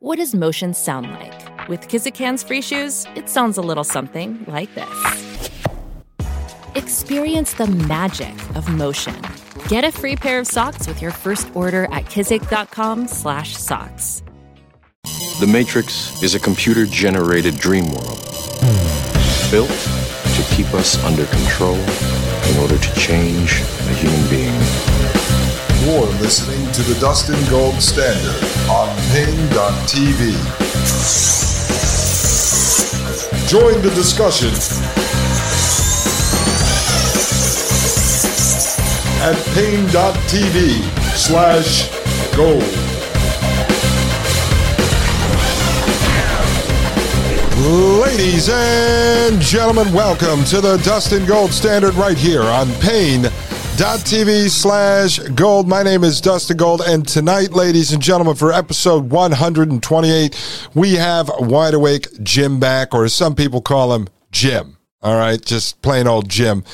What does motion sound like? With Kizikans free shoes, it sounds a little something like this. Experience the magic of motion. Get a free pair of socks with your first order at kizik.com/socks. The Matrix is a computer-generated dream world built to keep us under control in order to change a human being. You're listening to the Dustin Gold Standard on Paine.tv. Join the discussion at Paine.tv slash gold. Ladies and gentlemen, welcome to the Dustin Gold Standard right here on Paine.tv slash gold. My name is Dustin Gold, and tonight, ladies and gentlemen, for episode 128, we have Wide Awake Jim back, or as some people call him, Jim. All right, just plain old Jim.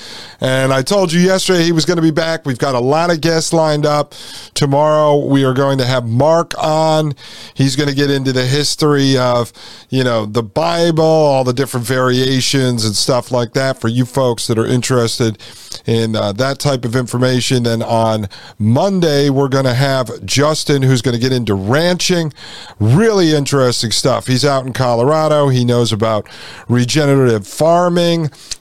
And I told you yesterday he was going to be back. We've got a lot of guests lined up. Tomorrow we are going to have Mark on. He's going to get into the history of, you know, the Bible, all the different variations and stuff like that for you folks that are interested in uh, that type of information. Then on Monday, we're going to have Justin, who's going to get into ranching. Really interesting stuff. He's out in Colorado. He knows about regenerative farming.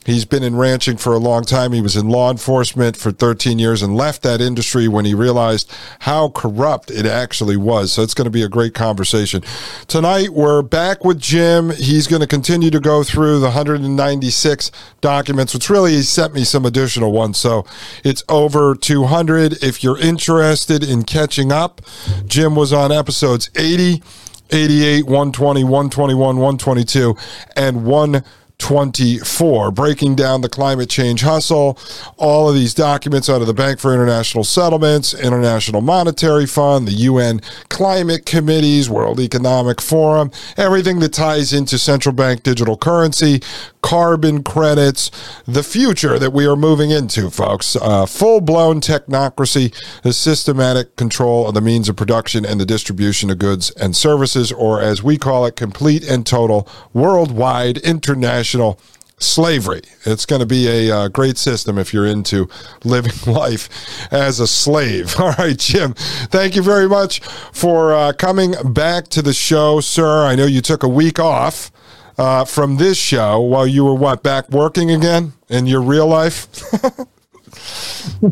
He's been in ranching for a long time. He was in law enforcement for 13 years and left that industry when he realized how corrupt it actually was. So it's going to be a great conversation. Tonight, we're back with Jim. He's going to continue to go through the 196 documents, which really he sent me some additional ones. So it's over 200. If you're interested in catching up, Jim was on episodes 80, 88, 120, 121, 122, and 1. 24, breaking down the climate change hustle, all of these documents out of the Bank for International Settlements, International Monetary Fund, the UN climate committees, World Economic Forum, everything that ties into central bank digital currency, carbon credits, the future that we are moving into, folks. Uh, Full blown technocracy, the systematic control of the means of production and the distribution of goods and services, or as we call it, complete and total worldwide international slavery. It's going to be a uh, great system if you're into living life as a slave. All right, Jim, thank you very much for uh, coming back to the show, sir. I know you took a week off. Uh, from this show while you were what back working again in your real life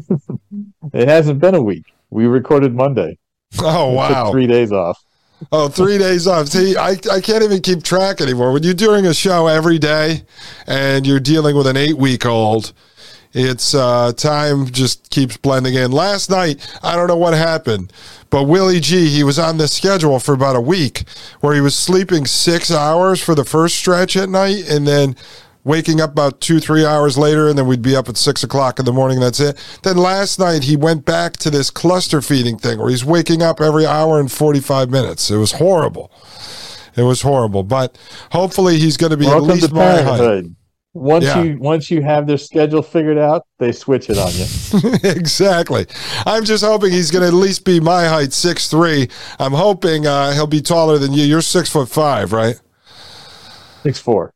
it hasn't been a week. We recorded Monday. oh wow three days off. Oh, three days off. See, I, I can't even keep track anymore. When you're doing a show every day and you're dealing with an eight week old, it's uh, time just keeps blending in. Last night, I don't know what happened, but Willie G, he was on the schedule for about a week where he was sleeping six hours for the first stretch at night and then waking up about two, three hours later, and then we'd be up at six o'clock in the morning. That's it. Then last night he went back to this cluster feeding thing where he's waking up every hour and 45 minutes. It was horrible. It was horrible, but hopefully he's going to be Welcome at least my height. Once Yeah. you once you have their schedule figured out, they switch it on you. exactly. I'm just hoping he's going to at least be my height, six three. I'm hoping uh, he'll be taller than you. You're six foot five, right? Six four.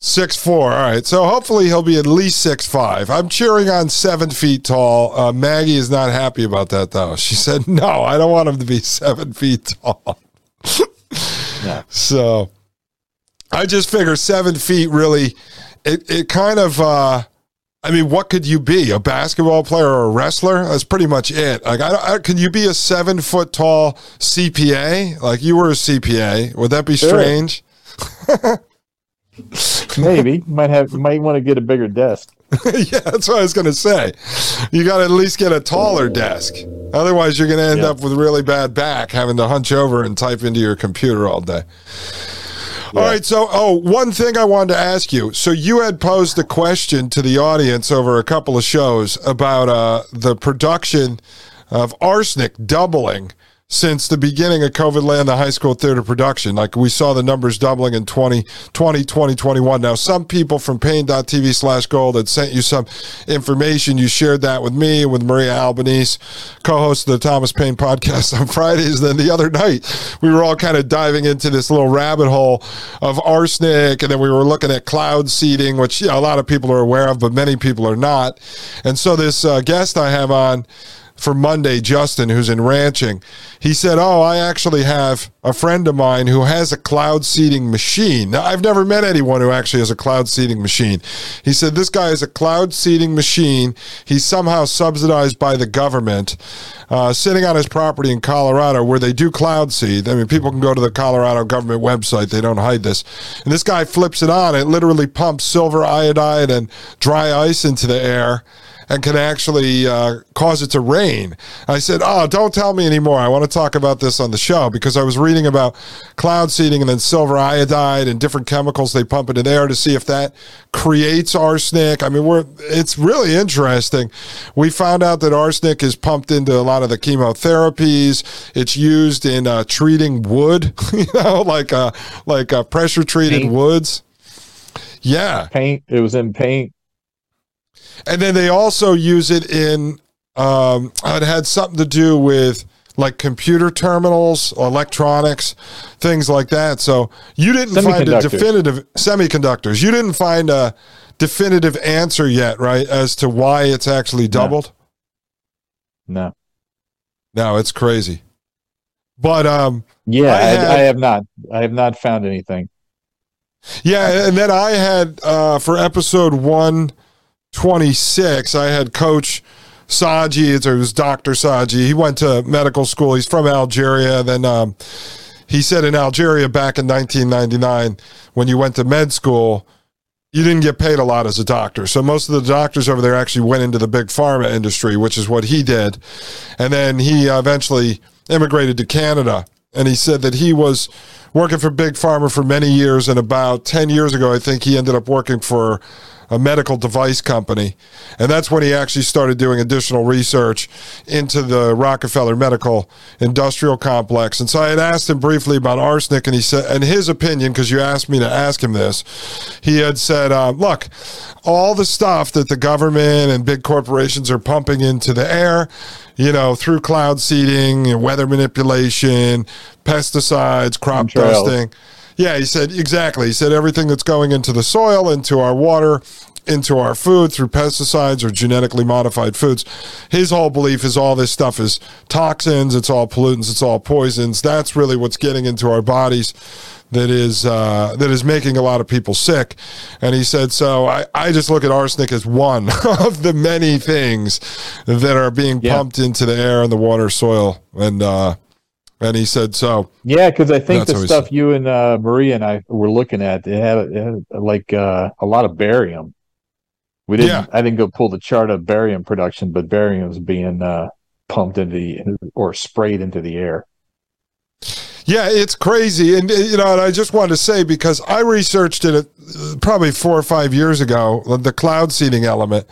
Six four. All right. So hopefully he'll be at least six five. I'm cheering on seven feet tall. Uh, Maggie is not happy about that though. She said, "No, I don't want him to be seven feet tall." Yeah. So I just figure seven feet really. It it kind of. uh I mean, what could you be? A basketball player or a wrestler? That's pretty much it. Like, I, I, could you be a seven foot tall CPA? Like, you were a CPA. Would that be Sure. strange? Maybe might have might want to get a bigger desk. yeah, that's what I was going to say. You got to at least get a taller desk. Otherwise, you're going to end Yeah. up with really bad back, having to hunch over and type into your computer all day. All Yeah. right. So, oh, one thing I wanted to ask you. So, you had posed a question to the audience over a couple of shows about uh, the production of arsenic doubling since the beginning of COVID land, the high school theater production. Like we saw the numbers doubling in 2020, 2021. Now, some people from Paine.tv slash gold had sent you some information. You shared that with me, with Maria Albanese, co host of the Thomas Paine podcast on Fridays. Then the other night, we were all kind of diving into this little rabbit hole of arsenic. And then we were looking at cloud seeding, which you know, a lot of people are aware of, but many people are not. And so this uh, guest I have on, for Monday, Justin, who's in ranching, he said, Oh, I actually have a friend of mine who has a cloud seeding machine. Now, I've never met anyone who actually has a cloud seeding machine. He said, This guy has a cloud seeding machine. He's somehow subsidized by the government, uh, sitting on his property in Colorado where they do cloud seed. I mean, people can go to the Colorado government website, they don't hide this. And this guy flips it on, it literally pumps silver iodide and dry ice into the air and can actually uh, cause it to rain. I said, Oh, don't tell me anymore. I want to talk about this on the show because I was reading about cloud seeding and then silver iodide and different chemicals they pump into there to see if that creates arsenic. I mean, we're it's really interesting. We found out that arsenic is pumped into a lot of the chemotherapies. It's used in uh, treating wood, you know, like uh, like uh, pressure treated woods. Yeah, paint. It was in paint. And then they also use it in, um, it had something to do with like computer terminals, electronics, things like that. So you didn't find a definitive semiconductors. You didn't find a definitive answer yet, right, as to why it's actually doubled. No, no, it's crazy. But um, yeah, I, had, I, have not. I have not found anything. Yeah, and then I had uh, for episode one 26, I had Coach Saji, it was Dr. Saji. He went to medical school. He's from Algeria. Then um, he said in Algeria back in 1999, when you went to med school, you didn't get paid a lot as a doctor. So most of the doctors over there actually went into the big pharma industry, which is what he did. And then he eventually immigrated to Canada. And he said that he was working for Big Pharma for many years. And about 10 years ago, I think he ended up working for a medical device company. And that's when he actually started doing additional research into the Rockefeller Medical Industrial Complex. And so I had asked him briefly about arsenic, and he said, and his opinion, because you asked me to ask him this, he had said, uh, look, all the stuff that the government and big corporations are pumping into the air, you know, through cloud seeding, weather manipulation, pesticides, crop dusting yeah, he said exactly. He said everything that's going into the soil, into our water, into our food through pesticides or genetically modified foods. His whole belief is all this stuff is toxins, it's all pollutants, it's all poisons. That's really what's getting into our bodies that is uh, that is making a lot of people sick. And he said, so I, I just look at arsenic as one of the many things that are being yeah. pumped into the air and the water, soil, and uh, and he said so. Yeah, because I think the stuff you and uh, Maria and I were looking at, it had, it had like uh, a lot of barium. We didn't. Yeah. I didn't go pull the chart of barium production, but barium is being uh, pumped into the or sprayed into the air. Yeah, it's crazy, and you know, and I just wanted to say because I researched it uh, probably four or five years ago, the cloud seeding element,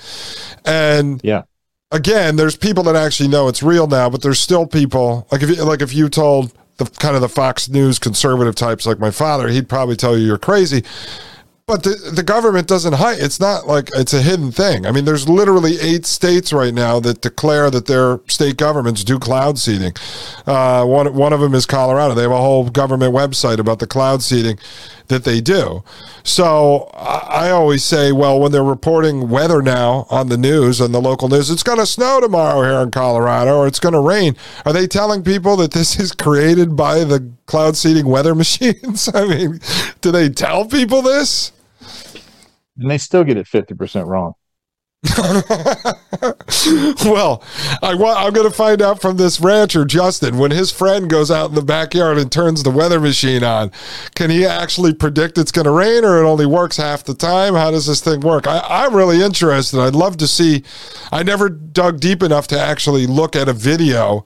and yeah, again, there's people that actually know it's real now, but there's still people like if you, like if you told the kind of the Fox News conservative types like my father, he'd probably tell you you're crazy. But the, the government doesn't hide. It's not like it's a hidden thing. I mean, there's literally eight states right now that declare that their state governments do cloud seeding. Uh, one, one of them is Colorado. They have a whole government website about the cloud seeding that they do. So I always say, well, when they're reporting weather now on the news and the local news, it's going to snow tomorrow here in Colorado or it's going to rain. Are they telling people that this is created by the cloud seeding weather machines? I mean, do they tell people this? And they still get it 50% wrong. well, I want, I'm going to find out from this rancher, Justin, when his friend goes out in the backyard and turns the weather machine on, can he actually predict it's going to rain or it only works half the time? How does this thing work? I, am really interested. I'd love to see. I never dug deep enough to actually look at a video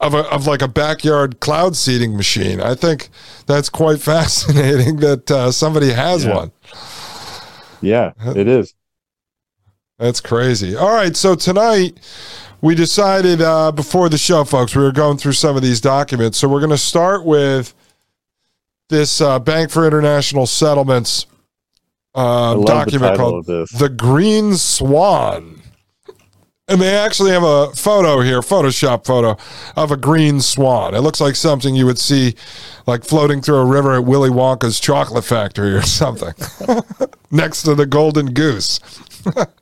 of, a, of like a backyard cloud seeding machine. I think that's quite fascinating that uh, somebody has yeah. one. Yeah, it is. That's crazy. All right, so tonight we decided uh, before the show, folks, we were going through some of these documents. So we're going to start with this uh, Bank for International Settlements uh, document called The Green Swan. And they actually have a photo here, Photoshop photo of a green swan. It looks like something you would see like floating through a river at Willy Wonka's chocolate factory or something next to the golden goose.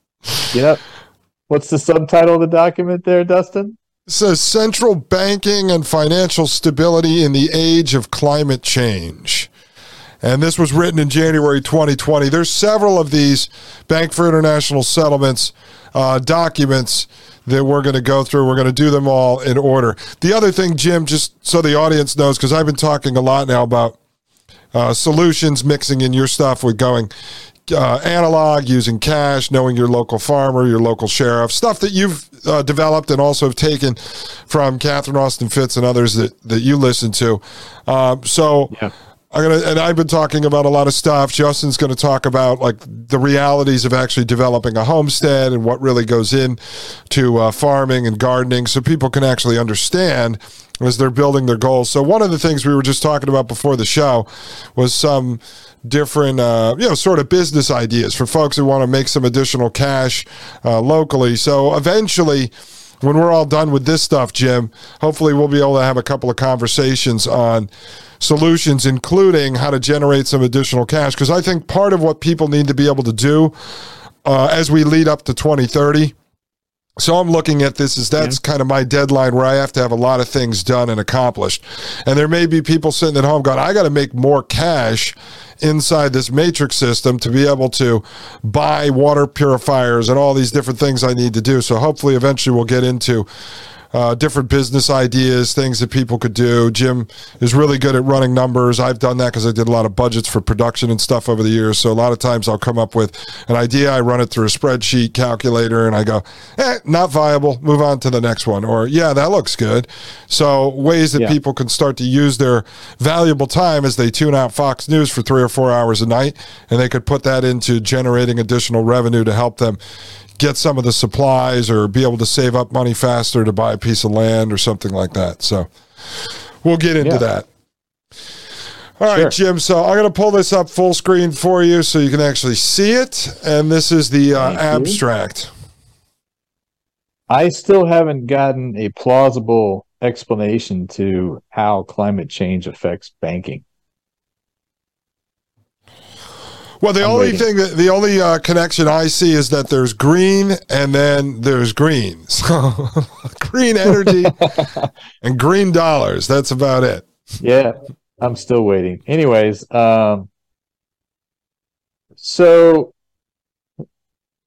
yep. What's the subtitle of the document there, Dustin? It says Central Banking and Financial Stability in the Age of Climate Change. And this was written in January 2020. There's several of these Bank for International Settlements uh, documents that we're going to go through. We're going to do them all in order. The other thing, Jim, just so the audience knows, because I've been talking a lot now about uh, solutions, mixing in your stuff with going uh, analog, using cash, knowing your local farmer, your local sheriff, stuff that you've uh, developed and also have taken from Catherine Austin Fitts and others that, that you listen to. Um, so. Yeah. I'm gonna, and I've been talking about a lot of stuff. Justin's going to talk about like the realities of actually developing a homestead and what really goes in to uh, farming and gardening, so people can actually understand as they're building their goals. So one of the things we were just talking about before the show was some different, uh, you know, sort of business ideas for folks who want to make some additional cash uh, locally. So eventually, when we're all done with this stuff, Jim, hopefully we'll be able to have a couple of conversations on solutions, including how to generate some additional cash. Because I think part of what people need to be able to do uh, as we lead up to 2030 so I'm looking at this as that's yeah. kind of my deadline where I have to have a lot of things done and accomplished. And there may be people sitting at home going, I got to make more cash inside this matrix system to be able to buy water purifiers and all these different things I need to do. So hopefully eventually we'll get into uh, different business ideas, things that people could do. Jim is really good at running numbers. I've done that because I did a lot of budgets for production and stuff over the years. So a lot of times I'll come up with an idea, I run it through a spreadsheet calculator, and I go, eh, not viable. Move on to the next one. Or yeah, that looks good. So ways that yeah. people can start to use their valuable time as they tune out Fox News for three or four hours a night, and they could put that into generating additional revenue to help them get some of the supplies or be able to save up money faster to buy a piece of land or something like that. So we'll get into yeah. that. All sure. right, Jim. So I'm going to pull this up full screen for you so you can actually see it. And this is the uh, abstract. I still haven't gotten a plausible explanation to how climate change affects banking. Well, the I'm only waiting. thing that the only uh, connection I see is that there's green and then there's green. So green energy and green dollars. That's about it. Yeah, I'm still waiting. Anyways, um, so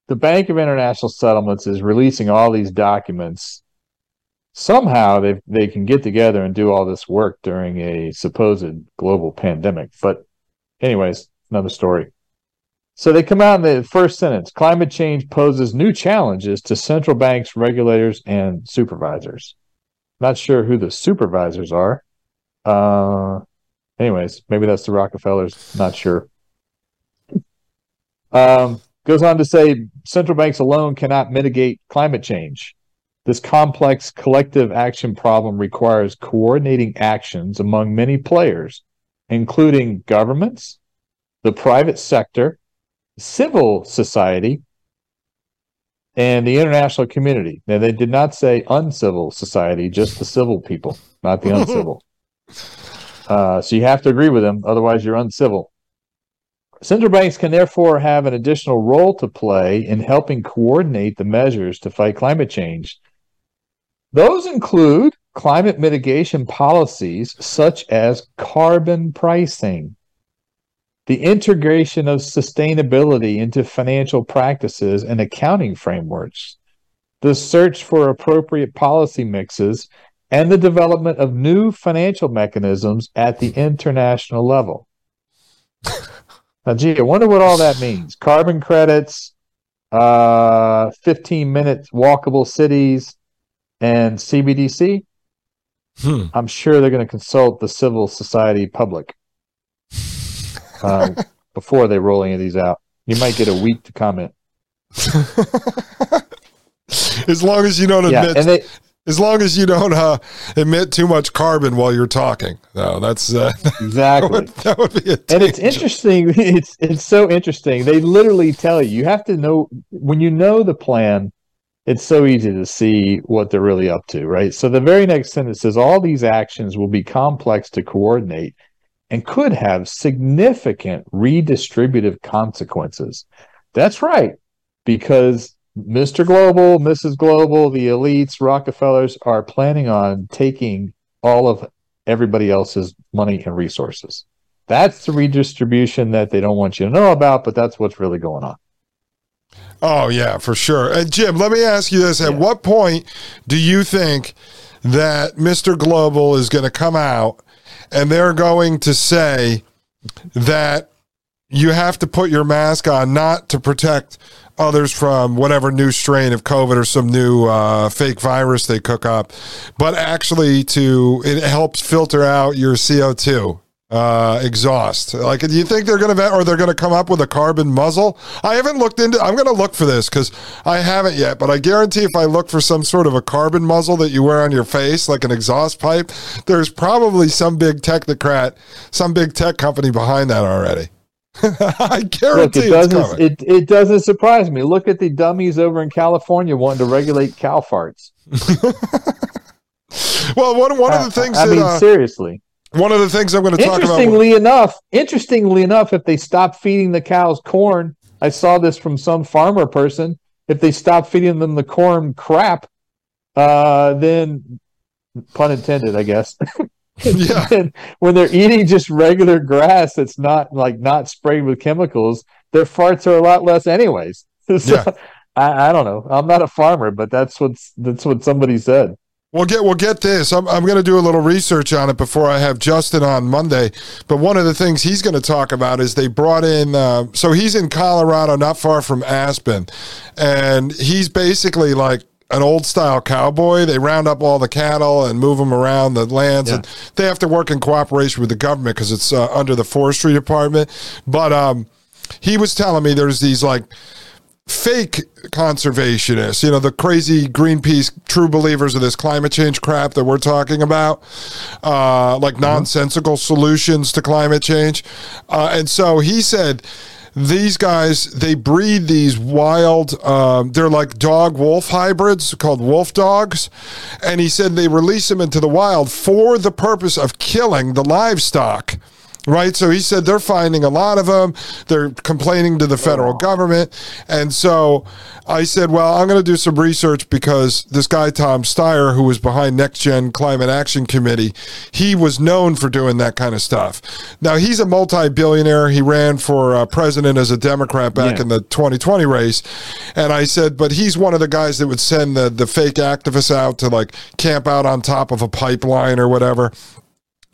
the Bank of International Settlements is releasing all these documents. Somehow they they can get together and do all this work during a supposed global pandemic. But, anyways, another story. So they come out in the first sentence climate change poses new challenges to central banks, regulators, and supervisors. Not sure who the supervisors are. Uh, anyways, maybe that's the Rockefellers. Not sure. Um, goes on to say central banks alone cannot mitigate climate change. This complex collective action problem requires coordinating actions among many players, including governments, the private sector, civil society and the international community. Now, they did not say uncivil society, just the civil people, not the uncivil. Uh, so you have to agree with them, otherwise, you're uncivil. Central banks can therefore have an additional role to play in helping coordinate the measures to fight climate change. Those include climate mitigation policies such as carbon pricing, the integration of sustainability into financial practices and accounting frameworks, the search for appropriate policy mixes, and the development of new financial mechanisms at the international level. now, gee, I wonder what all that means. Carbon credits, uh, 15 minute walkable cities, and CBDC. Hmm. I'm sure they're going to consult the civil society public um, before they roll any of these out. You might get a week to comment. as long as you don't admit, yeah, they, as long as you don't uh, emit too much carbon while you're talking. No, that's uh, exactly that would, that would be a and it's interesting. It's it's so interesting. They literally tell you you have to know when you know the plan. It's so easy to see what they're really up to, right? So the very next sentence says all these actions will be complex to coordinate and could have significant redistributive consequences. That's right, because Mr. Global, Mrs. Global, the elites, Rockefellers are planning on taking all of everybody else's money and resources. That's the redistribution that they don't want you to know about, but that's what's really going on. Oh, yeah, for sure. And Jim, let me ask you this. At yeah. what point do you think that Mr. Global is going to come out and they're going to say that you have to put your mask on not to protect others from whatever new strain of COVID or some new uh, fake virus they cook up, but actually to it helps filter out your CO two uh, exhaust. Like, do you think they're going to, or they're going to come up with a carbon muzzle? I haven't looked into. I'm going to look for this because I haven't yet. But I guarantee, if I look for some sort of a carbon muzzle that you wear on your face, like an exhaust pipe, there's probably some big technocrat, some big tech company behind that already. I guarantee Look, it doesn't. It, it doesn't surprise me. Look at the dummies over in California wanting to regulate cow farts. well, one one of the things. I, I that, mean, uh, seriously. One of the things I'm going to talk about. Interestingly enough, interestingly enough, if they stop feeding the cows corn, I saw this from some farmer person. If they stop feeding them the corn crap, uh, then pun intended, I guess. yeah. when they're eating just regular grass that's not like not sprayed with chemicals, their farts are a lot less anyways. so yeah. I, I don't know. I'm not a farmer, but that's what's that's what somebody said. Well, get well get this. I'm I'm going to do a little research on it before I have Justin on Monday. But one of the things he's going to talk about is they brought in. Uh, so he's in Colorado, not far from Aspen, and he's basically like an old style cowboy. They round up all the cattle and move them around the lands, yeah. and they have to work in cooperation with the government because it's uh, under the forestry department. But um, he was telling me there's these like fake conservationists, you know, the crazy Greenpeace true believers of this climate change crap that we're talking about, uh, like mm-hmm. nonsensical solutions to climate change. Uh, and so he said these guys they breed these wild um, they're like dog wolf hybrids called wolf dogs and he said they release them into the wild for the purpose of killing the livestock right? So he said they're finding a lot of them. They're complaining to the federal government. And so I said, well, I'm going to do some research because this guy, Tom Steyer, who was behind Next Gen Climate Action Committee, he was known for doing that kind of stuff. Now, he's a multi billionaire. He ran for uh, president as a Democrat back yeah. in the 2020 race. And I said, but he's one of the guys that would send the, the fake activists out to like camp out on top of a pipeline or whatever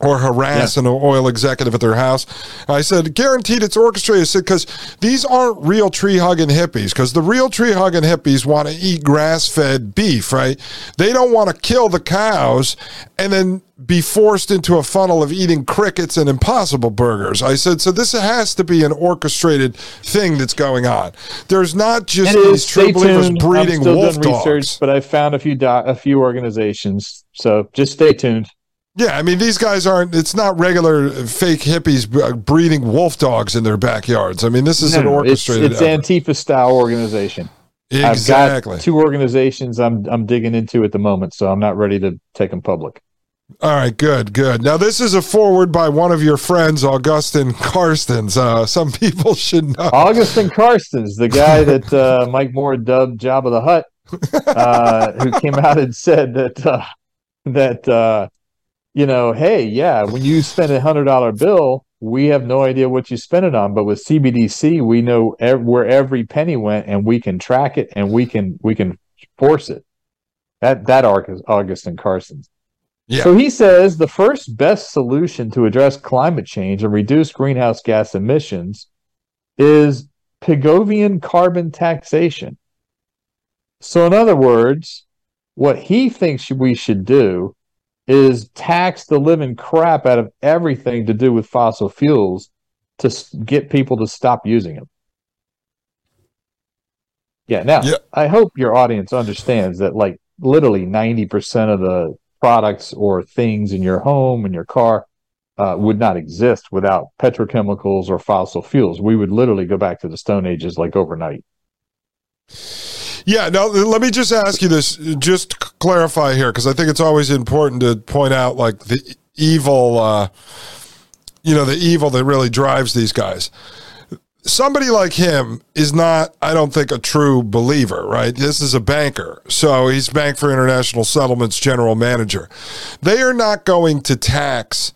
or harass yeah. an oil executive at their house. I said, guaranteed it's orchestrated. I said, because these aren't real tree hugging hippies, because the real tree hugging hippies want to eat grass fed beef, right? They don't want to kill the cows and then be forced into a funnel of eating crickets and impossible burgers. I said, so this has to be an orchestrated thing that's going on. There's not just it these true believers tuned. breeding wolf dogs. Research, but I found a few do- a few organizations. So just stay tuned. Yeah, I mean these guys aren't. It's not regular fake hippies breeding wolf dogs in their backyards. I mean this is no, an orchestrated. It's, it's Antifa style organization. Exactly. two organizations I'm I'm digging into at the moment, so I'm not ready to take them public. All right, good, good. Now this is a forward by one of your friends, Augustin Carstens. Uh, some people should know Augustin Carstens, the guy that uh, Mike Moore dubbed Jabba the Hutt, uh, who came out and said that uh, that uh, you know, hey, yeah, when you spend a hundred dollar bill, we have no idea what you spent it on, but with CBDC, we know ev- where every penny went, and we can track it, and we can we can force it. That that Augustin Carstens. Yeah. So he says the first best solution to address climate change and reduce greenhouse gas emissions is Pigovian carbon taxation. So, in other words, what he thinks we should do is tax the living crap out of everything to do with fossil fuels to get people to stop using them. Yeah. Now, yeah. I hope your audience understands that, like, literally 90% of the products or things in your home and your car uh, would not exist without petrochemicals or fossil fuels. We would literally go back to the Stone Ages like overnight. Yeah, now let me just ask you this, just clarify here, because I think it's always important to point out like the evil, uh, you know, the evil that really drives these guys. Somebody like him is not, I don't think, a true believer, right? This is a banker. So he's Bank for International Settlements general manager. They are not going to tax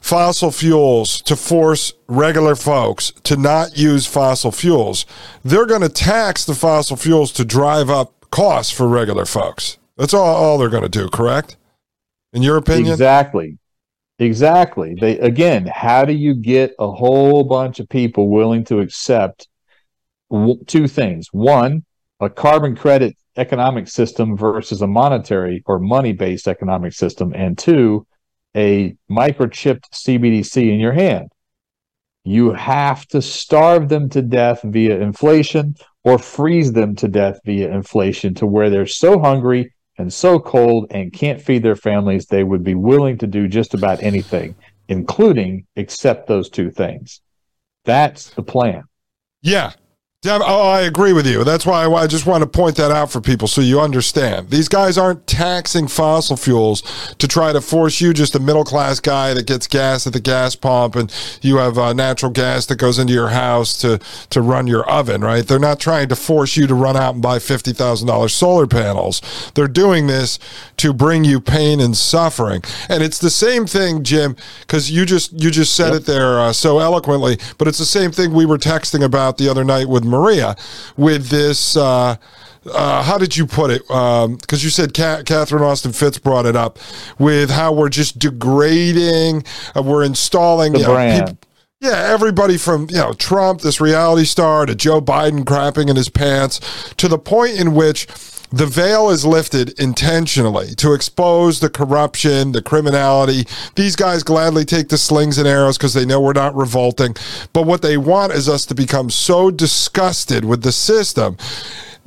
fossil fuels to force regular folks to not use fossil fuels, they're going to tax the fossil fuels to drive up costs for regular folks. That's all, all they're going to do, correct? In your opinion? Exactly. Exactly. They again, how do you get a whole bunch of people willing to accept two things? One, a carbon credit economic system versus a monetary or money-based economic system, and two, a microchipped CBDC in your hand. You have to starve them to death via inflation or freeze them to death via inflation to where they're so hungry and so cold and can't feed their families, they would be willing to do just about anything, including accept those two things. That's the plan. Yeah. Oh, I agree with you. That's why I just want to point that out for people so you understand. These guys aren't taxing fossil fuels to try to force you, just a middle class guy that gets gas at the gas pump and you have uh, natural gas that goes into your house to, to run your oven, right? They're not trying to force you to run out and buy $50,000 solar panels. They're doing this to bring you pain and suffering. And it's the same thing, Jim, because you just, you just said yep. it there uh, so eloquently, but it's the same thing we were texting about the other night with Maria with this. Uh, uh, how did you put it? Because um, you said Catherine Austin Fitts brought it up with how we're just degrading, uh, we're installing the brand. Know, yeah, everybody from you know Trump, this reality star, to Joe Biden crapping in his pants, to the point in which the veil is lifted intentionally to expose the corruption, the criminality. These guys gladly take the slings and arrows because they know we're not revolting. But what they want is us to become so disgusted with the system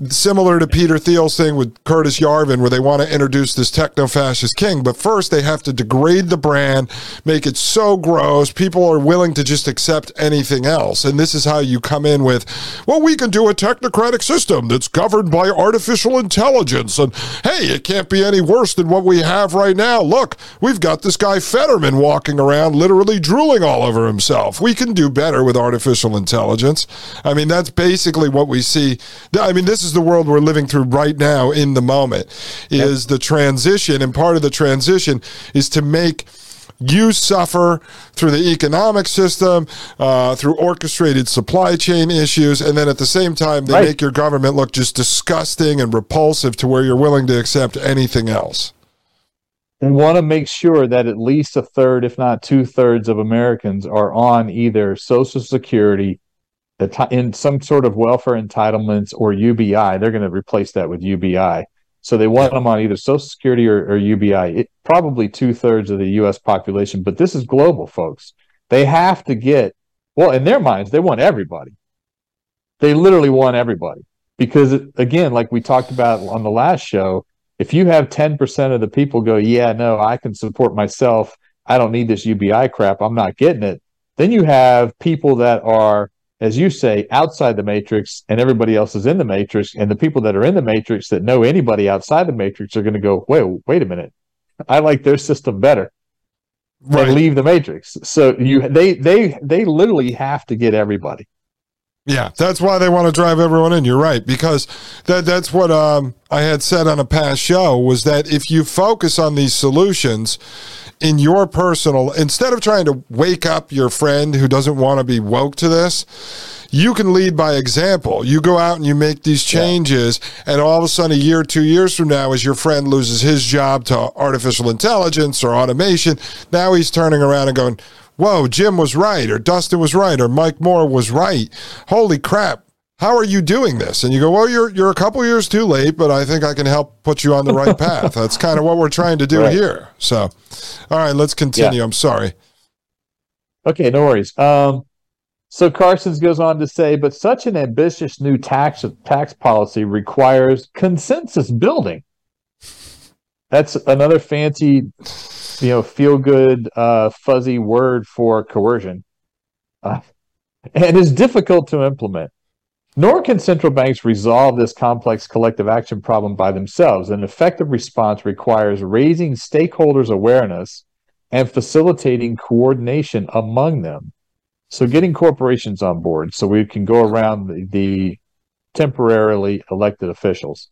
similar to Peter Thiel's thing with Curtis Yarvin, where they want to introduce this techno fascist king. But first, they have to degrade the brand, make it so gross. People are willing to just accept anything else. And this is how you come in with, well, we can do a technocratic system that's governed by artificial intelligence. And hey, it can't be any worse than what we have right now. Look, we've got this guy Fetterman walking around literally drooling all over himself. We can do better with artificial intelligence. I mean, that's basically what we see. I mean, this is is the world we're living through right now in the moment is yep. the transition and part of the transition is to make you suffer through the economic system, uh, through orchestrated supply chain issues, and then at the same time, they right. make your government look just disgusting and repulsive to where you're willing to accept anything else. We want to make sure that at least a third, if not two thirds, of Americans are on either Social Security in some sort of welfare entitlements or UBI. They're going to replace that with UBI. So they want them on either Social Security or, or UBI. It, probably two thirds of the U.S. population, but this is global, folks. They have to get well in their minds. They want everybody. They literally want everybody because again, like we talked about on the last show, if you have ten percent of the people go, yeah, no, I can support myself. I don't need this UBI crap. I'm not getting it. Then you have people that are as you say, outside the matrix and everybody else is in the matrix. And the people that are in the matrix that know anybody outside the matrix are going to go, wait, wait a minute. I like their system better. Right. And leave the matrix. So you they they they literally have to get everybody. Yeah, that's why they want to drive everyone in. You're right because that that's what um, I had said on a past show was that if you focus on these solutions in your personal instead of trying to wake up your friend who doesn't want to be woke to this, you can lead by example. You go out and you make these changes, yeah. and all of a sudden, a year, two years from now, as your friend loses his job to artificial intelligence or automation, now he's turning around and going, whoa, Jim was right, or Dustin was right, or Mike Moore was right. Holy crap. How are you doing this? And you go, well, you're you're a couple years too late, but I think I can help put you on the right path. That's kind of what we're trying to do right. here. So, all right, let's continue. Yeah. I'm sorry. Okay, no worries. Um, So Carsons goes on to say, but such an ambitious new tax tax policy requires consensus building. That's another fancy, you know, feel good, uh, fuzzy word for coercion, uh, and is difficult to implement. Nor can central banks resolve this complex collective action problem by themselves. An effective response requires raising stakeholders' awareness and facilitating coordination among them. So, getting corporations on board so we can go around the, the temporarily elected officials.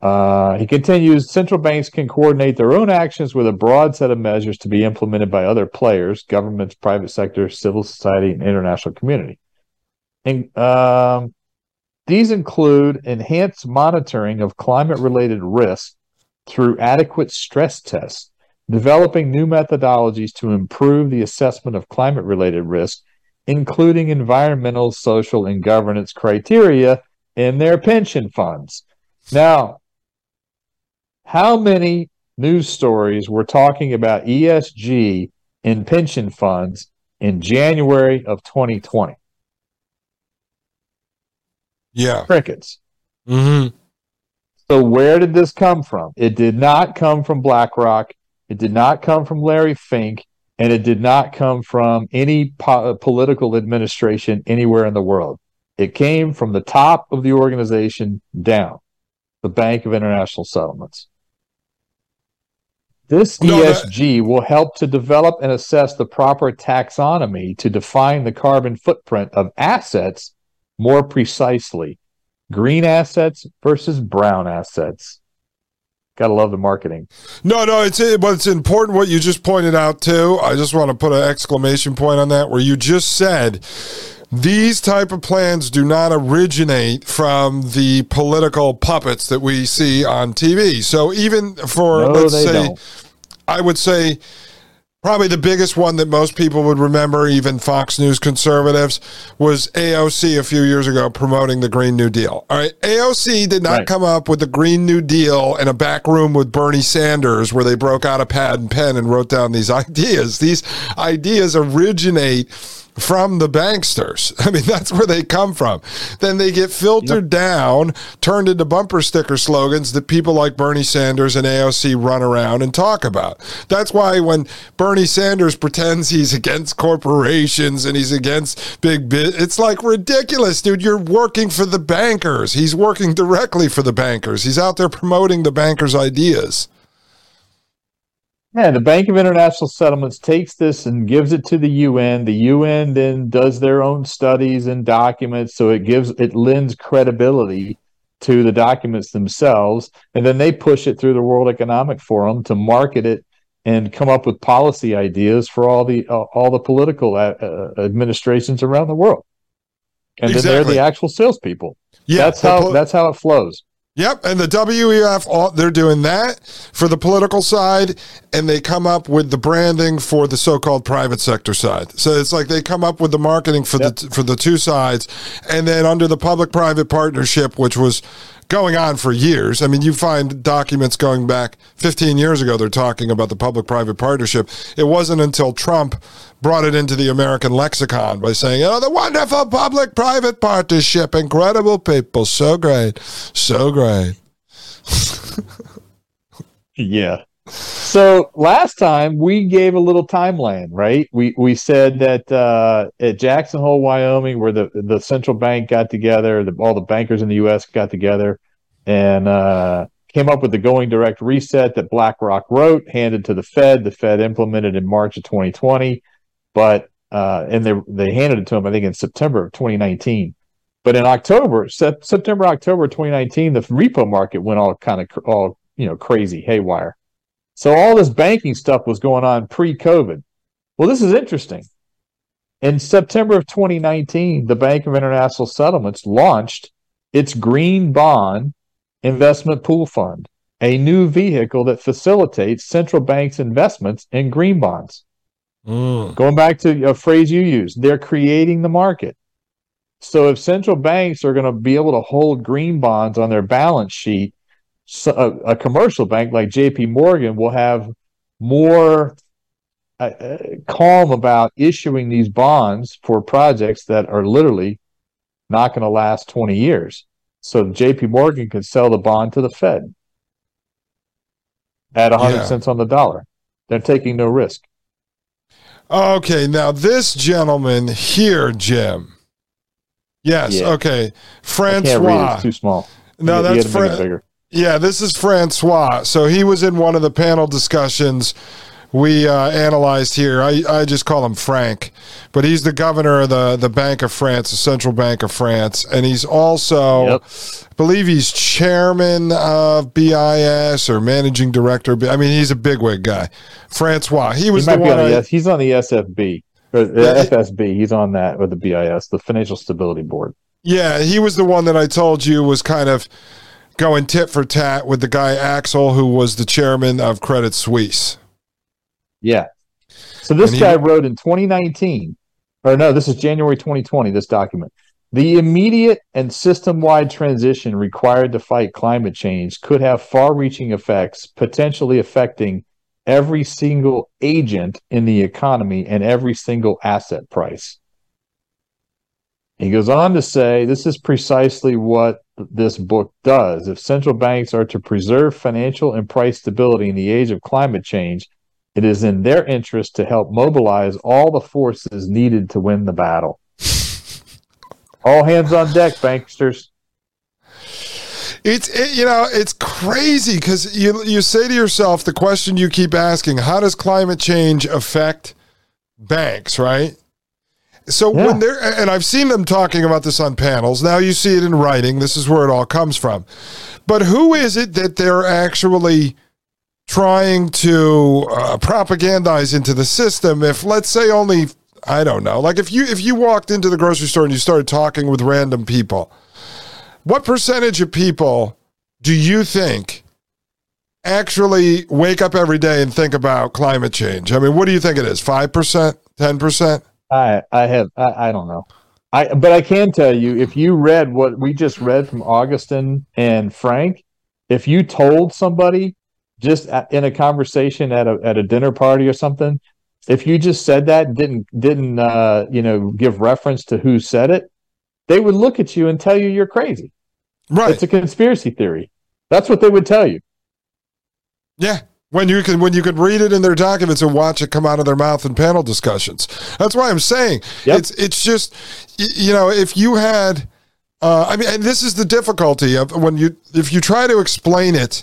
Uh, he continues central banks can coordinate their own actions with a broad set of measures to be implemented by other players, governments, private sector, civil society, and international community. And, um, these include enhanced monitoring of climate related risks through adequate stress tests, developing new methodologies to improve the assessment of climate related risks, including environmental, social, and governance criteria in their pension funds. Now, how many news stories were talking about ESG in pension funds in January of 2020? Yeah. Crickets. Mm-hmm. So where did this come from? It did not come from BlackRock. It did not come from Larry Fink, and it did not come from any po- political administration anywhere in the world. It came from the top of the organization down, the Bank of International Settlements. This no, ESG that... will help to develop and assess the proper taxonomy to define the carbon footprint of assets more precisely green assets versus brown assets. Gotta love the marketing. No, no, it's but it's important what you just pointed out too. I just want to put an exclamation point on that where you just said these type of plans do not originate from the political puppets that we see on TV. So even for no, let's say don't. I would say Probably the biggest one that most people would remember, even Fox News conservatives, was AOC a few years ago promoting the Green New Deal. All right. AOC did not right. come up with the Green New Deal in a back room with Bernie Sanders where they broke out a pad and pen and wrote down these ideas. These ideas originate from the banksters. I mean, that's where they come from. Then they get filtered yep. down, turned into bumper sticker slogans that people like Bernie Sanders and AOC run around and talk about. That's why when Bernie Sanders pretends he's against corporations and he's against big bit, it's like ridiculous, dude. You're working for the bankers. He's working directly for the bankers. He's out there promoting the bankers' ideas. Yeah, the Bank of International Settlements takes this and gives it to the UN. The UN then does their own studies and documents, so it gives it lends credibility to the documents themselves, and then they push it through the World Economic Forum to market it and come up with policy ideas for all the uh, all the political uh, uh administrations around the world. And exactly. then they're the actual salespeople. Yeah, that's how that's how it flows. Yep, and the WEF, all, they're doing that for the political side, and they come up with the branding for the so-called private sector side. So it's like they come up with the marketing for yep. the for the two sides, and then under the public-private partnership, which was going on for years. I mean, you find documents going back 15 years ago, they're talking about the public private partnership. It wasn't until Trump brought it into the American lexicon by saying, oh, the wonderful public private partnership, incredible people, so great, so great. yeah. So last time we gave a little timeline, right? We we said that uh, at Jackson Hole, Wyoming, where the the central bank got together, the, all the bankers in the U.S. got together, and uh, came up with the going direct reset that BlackRock wrote, handed to the Fed. The Fed implemented in March of 2020, but uh, and they they handed it to him I think, in September of 2019. But in October, September, October 2019, the repo market went all kind of all you know crazy, haywire so all this banking stuff was going on pre-COVID. Well, this is interesting. In September of 2019, the Bank of International Settlements launched its Green Bond Investment Pool Fund, a new vehicle that facilitates central banks' investments in green bonds. Mm. Going back to a phrase you used, they're creating the market. So if central banks are going to be able to hold green bonds on their balance sheet a, a commercial bank like JP Morgan will have more uh, calm about issuing these bonds for projects that are literally not going to last 20 years. So JP Morgan can sell the bond to the Fed at 100 yeah. cents on the dollar. They're taking no risk. Okay, now this gentleman here, Jim. Yes, yeah. okay. Francois. Too small. No, that's Fra- Yeah, this is Francois. So he was in one of the panel discussions we uh, analyzed here. I, I just call him Frank, but he's the governor of the, the Bank of France, the Central Bank of France, and he's also, yep. I believe he's chairman of BIS or managing director. I mean, he's a bigwig guy. Francois. He was he the one. On the, I, he's on the SFB. Or uh, the uh, FSB, he's on that with the BIS, the Financial Stability Board. Yeah, he was the one that I told you was kind of going tit for tat with the guy Axel, who was the chairman of Credit Suisse. Yeah. So this guy wrote in 2019, or no, this is January 2020, this document. The immediate and system wide transition required to fight climate change could have far reaching effects, potentially affecting every single agent in the economy and every single asset price. He goes on to say this is precisely what this book does. If central banks are to preserve financial and price stability in the age of climate change, it is in their interest to help mobilize all the forces needed to win the battle. all hands on deck, banksters. It's it, you know it's crazy because you you say to yourself the question you keep asking: How does climate change affect banks? Right. So yeah. when they're and I've seen them talking about this on panels. Now you see it in writing. This is where it all comes from. But who is it that they're actually trying to uh, propagandize into the system if let's say only I don't know like if you if you walked into the grocery store and you started talking with random people what percentage of people do you think actually wake up every day and think about climate change? I mean what do you think it is 5% 10% I I have I, I don't know. I but I can tell you if you read what we just read from Augustin and Frank if you told somebody just in a conversation at a at a dinner party or something, if you just said that didn't didn't uh, you know give reference to who said it, they would look at you and tell you you're crazy. Right. It's a conspiracy theory. That's what they would tell you. Yeah. When you can when you could read it in their documents and watch it come out of their mouth in panel discussions. That's why I'm saying yep. it's it's just you know, if you had uh, I mean, and this is the difficulty of when you if you try to explain it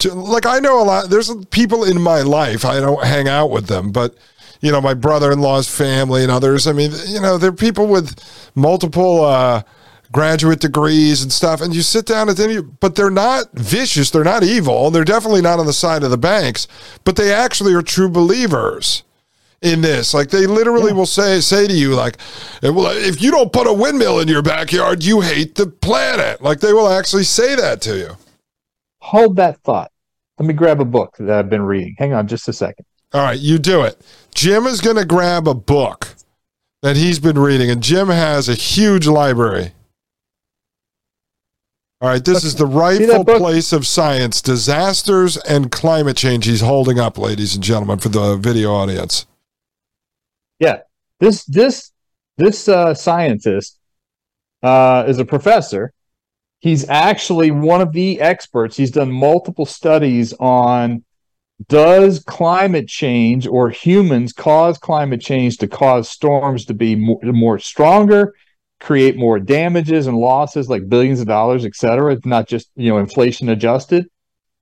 to, like I know a lot. There's people in my life. I don't hang out with them, but you know, my brother-in-law's family and others. I mean, you know, they're people with multiple uh, graduate degrees and stuff. And you sit down at them, but they're not vicious. They're not evil. They're definitely not on the side of the banks. But they actually are true believers in this. Like they literally yeah. will say say to you, like, if you don't put a windmill in your backyard, you hate the planet. Like they will actually say that to you. Hold that thought. Let me grab a book that I've been reading. Hang on just a second. All right, you do it. Jim is going to grab a book that he's been reading, and Jim has a huge library. All right, this is the rightful place of science, disasters and climate change. He's holding up, ladies and gentlemen, for the video audience. Yeah, this this this uh, scientist uh, is a professor he's actually one of the experts. He's done multiple studies on does climate change or humans cause climate change to cause storms to be more, more stronger, create more damages and losses like billions of dollars, et cetera. It's not just, you know, inflation adjusted.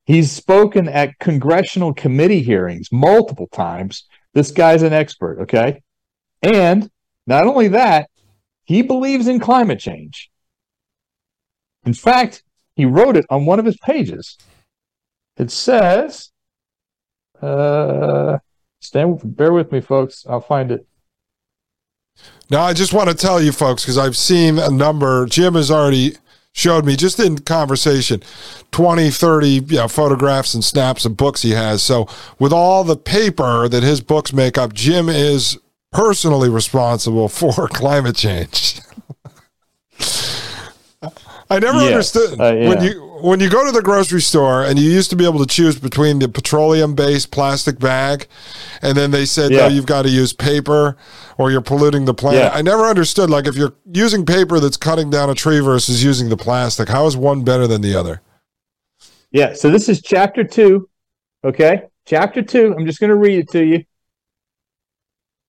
He's spoken at congressional committee hearings multiple times. This guy's an expert, okay? And not only that, he believes in climate change. In fact, he wrote it on one of his pages. It says, uh, stand, bear with me, folks. I'll find it. Now, I just want to tell you, folks, because I've seen a number. Jim has already showed me just in conversation 20 30 you know, photographs and snaps of books he has so with all the paper that his books make up jim is personally responsible for climate change I never yes. understood uh, yeah. when you when you go to the grocery store and you used to be able to choose between the petroleum based plastic bag, and then they said, yeah. no, you've got to use paper or you're polluting the planet. Yeah. I never understood, like, if you're using paper that's cutting down a tree versus using the plastic, how is one better than the other? Yeah. So this is chapter two. Okay. Chapter two. I'm just going to read it to you.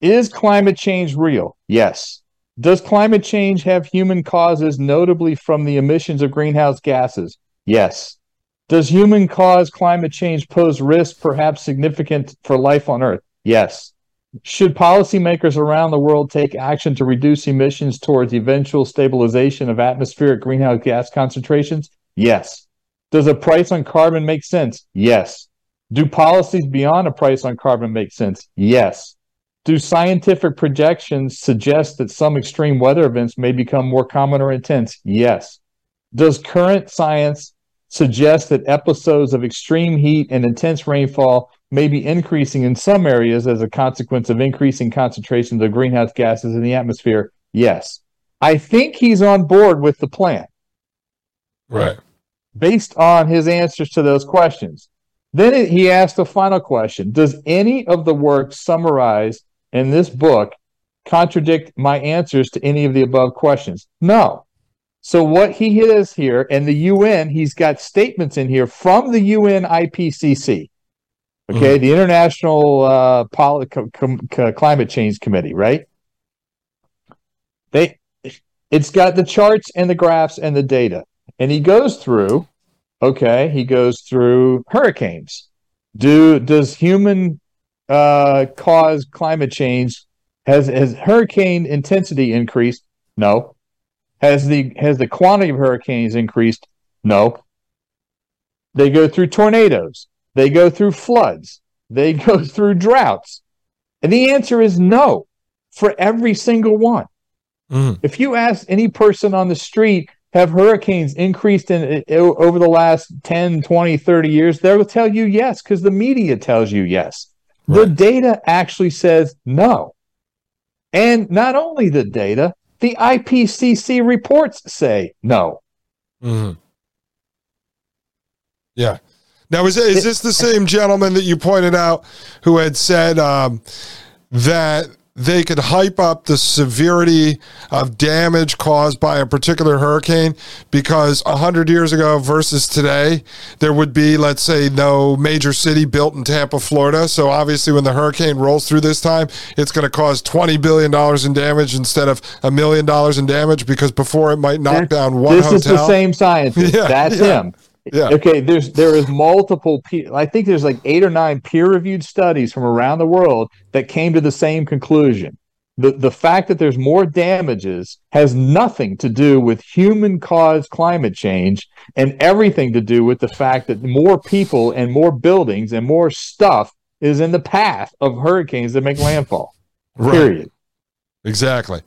Is climate change real? Yes. Does climate change have human causes, notably from the emissions of greenhouse gases? Yes. Does human caused climate change pose risk, perhaps significant for life on Earth? Yes. Should policymakers around the world take action to reduce emissions towards eventual stabilization of atmospheric greenhouse gas concentrations? Yes. Does a price on carbon make sense? Yes. Do policies beyond a price on carbon make sense? Yes. Do scientific projections suggest that some extreme weather events may become more common or intense? Yes. Does current science suggest that episodes of extreme heat and intense rainfall may be increasing in some areas as a consequence of increasing concentrations of greenhouse gases in the atmosphere? Yes. I think he's on board with the plan. Right. Based on his answers to those questions. Then he asked the final question Does any of the work summarized in this book contradict my answers to any of the above questions? No. So what he has here, and the UN, he's got statements in here from the UN IPCC, okay, mm-hmm. the International uh, Poly- Com- Com- Climate Change Committee, right? They, it's got the charts and the graphs and the data, and he goes through, okay, he goes through hurricanes. Do does human uh, cause climate change? Has has hurricane intensity increased? No. Has the has the quantity of hurricanes increased? No. They go through tornadoes. They go through floods. They go through droughts. And the answer is no for every single one. Mm. If you ask any person on the street, have hurricanes increased in, over the last 10, 20, 30 years? They'll tell you yes because the media tells you yes. Right. The data actually says no. And not only the data, the IPCC reports say no. Mm-hmm. Yeah. Now, is, is this the same gentleman that you pointed out who had said um, that they could hype up the severity of damage caused by a particular hurricane because 100 years ago versus today, there would be, let's say, no major city built in Tampa, Florida. So obviously, when the hurricane rolls through this time, it's going to cause $20 billion in damage instead of a million dollars in damage because before it might knock down one this hotel. This is the same scientist. Yeah, That's yeah. him. Yeah. Okay, there's there is multiple I think there's like 8 or 9 peer-reviewed studies from around the world that came to the same conclusion. The the fact that there's more damages has nothing to do with human caused climate change and everything to do with the fact that more people and more buildings and more stuff is in the path of hurricanes that make landfall. Right. Period. Exactly.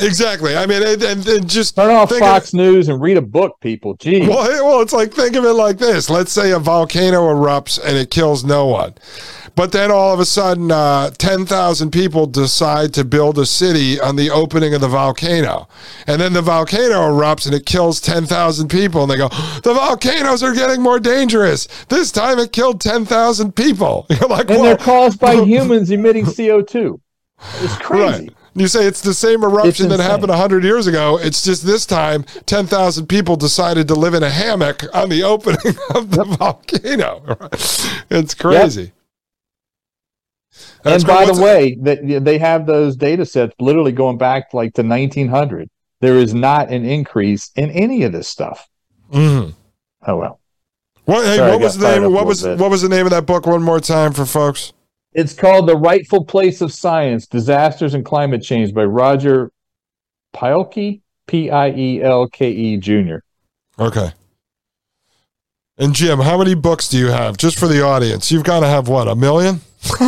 Exactly. I mean, and, and, just turn off Fox of, News and read a book, people. Gee. Well, well, it's like think of it like this. Let's say a volcano erupts and it kills no one, but then all of a sudden, uh, ten thousand people decide to build a city on the opening of the volcano, and then the volcano erupts and it kills ten thousand people, and they go, the volcanoes are getting more dangerous. This time, it killed ten thousand people. You're like, and they're caused by humans emitting CO two. It's crazy. Right. You say it's the same eruption that happened 100 years ago. It's just this time 10,000 people decided to live in a hammock on the opening of the volcano. It's crazy. Yep. and by the way, they, they have those data sets literally going back like to 1900. There is not an increase in any of this stuff. Mm-hmm. Oh well. What, hey, Sorry, what was the name? What was what was the name of that book? One more time for folks. It's called The Rightful Place of Science Disasters and Climate Change by Roger Pielke, P I E L K E Jr. Okay. And Jim, how many books do you have just for the audience? You've got to have what, a million?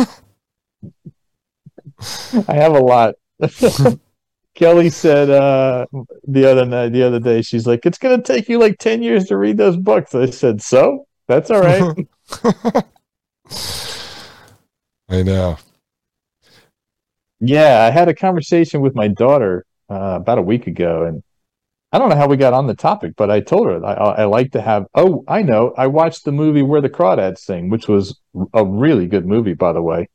I have a lot. Kelly said uh, the other night, the other day, she's like, "It's going to take you like ten years to read those books." I said, "So that's all right." I know. Yeah, I had a conversation with my daughter uh, about a week ago, and I don't know how we got on the topic, but I told her I, I like to have. Oh, I know. I watched the movie Where the Crawdads Sing, which was a really good movie, by the way.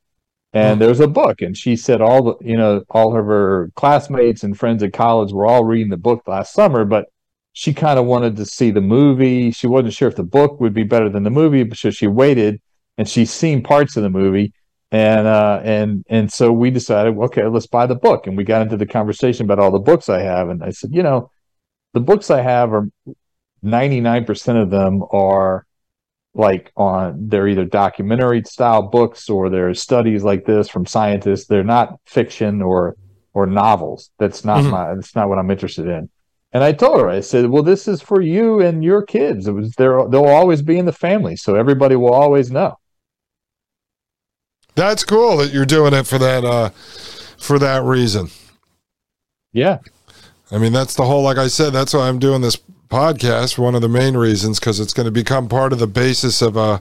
And mm. there's a book, and she said all the you know all of her classmates and friends at college were all reading the book last summer, but she kind of wanted to see the movie. She wasn't sure if the book would be better than the movie, so she waited, and she's seen parts of the movie and uh, and and so we decided, okay, let's buy the book, and we got into the conversation about all the books I have, and I said, you know, the books I have are ninety nine percent of them are like on they're either documentary style books or they're studies like this from scientists. They're not fiction or or novels. That's not mm-hmm. my that's not what I'm interested in. And I told her, I said, well, this is for you and your kids. It was there. They'll always be in the family, so everybody will always know. That's cool that you're doing it for that uh for that reason. Yeah. I mean, that's the whole like I said, that's why I'm doing this podcast, one of the main reasons cuz it's going to become part of the basis of a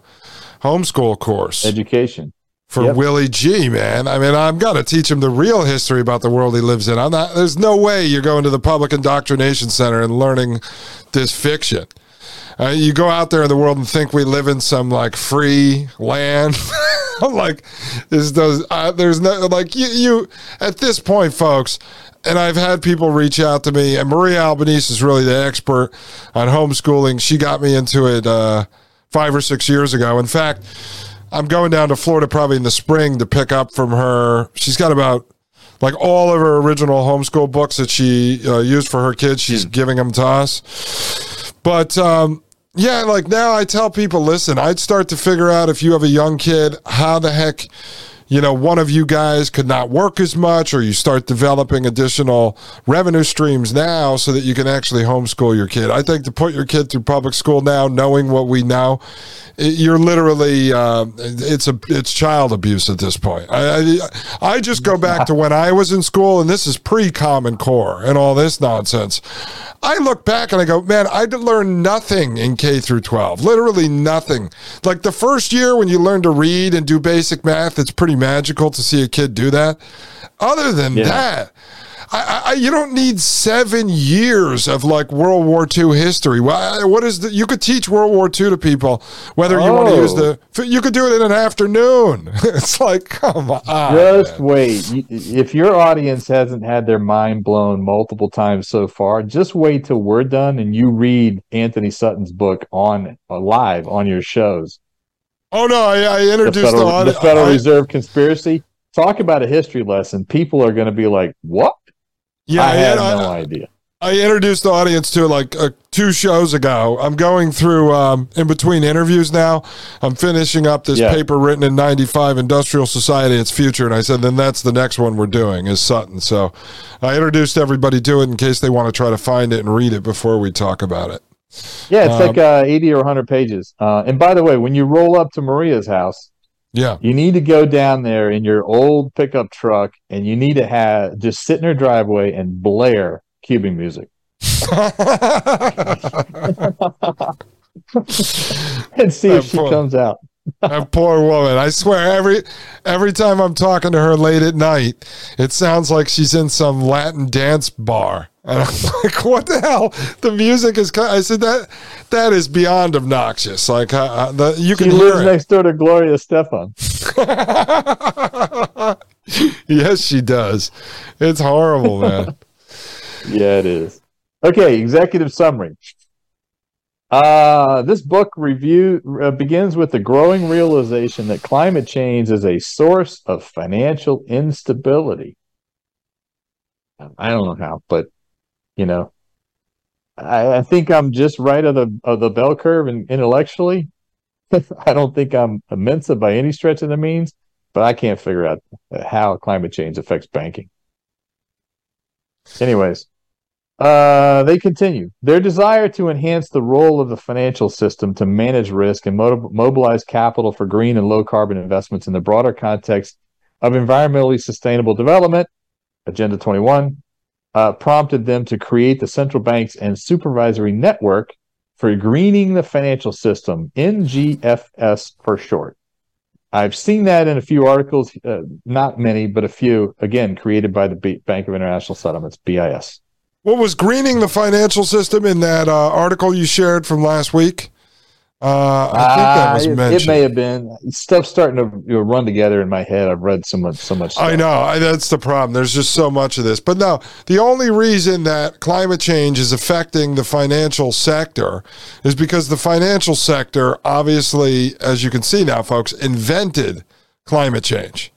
homeschool course. Education. For yep. Willie G, man. I mean, I'm to teach him the real history about the world he lives in. I'm not there's no way you're going to the public indoctrination center and learning this fiction. Uh, you go out there in the world and think we live in some like free land. like, is those? Uh, there's no like you, you at this point, folks. And I've had people reach out to me, and Maria Albanese is really the expert on homeschooling. She got me into it uh, five or six years ago. In fact, I'm going down to Florida probably in the spring to pick up from her. She's got about like all of her original homeschool books that she uh, used for her kids. She's mm. giving them to us. But um, yeah, like now I tell people, listen, I'd start to figure out if you have a young kid, how the heck, you know, one of you guys could not work as much, or you start developing additional revenue streams now so that you can actually homeschool your kid. I think to put your kid through public school now, knowing what we know, you're literally uh, it's a it's child abuse at this point. I, I, I just go back to when I was in school, and this is pre Common Core and all this nonsense. I look back and I go, man, I learned nothing in K through 12. Literally nothing. Like the first year when you learn to read and do basic math, it's pretty magical to see a kid do that. Other than yeah. that, I, I, you don't need seven years of like World War II history. What is the? You could teach World War II to people whether you want to use the. Oh. You could do it in an afternoon. it's like, come on. Just man. wait. If your audience hasn't had their mind blown multiple times so far, just wait till we're done and you read Antony Sutton's book on uh, live on your shows. Oh no! I, I introduced the Federal, the, the Federal I, Reserve conspiracy. Talk about a history lesson. People are going to be like, "What?" Yeah, I had I, no idea. I introduced the audience to it like uh, two shows ago. I'm going through um, in between interviews now. I'm finishing up this yeah. paper written in '95, Industrial Society, Its Future, and I said then that's the next one we're doing is Sutton. So I introduced everybody to it in case they want to try to find it and read it before we talk about it. Yeah, it's um, like uh, 80 or 100 pages. Uh, and by the way, when you roll up to Maria's house, yeah. You need to go down there in your old pickup truck and you need to have just sit in her driveway and blare Cuban music. and see if she comes out. that poor woman. I swear every every time I'm talking to her late at night, it sounds like she's in some Latin dance bar. And I'm like, what the hell? The music is. I said that that is beyond obnoxious. Like uh, uh the, you she can lives hear next door to Gloria Estefan. yes, she does. It's horrible, man. yeah, it is. Okay, executive summary. Uh, this book review uh, begins with the growing realization that climate change is a source of financial instability. I don't know how, but you know, I, I think I'm just right of the of the bell curve and intellectually. I don't think I'm a Mensa by any stretch of the means, but I can't figure out how climate change affects banking. Anyways, uh, they continue. Their desire to enhance the role of the financial system to manage risk and mobilize capital for green and low carbon investments in the broader context of environmentally sustainable development, Agenda 21, uh, prompted them to create the central banks and supervisory network for greening the financial system, NGFS for short. I've seen that in a few articles, uh, not many, but a few, again, created by the B- Bank of International Settlements, BIS. What was greening the financial system in that uh, article you shared from last week? Uh, I think that was uh, mentioned. It may have been stuff starting to you know, run together in my head. I've read so much, so much. Stuff. I know I, that's the problem. There's just so much of this. But no, the only reason that climate change is affecting the financial sector is because the financial sector, obviously, as you can see now, folks, invented climate change.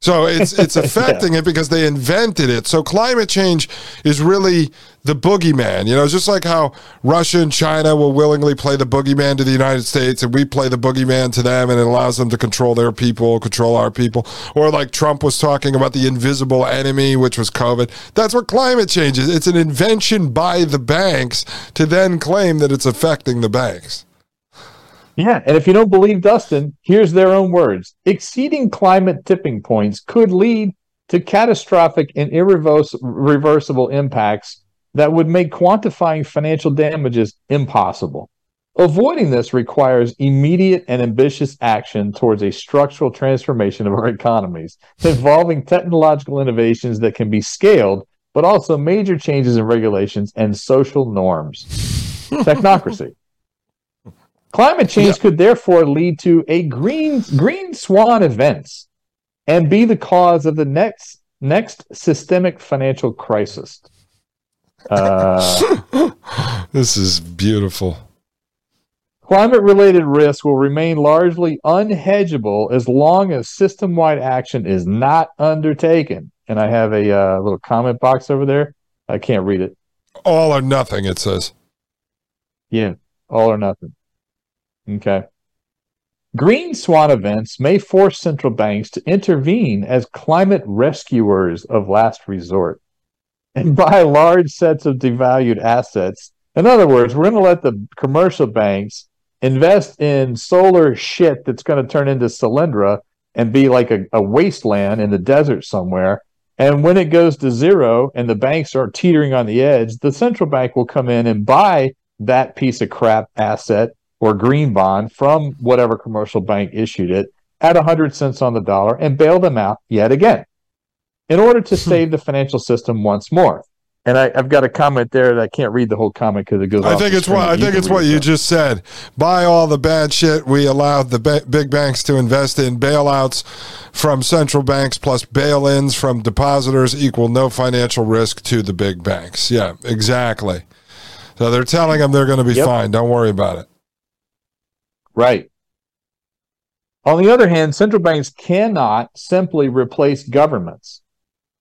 So it's it's affecting yeah. it because they invented it. So climate change is really the boogeyman. You know, it's just like how Russia and China will willingly play the boogeyman to the United States and we play the boogeyman to them and it allows them to control their people, control our people. Or like Trump was talking about the invisible enemy, which was COVID. That's what climate change is. It's an invention by the banks to then claim that it's affecting the banks. Yeah, and if you don't believe Dustin, here's their own words. Exceeding climate tipping points could lead to catastrophic and irreversible impacts that would make quantifying financial damages impossible. Avoiding this requires immediate and ambitious action towards a structural transformation of our economies, involving technological innovations that can be scaled, but also major changes in regulations and social norms. Technocracy. Climate change yeah. could therefore lead to a green green swan events and be the cause of the next next systemic financial crisis. Uh, this is beautiful. Climate related risk will remain largely unhedgeable as long as system wide action is not undertaken. And I have a uh, little comment box over there. I can't read it. All or nothing, it says. Yeah, all or nothing. Okay. Green swan events may force central banks to intervene as climate rescuers of last resort and buy large sets of devalued assets. In other words, we're going to let the commercial banks invest in solar shit that's going to turn into Solyndra and be like a, a wasteland in the desert somewhere. And when it goes to zero and the banks are teetering on the edge, the central bank will come in and buy that piece of crap asset or green bond from whatever commercial bank issued it at 100 cents on the dollar and bail them out yet again in order to hmm. save the financial system once more. And I, have got a comment there that I can't read the whole comment because it goes. I think it's what I think it's what you just said. Buy all the bad shit we allowed the ba- big banks to invest in. Bailouts from central banks plus bail-ins from depositors equal no financial risk to the big banks. Yeah, exactly. So they're telling them they're going to be yep. fine. Don't worry about it. Right. On the other hand, central banks cannot simply replace governments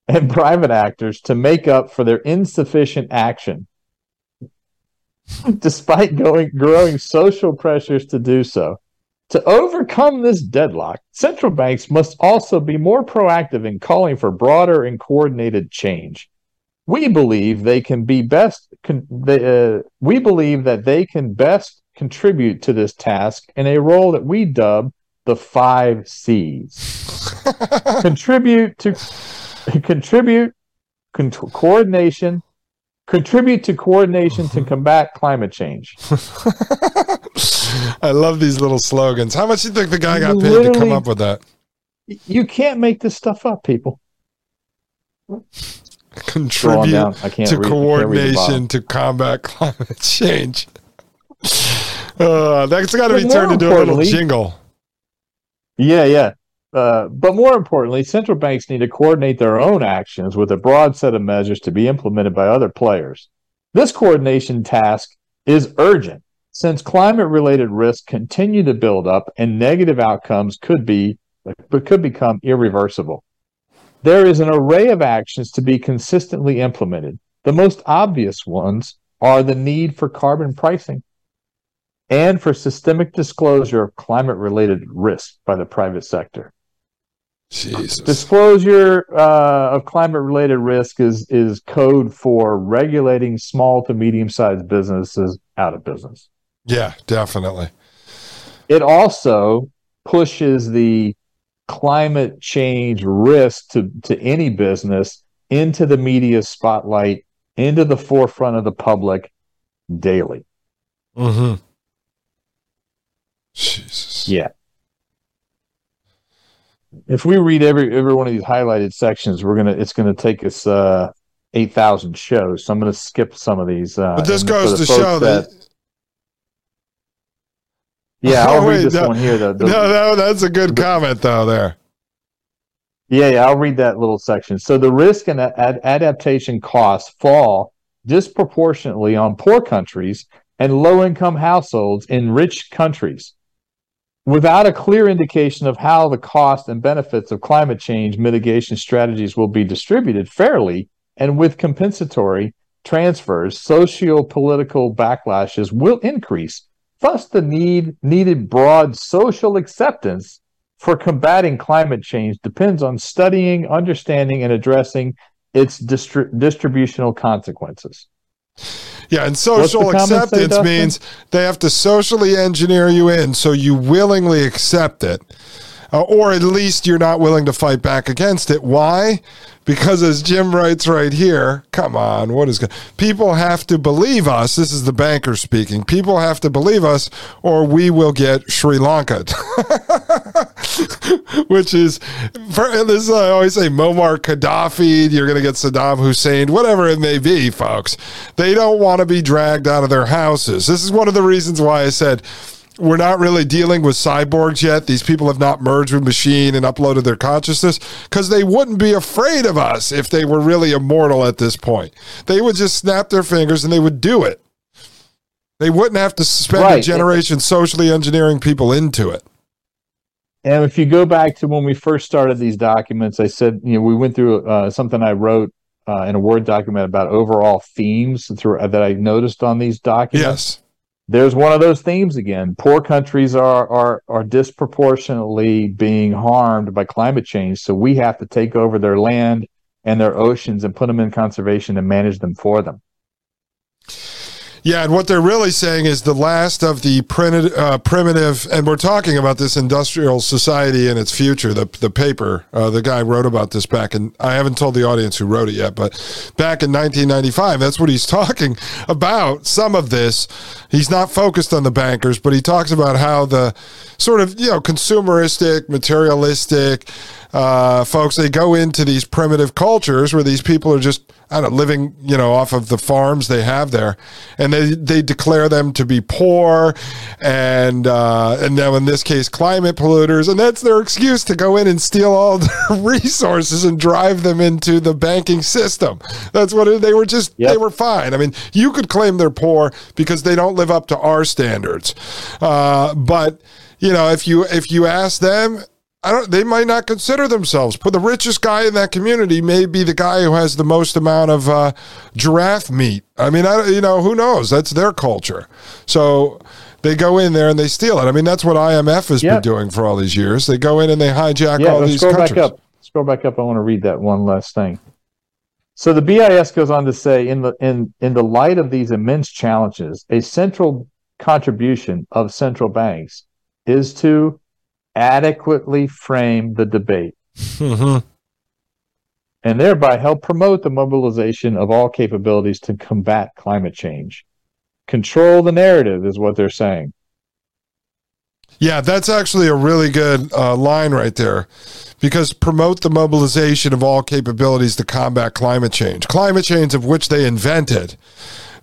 and private actors to make up for their insufficient action, despite going, growing social pressures to do so. To overcome this deadlock, central banks must also be more proactive in calling for broader and coordinated change. We believe they can be best. Con, they, uh, we believe that they can best contribute to this task in a role that we dub the five C's. contribute to contribute con- coordination, contribute to coordination to mm-hmm. combat climate change. I love these little slogans. How much do you think the guy got paid Literally, to come up with that? You can't make this stuff up, people. Contribute to coordination to combat climate change. Uh, that's got to be turned into a little jingle. Yeah, yeah. Uh, but more importantly, central banks need to coordinate their own actions with a broad set of measures to be implemented by other players. This coordination task is urgent since climate related risks continue to build up and negative outcomes could be but could become irreversible. There is an array of actions to be consistently implemented. The most obvious ones are the need for carbon pricing and for systemic disclosure of climate related risk by the private sector. Jesus. Disclosure uh, of climate related risk is, is code for regulating small to medium sized businesses out of business. Yeah, definitely. It also pushes the climate change risk to, to any business into the media spotlight, into the forefront of the public daily. Mm-hmm. Jesus. Yeah. If we read every every one of these highlighted sections, we're gonna it's gonna take us uh eight thousand shows. So I'm going to skip some of these. Uh, but this goes to show that, that yeah, I'll oh, read this no, one here. Though. No, no, that's a good comment though. There. Yeah, yeah, I'll read that little section. So the risk and ad- adaptation costs fall disproportionately on poor countries and low-income households in rich countries. Without a clear indication of how the cost and benefits of climate change mitigation strategies will be distributed fairly and with compensatory transfers, socio-political backlashes will increase Thus, the need needed broad social acceptance for combating climate change depends on studying, understanding, and addressing its distri- distributional consequences. Yeah, and social acceptance say, means they have to socially engineer you in so you willingly accept it. Uh, or at least you're not willing to fight back against it. Why? Because as Jim writes right here, come on, what is good? people have to believe us. This is the banker speaking. People have to believe us, or we will get Sri Lanka, which is this. Is, I always say Muammar Gaddafi. You're going to get Saddam Hussein, whatever it may be, folks. They don't want to be dragged out of their houses. This is one of the reasons why I said we're not really dealing with cyborgs yet. These people have not merged with machine and uploaded their consciousness because they wouldn't be afraid of us if they were really immortal at this point. They would just snap their fingers and they would do it. They wouldn't have to spend right. a generation socially engineering people into it. And if you go back to when we first started these documents, I said, you know, we went through uh, something I wrote uh, in a Word document about overall themes through, that I noticed on these documents. Yes there's one of those themes again. Poor countries are are are disproportionately being harmed by climate change, so we have to take over their land and their oceans and put them in conservation and manage them for them. Yeah, and what they're really saying is the last of the printed, uh, primitive, and we're talking about this industrial society and its future. The the paper, uh, the guy wrote about this back and I haven't told the audience who wrote it yet, but back in 1995, that's what he's talking about. Some of this, he's not focused on the bankers, but he talks about how the sort of you know consumeristic, materialistic uh, folks they go into these primitive cultures where these people are just I don't know, living, you know, off of the farms they have there, and they they declare them to be poor, and uh, and now in this case, climate polluters, and that's their excuse to go in and steal all the resources and drive them into the banking system. That's what it, they were just yep. they were fine. I mean, you could claim they're poor because they don't live up to our standards, uh, but you know, if you if you ask them I don't. They might not consider themselves. But the richest guy in that community may be the guy who has the most amount of uh, giraffe meat. I mean, I, you know, who knows? That's their culture. So they go in there and they steal it. I mean, that's what IMF has been doing for all these years. They go in and they hijack yeah, all these scroll countries. Back up. Scroll back up. I want to read that one last thing. So the BIS goes on to say, in the in in the light of these immense challenges, a central contribution of central banks is to adequately frame the debate mm-hmm. and thereby help promote the mobilization of all capabilities to combat climate change. Control the narrative is what they're saying. Yeah, that's actually a really good uh, line right there because promote the mobilization of all capabilities to combat climate change. Climate change, of which they invented.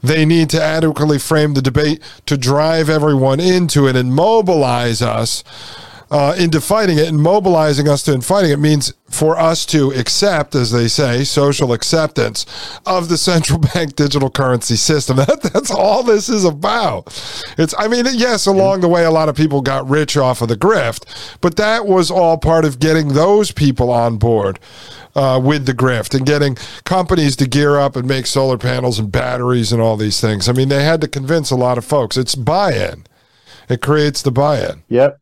They need to adequately frame the debate to drive everyone into it and mobilize us uh, into fighting it and mobilizing us to in fighting it means for us to accept, as they say, social acceptance of the central bank digital currency system. That, that's all this is about. It's, I mean, yes, along the way, a lot of people got rich off of the grift, but that was all part of getting those people on board. Uh, with the grift and getting companies to gear up and make solar panels and batteries and all these things. I mean, they had to convince a lot of folks. It's buy in, it creates the buy in. Yep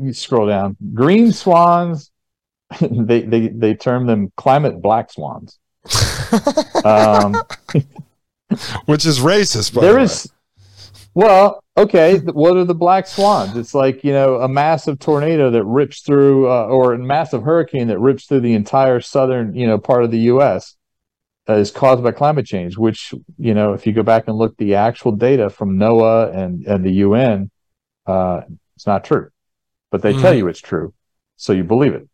you scroll down. Green swans, they they they term them climate black swans. um, Which is racist. there the is, well, okay. What are the black swans? It's like you know a massive tornado that rips through, uh, or a massive hurricane that rips through the entire southern you know part of the U.S. Uh, is caused by climate change. Which you know, if you go back and look the actual data from NOAA and and the UN, uh, it's not true but they mm. tell you it's true, so you believe it.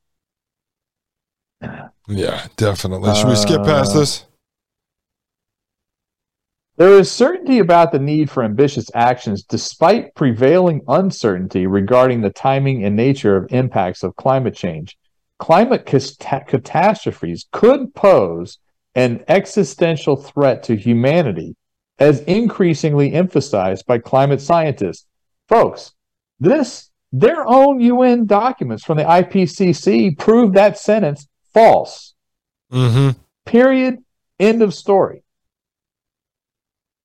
Yeah, definitely. Should we skip past uh, this? There is certainty about the need for ambitious actions despite prevailing uncertainty regarding the timing and nature of impacts of climate change. Climate catastrophes could pose an existential threat to humanity, as increasingly emphasized by climate scientists. Folks, this their own UN documents from the IPCC prove that sentence false. Mm-hmm. Period. End of story.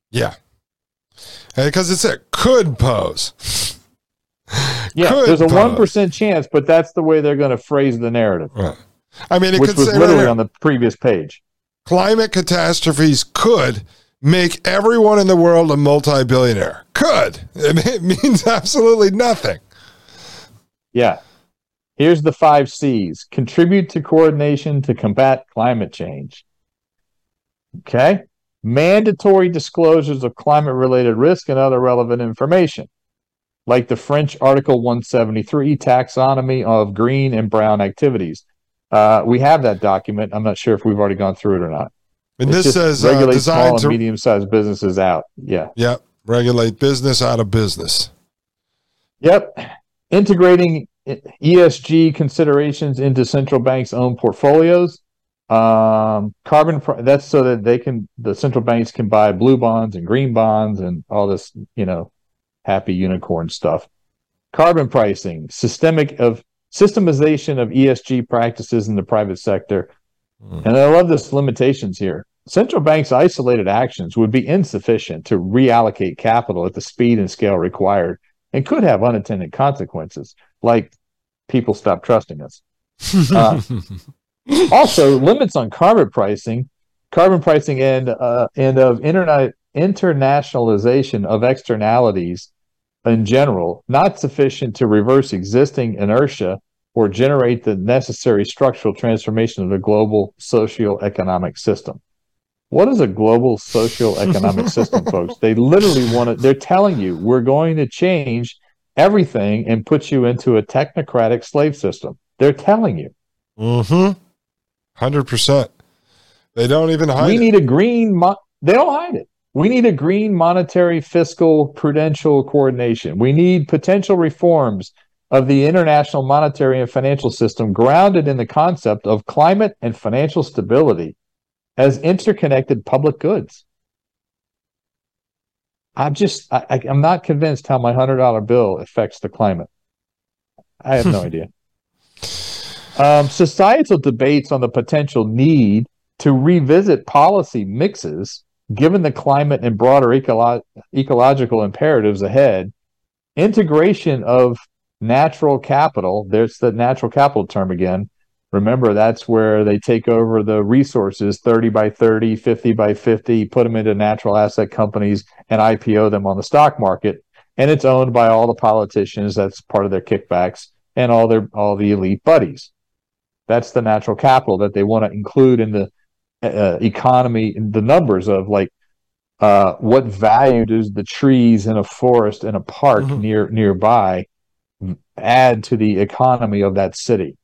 Yeah. Because it said could pose. yeah, could there's a one percent chance, but that's the way they're going to phrase the narrative. Right. I mean, it which was literally right on the previous page. Climate catastrophes could make everyone in the world a multi-billionaire. Could it means absolutely nothing. Yeah. Here's the five C's contribute to coordination to combat climate change. Okay mandatory disclosures of climate related risk and other relevant information, like the French Article 173 taxonomy of green and brown activities. Uh, we have that document. I'm not sure if we've already gone through it or not. And it's this says uh, regulate small and medium sized businesses out. Yeah. Yep. Regulate business out of business. Yep. Integrating ESG considerations into central banks' own portfolios um, carbon that's so that they can the central banks can buy blue bonds and green bonds and all this, you know, happy unicorn stuff. Carbon pricing, systemic of systemization of ESG practices in the private sector. Mm. And I love this limitations here. Central banks' isolated actions would be insufficient to reallocate capital at the speed and scale required and could have unintended consequences, like people stop trusting us. Uh, also, limits on carbon pricing, carbon pricing, and uh, and of internet internationalization of externalities in general, not sufficient to reverse existing inertia or generate the necessary structural transformation of the global socio-economic system. What is a global socio-economic system, folks? They literally want to, they're telling you, we're going to change everything and put you into a technocratic slave system. They're telling you. Mm-hmm. Hundred percent. They don't even hide. We it. need a green. Mo- they don't hide it. We need a green monetary, fiscal, prudential coordination. We need potential reforms of the international monetary and financial system grounded in the concept of climate and financial stability as interconnected public goods. I'm just, I, am not convinced how my $100 bill affects the climate. I have no idea. Um, societal debates on the potential need to revisit policy mixes, given the climate and broader ecolo- ecological imperatives ahead, integration of natural capital, there's the natural capital term again. Remember, that's where they take over the resources 30 by 30, 50 by 50, put them into natural asset companies and IPO them on the stock market. And it's owned by all the politicians. That's part of their kickbacks and all their all the elite buddies. That's the natural capital that they want to include in the uh, economy, in the numbers of like uh, what value does the trees in a forest in a park mm-hmm. near nearby add to the economy of that city?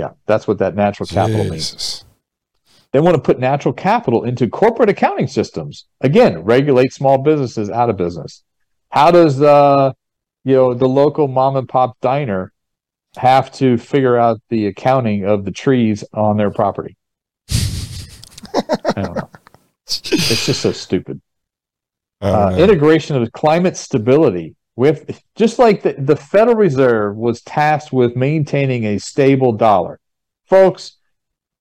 Yeah, that's what that natural capital Jesus. means. They want to put natural capital into corporate accounting systems. Again, regulate small businesses out of business. How does uh, you know the local mom and pop diner have to figure out the accounting of the trees on their property. I don't know. It's just so stupid. Uh, integration of climate stability with just like the, the Federal Reserve was tasked with maintaining a stable dollar. Folks,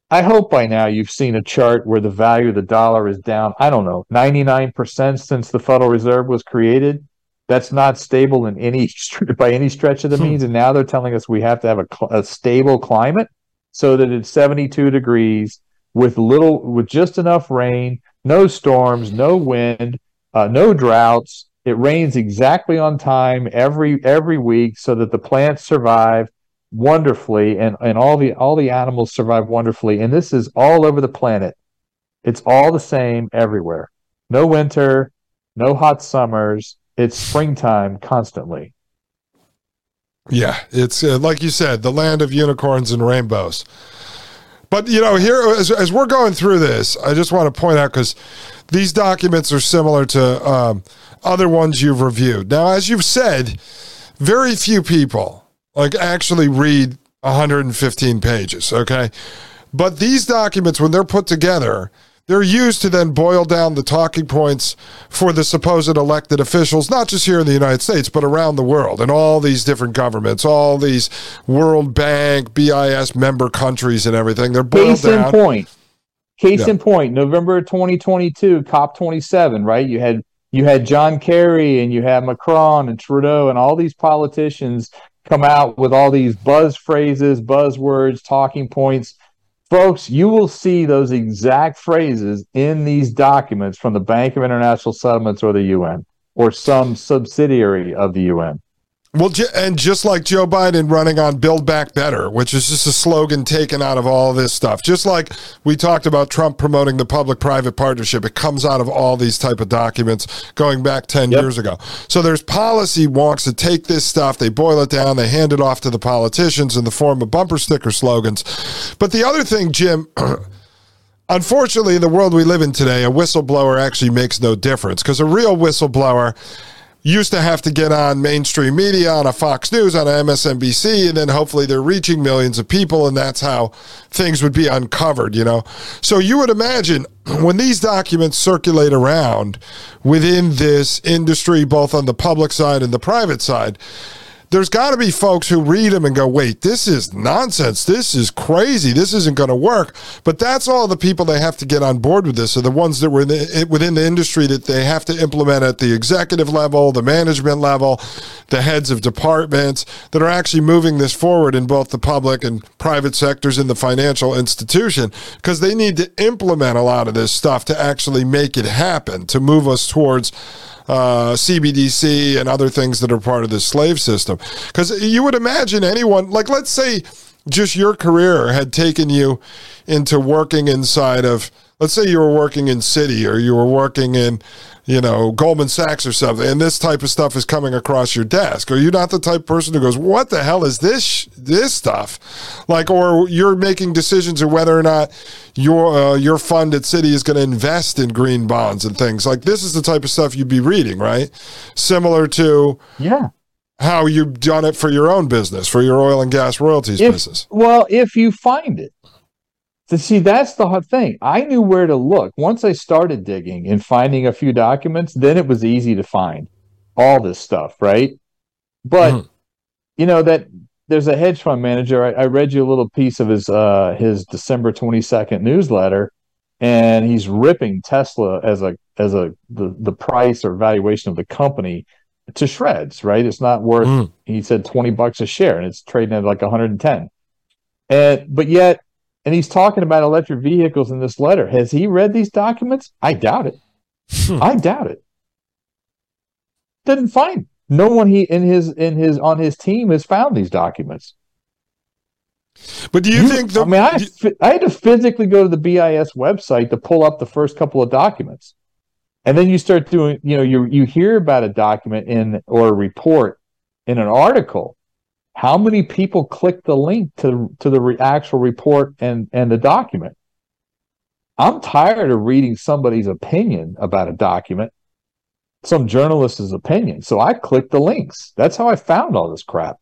I hope by now you've seen a chart where the value of the dollar is down, I don't know, 99% since the Federal Reserve was created that's not stable in any by any stretch of the hmm. means. And now they're telling us we have to have a, a stable climate so that it's 72 degrees with little with just enough rain, no storms, no wind, uh, no droughts. It rains exactly on time every every week so that the plants survive wonderfully and, and all the all the animals survive wonderfully. And this is all over the planet. It's all the same everywhere. No winter, no hot summers, it's springtime constantly. Yeah, it's uh, like you said, the land of unicorns and rainbows. But you know, here as, as we're going through this, I just want to point out because these documents are similar to um, other ones you've reviewed. Now, as you've said, very few people like actually read 115 pages. Okay, but these documents, when they're put together, they're used to then boil down the talking points for the supposed elected officials, not just here in the United States, but around the world and all these different governments, all these World Bank, BIS member countries and everything. They're boiled Case down. in point. Case yeah. in point, November 2022, COP27, right? You had you had John Kerry and you had Macron and Trudeau and all these politicians come out with all these buzz phrases, buzzwords, talking points Folks, you will see those exact phrases in these documents from the Bank of International Settlements or the UN or some subsidiary of the UN. Well, and just like Joe Biden running on Build Back Better, which is just a slogan taken out of all this stuff. Just like we talked about Trump promoting the public-private partnership, it comes out of all these type of documents going back 10 yep. years ago. So there's policy wonks that take this stuff, they boil it down, they hand it off to the politicians in the form of bumper sticker slogans. But the other thing, Jim, unfortunately, in the world we live in today, a whistleblower actually makes no difference because a real whistleblower used to have to get on mainstream media on a Fox News, on a MSNBC, and then hopefully they're reaching millions of people, and that's how things would be uncovered, you know? So you would imagine when these documents circulate around within this industry, both on the public side and the private side, there's got to be folks who read them and go, wait, this is nonsense. This is crazy. This isn't going to work. But that's all the people they have to get on board with this are the ones that were the, eh, within the industry that they have to implement at the executive level, the management level, the heads of departments that are actually moving this forward in both the public and private sectors in the financial institution because they need to implement a lot of this stuff to actually make it happen, to move us towards uh, CBDC and other things that are part of the slave system. Because you would imagine anyone, like let's say just your career had taken you into working inside of, let's say you were working in Citi or you were working in you know, Goldman Sachs or something, and this type of stuff is coming across your desk. Are you not the type person who goes, "What the hell is this this stuff?" Like, or you're making decisions of whether or not your uh, your fund at Citi is going to invest in green bonds and things like this is the type of stuff you'd be reading, right? Similar to yeah how you've done it for your own business, for your oil and gas royalties if, business. Well, if you find it. To see, that's the hard thing. I knew where to look. Once I started digging and finding a few documents, then it was easy to find all this stuff, right? But mm-hmm. you know that there's a hedge fund manager. I, I, read you a little piece of his uh, his December 22nd newsletter, and he's ripping Tesla as a as a the, the price or valuation of the company to shreds. Right? It's not worth. Mm. He said 20 bucks a share, and it's trading at like 110. And but yet and he's talking about electric vehicles in this letter. Has he read these documents? I doubt it. Hmm. I doubt it. Didn't find no one he in his in his on his team has found these documents. But do you, you think? The, I mean, I, you, I had to physically go to the BIS website to pull up the first couple of documents, and then you start doing. You know, you you hear about a document in or a report in an article, how many people click the link to to the re- actual report and and the document? I'm tired of reading somebody's opinion about a document some journalist's opinion. So i click the links. That's how i found all this crap.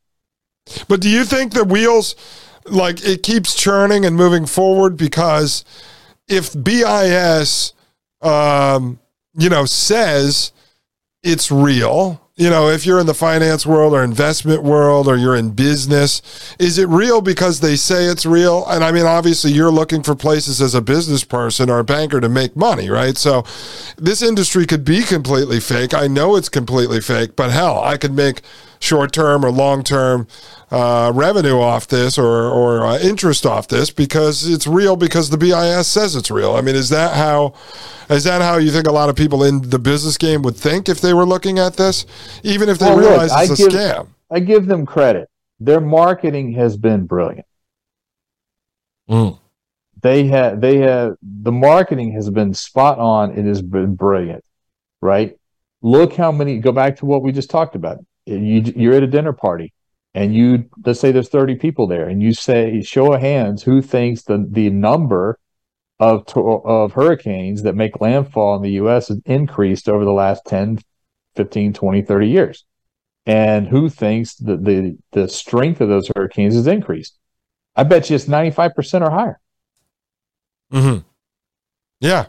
But do you think the wheels like it keeps churning and moving forward because if bis um you know says it's real you know, if you're in the finance world or investment world or you're in business, is it real because they say it's real? And I mean, obviously, you're looking for places as a business person or a banker to make money, right? So this industry could be completely fake. I know it's completely fake, but hell, I could make short term or long term uh, revenue off this or, or uh, interest off this because it's real because the BIS says it's real. I mean, is that how is that how you think a lot of people in the business game would think if they were looking at this, even if they well, realize look, it's a give, scam? I give them credit. Their marketing has been brilliant. Mm. They have they have the marketing has been spot on. It has been brilliant, right? Look how many. Go back to what we just talked about. You, you're at a dinner party and you let's say there's 30 people there and you say show of hands who thinks the the number of of hurricanes that make landfall in the US has increased over the last 10 15 20 30 years? And who thinks that the the strength of those hurricanes has increased? I bet you it's 95% or higher. Mhm yeah.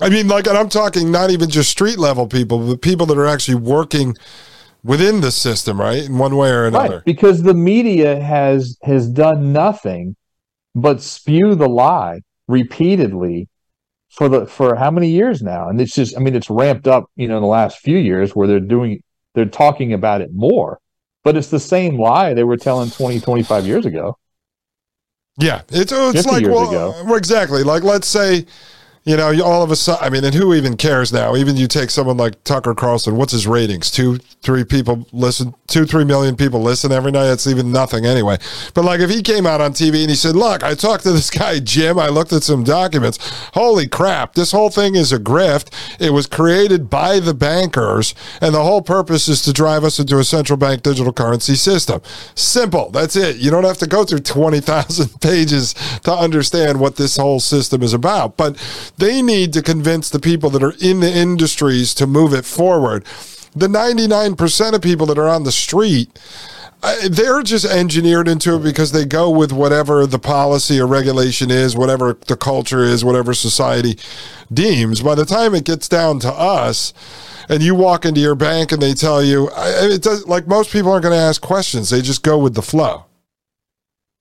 I mean like and i'm talking not even just street level people but people that are actually working within the system, right? In one way or another. Right, because the media has has done nothing but spew the lie repeatedly for the for how many years now? And it's just I mean it's ramped up, you know, in the last few years where they're doing they're talking about it more. But it's the same lie they were telling 20, 25 years ago. Yeah, it's it's like well, exactly. Like let's say you know, all of a sudden, I mean, and who even cares now? Even you take someone like Tucker Carlson, what's his ratings? Two, three people listen, two, three million people listen every night. That's even nothing anyway. But like if he came out on TV and he said, Look, I talked to this guy, Jim, I looked at some documents. Holy crap, this whole thing is a grift. It was created by the bankers, and the whole purpose is to drive us into a central bank digital currency system. Simple. That's it. You don't have to go through 20,000 pages to understand what this whole system is about. But they need to convince the people that are in the industries to move it forward. The 99% of people that are on the street, they're just engineered into it because they go with whatever the policy or regulation is, whatever the culture is, whatever society deems. By the time it gets down to us, and you walk into your bank and they tell you, it does like most people aren't going to ask questions; they just go with the flow.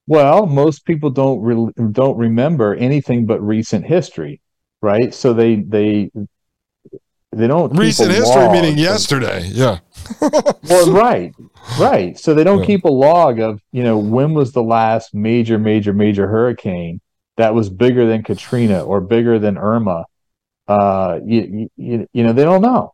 Well, most people don't re- don't remember anything but recent history right? So they they they don't recent history meaning yesterday. Yeah. well, right, right. So they don't yeah. keep a log of you know when was the last major, major, major hurricane that was bigger than Katrina or bigger than Irma. Uh, you, you, you know they don't know.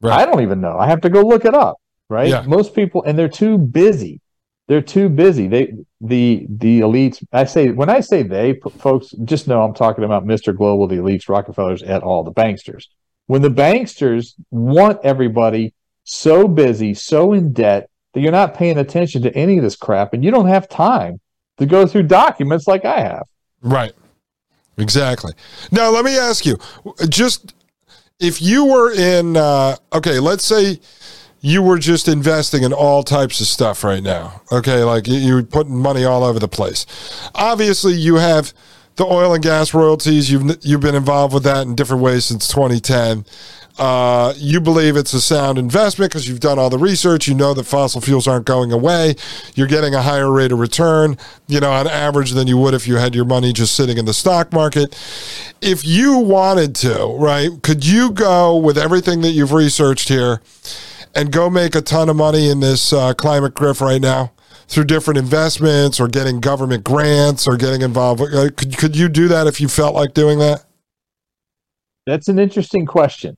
Right. I don't even know. I have to go look it up. Right. Yeah. Most people and they're too busy they're too busy. They the the elites. I say when I say they folks, just know I'm talking about Mr. Global, the elites, Rockefellers, et al. The banksters. When the banksters want everybody so busy, so in debt that you're not paying attention to any of this crap, and you don't have time to go through documents like I have. Right. Exactly. Now let me ask you, just if you were in, uh, okay, let's say you were just investing in all types of stuff right now. Okay, like you, are putting money all over the place. Obviously, you have the oil and gas royalties. You've you've been involved with that in different ways since 2010. Uh, you believe it's a sound investment because you've done all the research. You know that fossil fuels aren't going away. You're getting a higher rate of return, you know, on average than you would if you had your money just sitting in the stock market. If you wanted to, right, could you go with everything that you've researched here? And go make a ton of money in this uh, climate grift right now through different investments or getting government grants or getting involved? Uh, could, could you do that if you felt like doing that? That's an interesting question.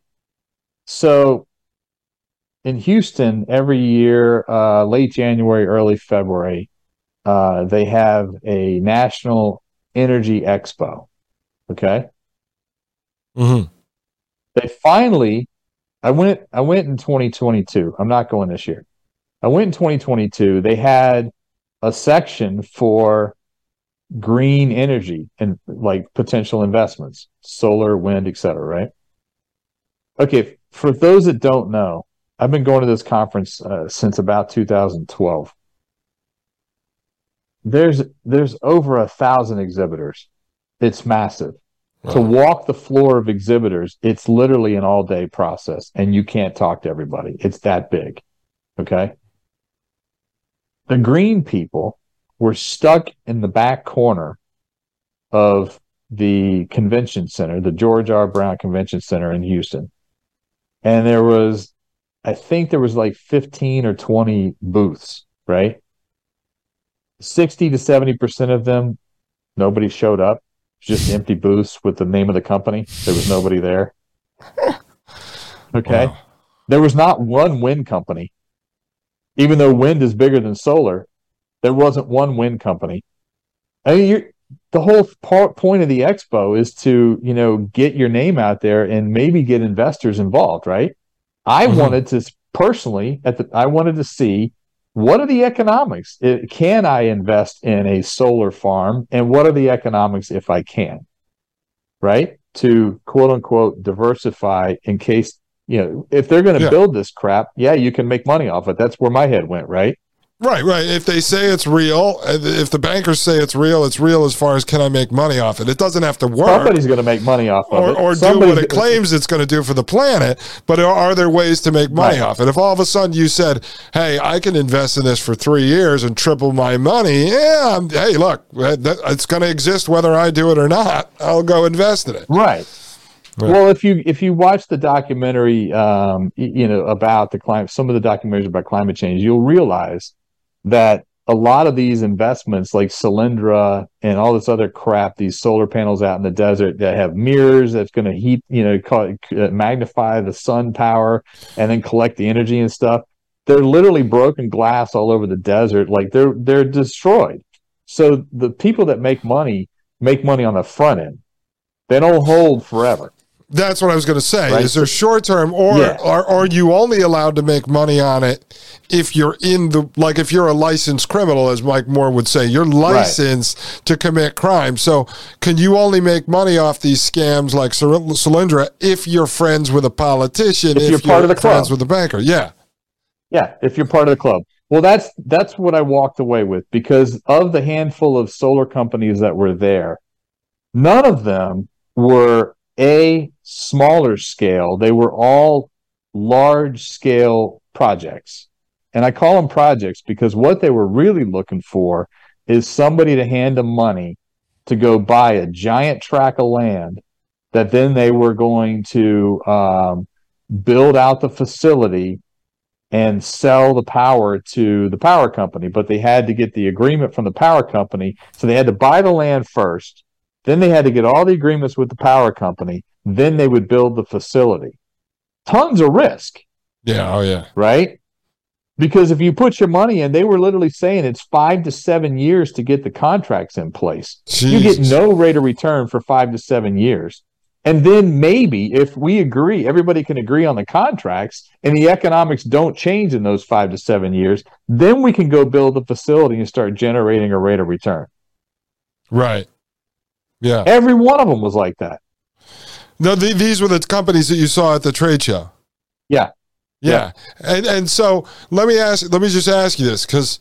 So, in Houston, every year, uh, late January, early February, uh, they have a national energy expo. Okay. Mm-hmm. They finally I went I went in 2022. I'm not going this year. I went in 2022. They had a section for green energy and like potential investments, solar, wind, etc. Right? Okay. For those that don't know, I've been going to this conference uh, since about 2012. There's there's over a thousand exhibitors. It's massive to walk the floor of exhibitors, it's literally an all day process and you can't talk to everybody. It's that big. Okay. The green people were stuck in the back corner of the convention center, the George R. Brown Convention Center in Houston. And there was, I think there was like 15 or 20 booths, right? 60 to 70% of them, nobody showed up just empty booths with the name of the company. There was nobody there. Okay. Wow. There was not one wind company. Even though wind is bigger than solar, there wasn't one wind company. I mean, the whole part, point of the expo is to, you know, get your name out there and maybe get investors involved, right? I mm-hmm. wanted to personally at the I wanted to see what are the economics? Can I invest in a solar farm? And what are the economics if I can? Right? To quote unquote diversify in case, you know, if they're going to yeah. build this crap, yeah, you can make money off it. That's where my head went, right? Right, right. If they say it's real, if the bankers say it's real, it's real as far as can I make money off it. It doesn't have to work. Somebody's going to make money off of or, it. Or do what it claims it's going to do for the planet. But are there ways to make money right. off it? If all of a sudden you said, hey, I can invest in this for three years and triple my money, yeah, hey, look, it's going to exist whether I do it or not. I'll go invest in it. Right. Right. Well, if you if you watch the documentary, um, you know about the climate, some of the documentaries about climate change, you'll realize that a lot of these investments like Solyndra and all this other crap, these solar panels out in the desert that have mirrors that's going to heat, you know, call, uh, magnify the sun power and then collect the energy and stuff. They're literally broken glass all over the desert. Like they're, they're destroyed. So the people that make money make money on the front end. They don't hold forever. That's what I was going to say. Right. Is there short term, or yeah. are, are you only allowed to make money on it if you're in the like if you're a licensed criminal, as Mike Moore would say, you're licensed right. to commit crime. So can you only make money off these scams like Solyndra if you're friends with a politician? If, if you're, part of the friends club. with a banker, yeah, yeah. If you're part of the club, well, that's that's what I walked away with because of the handful of solar companies that were there, none of them were a smaller scale. They were all large scale projects. And I call them projects because what they were really looking for is somebody to hand them money to go buy a giant tract of land that then they were going to um, build out the facility and sell the power to the power company. But they had to get the agreement from the power company. So they had to buy the land first. Then they had to get all the agreements with the power company. Then they would build the facility. Tons of risk. Yeah. Oh, yeah. Right. Because if you put your money in, they were literally saying it's five to seven years to get the contracts in place. Jesus. You get no rate of return for five to seven years. And then maybe if we agree, everybody can agree on the contracts and the economics don't change in those five to seven years, then we can go build a facility and start generating a rate of return. Right. Yeah. Every one of them was like that. No, the, these were the companies that you saw at the trade show. Yeah. Yeah. yeah. And and so let me ask let me just ask you this cuz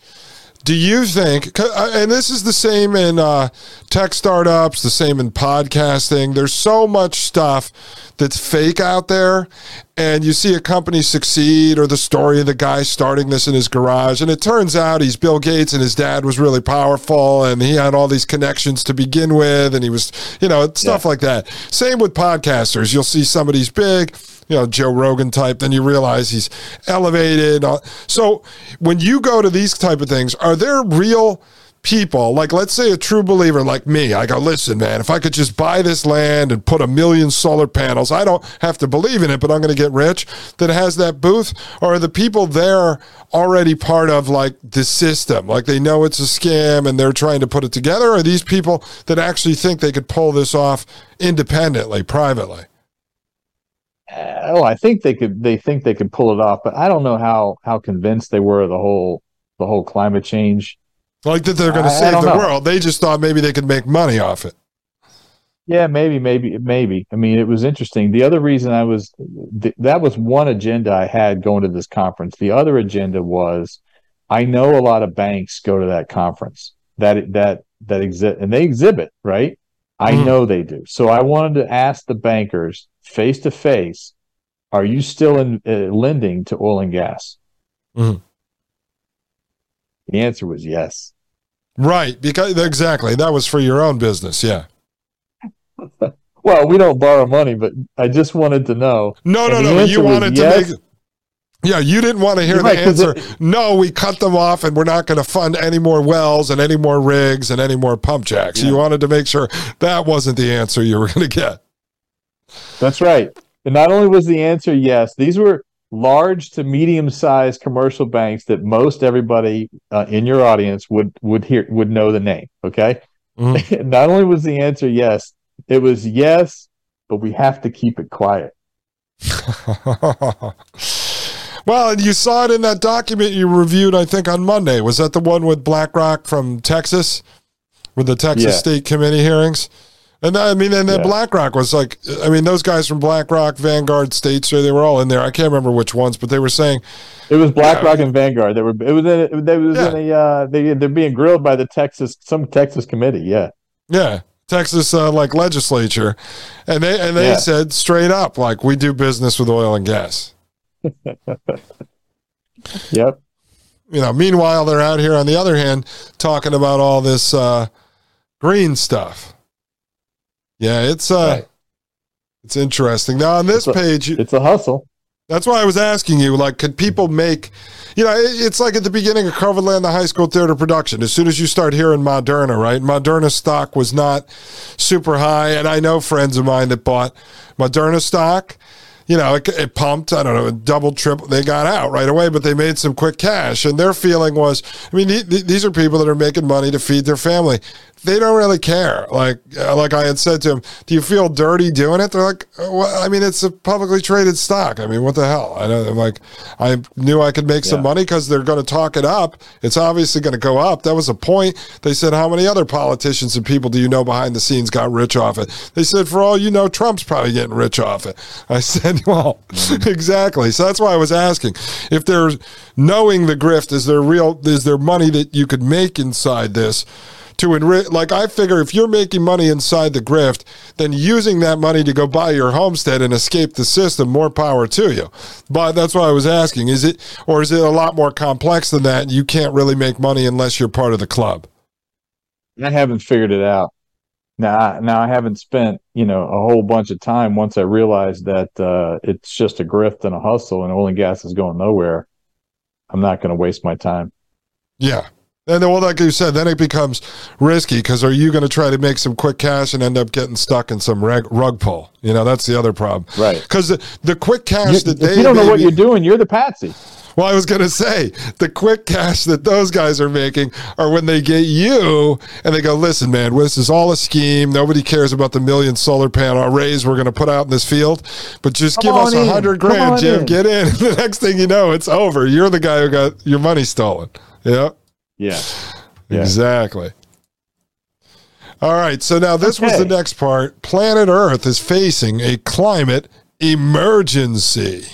do you think uh, and this is the same in uh, tech startups the same in podcasting. There's so much stuff that's fake out there and you see a company succeed or the story of the guy starting this in his garage and it turns out he's bill gates and his dad was really powerful and he had all these connections to begin with and he was you know stuff yeah. like that. Same with podcasters. You'll see somebody's big you know, Joe Rogan type, then you realize he's elevated. Uh, so when you go to these type of things, are there real people, like let's say a true believer like me, I go, listen, man, if I could just buy this land and put a million solar panels, I don't have to believe in it, but I'm going to get rich, that has that booth? Or are the people there already part of like the system? Like they know it's a scam and they're trying to put it together? Or are these people that actually think they could pull this off independently, privately? Oh, I think they could. They think they could pull it off, but I don't know how how convinced they were of the whole the whole climate change. Like that they're going to save the know. world. They just thought maybe they could make money off it. Yeah, maybe, maybe, maybe. I mean, it was interesting. The other reason I was th- that was one agenda I had going to this conference. The other agenda was I know a lot of banks go to that conference that that that exist and they exhibit right. I mm. know they do. So I wanted to ask the bankers face to face, are you still in uh, lending to oil and gas? Mm-hmm. The answer was yes. Right, because exactly that was for your own business, yeah. well, we don't borrow money, but I just wanted to know. No, no, no. You wanted to yes. make. Yeah, you didn't want to hear the answer. It, no, we cut them off, and we're not going to fund any more wells and any more rigs and any more pump jacks. Yeah. You wanted to make sure that wasn't the answer you were going to get. That's right. And not only was the answer yes, these were large to medium sized commercial banks that most everybody uh, in your audience would would hear would know the name. Okay. Mm-hmm. not only was the answer yes, it was yes, but we have to keep it quiet. Well, and you saw it in that document you reviewed, I think, on Monday. Was that the one with BlackRock from Texas, with the Texas yeah. State Committee hearings? And I mean, and then yeah. BlackRock was like, I mean, those guys from BlackRock, Vanguard, State Street, they were all in there. I can't remember which ones, but they were saying it was BlackRock yeah, and Vanguard. They were. It was. In, they was yeah. in a. Uh, they they're being grilled by the Texas some Texas committee. Yeah. Yeah. Texas uh, like legislature, and they and they said straight up like we do business with oil and gas. yep. You know. Meanwhile, they're out here on the other hand talking about all this uh, green stuff. Yeah, it's uh, right. it's interesting. Now on this it's a, page, it's a hustle. That's why I was asking you, like, could people make, you know, it's like at the beginning of Coverland, the high school theater production. As soon as you start hearing Moderna, right? Moderna stock was not super high. And I know friends of mine that bought Moderna stock you know, it, it, pumped, I don't know, double, triple. They got out right away, but they made some quick cash. And their feeling was, I mean, these are people that are making money to feed their family. They don't really care. Like, uh, like I had said to them, do you feel dirty doing it? They're like, uh, well, I mean, it's a publicly traded stock. I mean, what the hell? I know. I'm like, I knew I could make yeah. some money because they're going to talk it up. It's obviously going to go up. That was a point. They said, how many other politicians and people do you know behind the scenes got rich off it? They said, for all you know, Trump's probably getting rich off it. I said, well, exactly. So that's why I was asking if there's knowing the grift, is there real, is there money that you could make inside this? To enrich, like I figure, if you're making money inside the grift, then using that money to go buy your homestead and escape the system, more power to you. But that's why I was asking: is it, or is it a lot more complex than that? You can't really make money unless you're part of the club. I haven't figured it out. Now, now I haven't spent you know a whole bunch of time once I realized that uh, it's just a grift and a hustle, and oil and gas is going nowhere. I'm not going to waste my time. Yeah, and then, well, like you said, then it becomes risky because are you going to try to make some quick cash and end up getting stuck in some reg- rug pull? You know, that's the other problem, right? Because the, the quick cash you, that they you don't know what you're doing, you're the patsy. Well, I was going to say the quick cash that those guys are making are when they get you and they go, listen, man, this is all a scheme. Nobody cares about the million solar panel arrays we're going to put out in this field, but just Come give us a hundred grand, Jim. In. Get in. the next thing you know, it's over. You're the guy who got your money stolen. Yeah. Yeah. Exactly. All right. So now this okay. was the next part. Planet Earth is facing a climate emergency.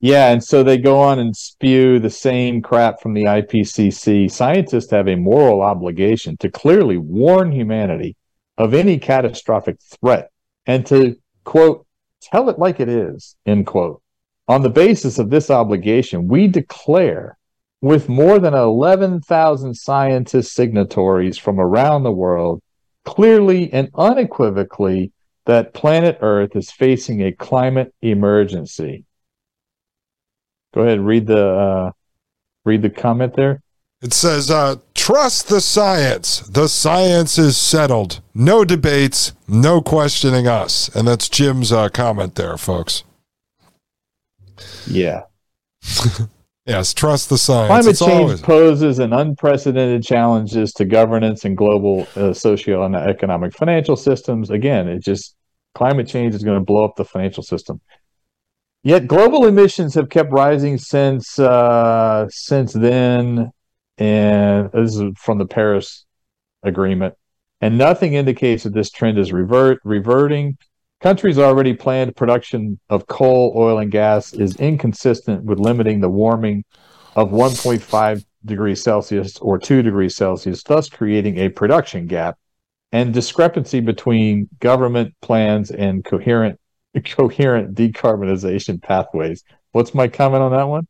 Yeah, and so they go on and spew the same crap from the IPCC. Scientists have a moral obligation to clearly warn humanity of any catastrophic threat and to, quote, tell it like it is, end quote. On the basis of this obligation, we declare with more than 11,000 scientist signatories from around the world, clearly and unequivocally that planet Earth is facing a climate emergency. Go ahead, read the uh, read the comment there. It says, uh, "Trust the science. The science is settled. No debates. No questioning us." And that's Jim's uh, comment there, folks. Yeah. yes, trust the science. Climate it's change always... poses an unprecedented challenges to governance and global uh, socio and economic financial systems. Again, it just climate change is going to blow up the financial system. Yet global emissions have kept rising since uh, since then, and this is from the Paris Agreement. And nothing indicates that this trend is revert reverting. Countries already planned production of coal, oil, and gas is inconsistent with limiting the warming of 1.5 degrees Celsius or 2 degrees Celsius, thus creating a production gap and discrepancy between government plans and coherent coherent decarbonization pathways. What's my comment on that one?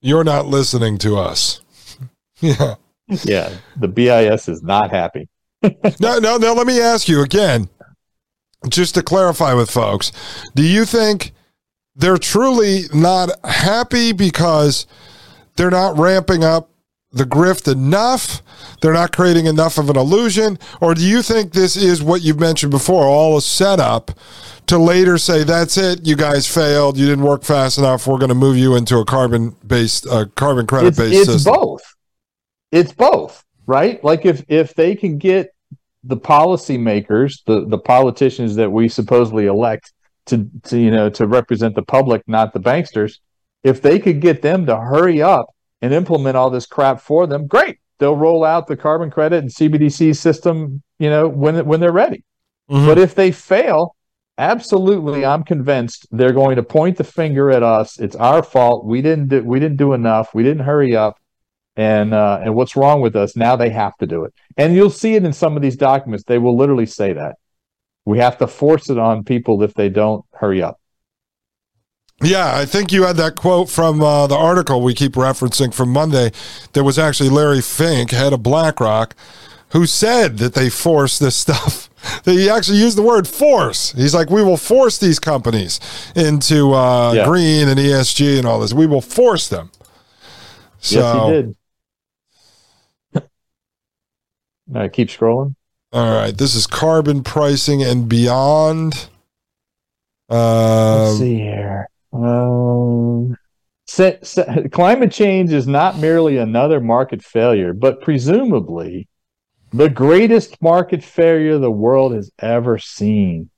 You're not listening to us. yeah. Yeah. The BIS is not happy. no, no, no. Let me ask you again, just to clarify with folks. Do you think they're truly not happy because they're not ramping up the grift enough? They're not creating enough of an illusion? Or do you think this is what you've mentioned before, all a setup to later say, that's it, you guys failed, you didn't work fast enough, we're going to move you into a carbon based, uh, carbon credit based system? It's both. It's both, right? Like if, if they can get the policymakers, the, the politicians that we supposedly elect to, to, you know, to represent the public, not the banksters – if they could get them to hurry up and implement all this crap for them, great. They'll roll out the carbon credit and CBDC system, you know, when when they're ready. Mm-hmm. But if they fail, absolutely, I'm convinced they're going to point the finger at us. It's our fault. We didn't do, we didn't do enough. We didn't hurry up. And uh, and what's wrong with us? Now they have to do it. And you'll see it in some of these documents. They will literally say that. We have to force it on people if they don't hurry up. Yeah, I think you had that quote from uh, the article we keep referencing from Monday. There was actually Larry Fink, head of BlackRock, who said that they force this stuff. he actually used the word force. He's like, we will force these companies into uh, yeah. green and ESG and all this. We will force them. So, yes, he did. Right, keep scrolling. All right, this is carbon pricing and beyond. Uh, Let's see here. Um, climate change is not merely another market failure, but presumably the greatest market failure the world has ever seen.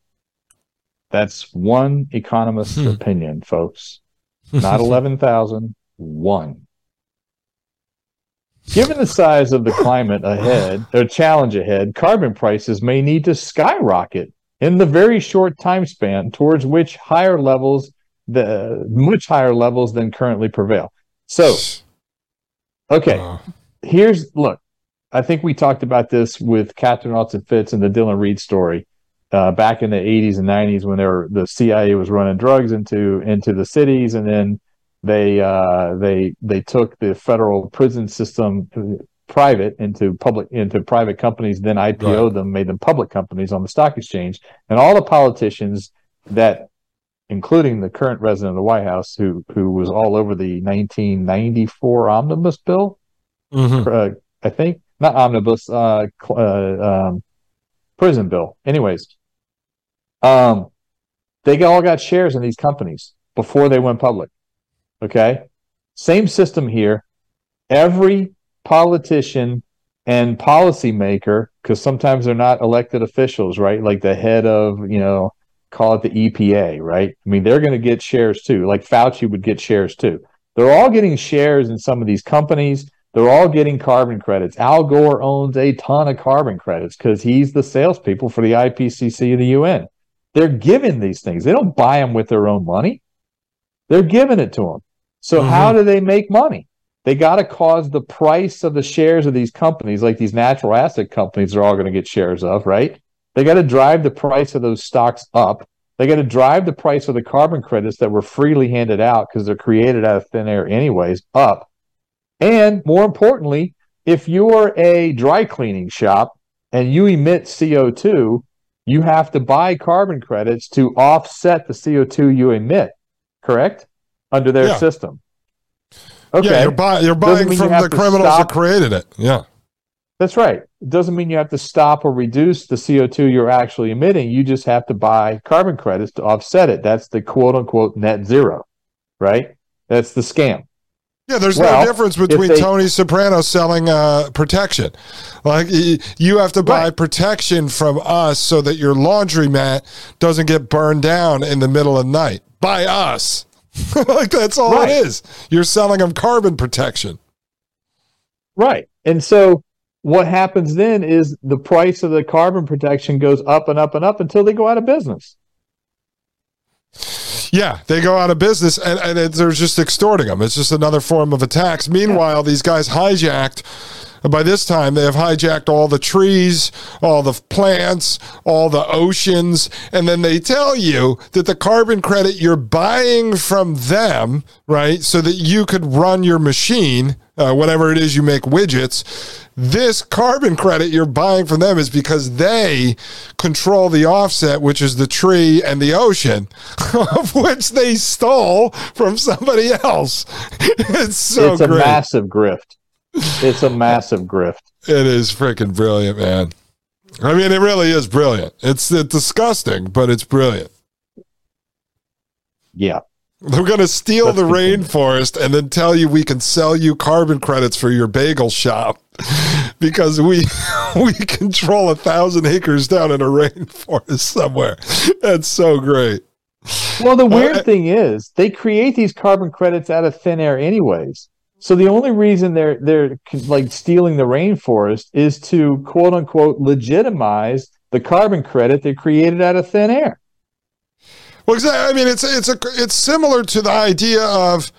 That's one economist's hmm. opinion, folks. Not 11,000, one. Given the size of the climate ahead, or challenge ahead, carbon prices may need to skyrocket in the very short time span towards which higher levels the much higher levels than currently prevail. So, okay, uh. here's look. I think we talked about this with Catherine Austin Fitts and the Dillon Read story uh, back in the 80s and 90s when were, the CIA was running drugs into into the cities, and then they uh, they they took the federal prison system uh, private into public into private companies, then IPO'd right. them, made them public companies on the stock exchange, and all the politicians that including the current resident of the White House, who who was all over the 1994 omnibus bill. Mm-hmm. Uh, I think not omnibus, uh, uh, um, prison bill. Anyways, um, they all got shares in these companies before they went public. Okay, same system here. Every politician and policymaker, because sometimes they're not elected officials, right? Like the head of you know call it the EPA, right? I mean, they're going to get shares too. Like Fauci would get shares too. They're all getting shares in some of these companies. They're all getting carbon credits. Al Gore owns a ton of carbon credits because he's the salespeople for the IPCC and the UN. They're giving these things. They don't buy them with their own money. They're giving it to them. So mm-hmm. how do they make money? They got to cause the price of the shares of these companies, like these natural asset companies, are all going to get shares of, right? They got to drive the price of those stocks up. They got to drive the price of the carbon credits that were freely handed out because they're created out of thin air, anyways, up. And more importantly, if you're a dry cleaning shop and you emit CO2, you have to buy carbon credits to offset the CO2 you emit, correct? Under their yeah. system. Okay. Yeah, you're, buy, you're buying from the criminals stop. that created it. Yeah. That's right. It doesn't mean you have to stop or reduce the CO2 you're actually emitting. You just have to buy carbon credits to offset it. That's the quote unquote net zero, right? That's the scam. Yeah, there's well, no difference between they, Tony Soprano selling uh, protection. Like you have to buy right. protection from us so that your laundromat doesn't get burned down in the middle of the night by us. like that's all right. it is. You're selling them carbon protection. Right. And so what happens then is the price of the carbon protection goes up and up and up until they go out of business. Yeah, they go out of business and, and it, they're just extorting them. It's just another form of a tax. Meanwhile, yeah. these guys hijacked by this time, they have hijacked all the trees, all the plants, all the oceans, and then they tell you that the carbon credit you're buying from them, right, so that you could run your machine, uh, whatever it is you make widgets, this carbon credit you're buying from them is because they control the offset, which is the tree and the ocean, of which they stole from somebody else. It's so it's a great. massive grift it's a massive grift. It is freaking brilliant, man. I mean, it really is brilliant. It's, it's disgusting, but it's brilliant. Yeah. They're going to steal That's the rainforest and then tell you we can sell you carbon credits for your bagel shop because we we control a thousand acres down in a rainforest somewhere. That's so great. Well, the weird uh, thing is they create these carbon credits out of thin air, anyways. So the only reason they're they're like stealing the rainforest is to quote unquote legitimize the carbon credit they created out of thin air. Well. I mean, it's it's a it's similar to the idea of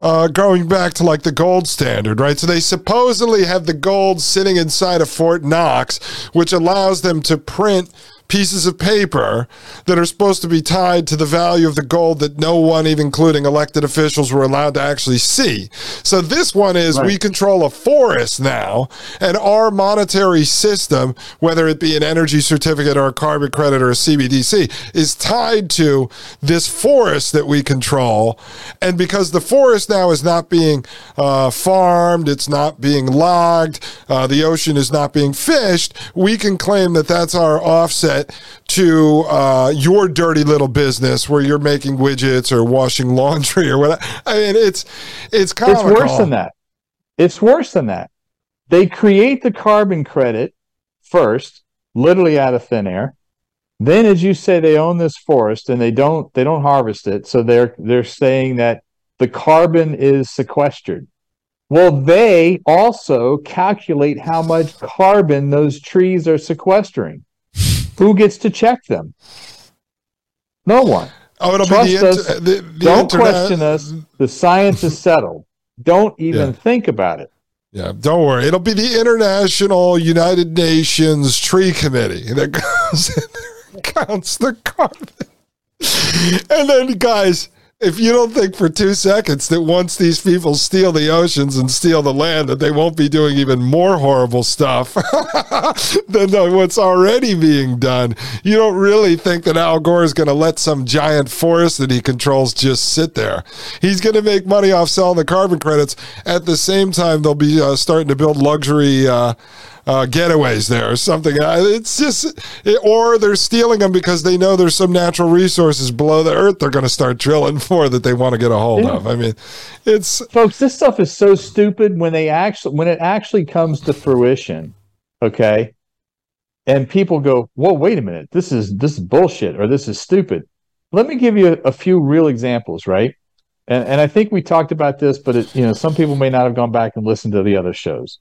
uh, going back to like the gold standard, right? So they supposedly have the gold sitting inside of Fort Knox, which allows them to print pieces of paper that are supposed to be tied to the value of the gold that no one, even including elected officials, were allowed to actually see. So this one is right. we control a forest now, and our monetary system, whether it be an energy certificate or a carbon credit or a CBDC, is tied to this forest that we control. And because the forest now is not being uh, farmed, it's not being logged, uh, the ocean is not being fished, we can claim that that's our offset to uh, your dirty little business where you're making widgets or washing laundry or whatever. I mean, it's it's comical. It's worse than that. It's worse than that. They create the carbon credit first, literally out of thin air. Then, as you say, they own this forest and they don't they don't harvest it. So they're they're saying that the carbon is sequestered. Well, they also calculate how much carbon those trees are sequestering. Who gets to check them? No one. Oh, it'll Trust be the, us. The, the Don't internet. question us. The science is settled. Don't even yeah. think about it. Yeah, don't worry. It'll be the International United Nations Tree Committee that goes in there and counts the carbon. And then, guys, if you don't think for two seconds that once these people steal the oceans and steal the land, that they won't be doing even more horrible stuff than what's already being done, you don't really think that Al Gore is going to let some giant forest that he controls just sit there. He's going to make money off selling the carbon credits. At the same time, they'll be uh, starting to build luxury. Uh, uh, getaways there or something. Uh, it's just, it, or they're stealing them because they know there's some natural resources below the earth they're going to start drilling for that they want to get a hold yeah. of. I mean, it's folks. This stuff is so stupid when they actually when it actually comes to fruition. Okay, and people go, "Whoa, wait a minute! This is this is bullshit or this is stupid." Let me give you a, a few real examples, right? And, and I think we talked about this, but it, you know, some people may not have gone back and listened to the other shows.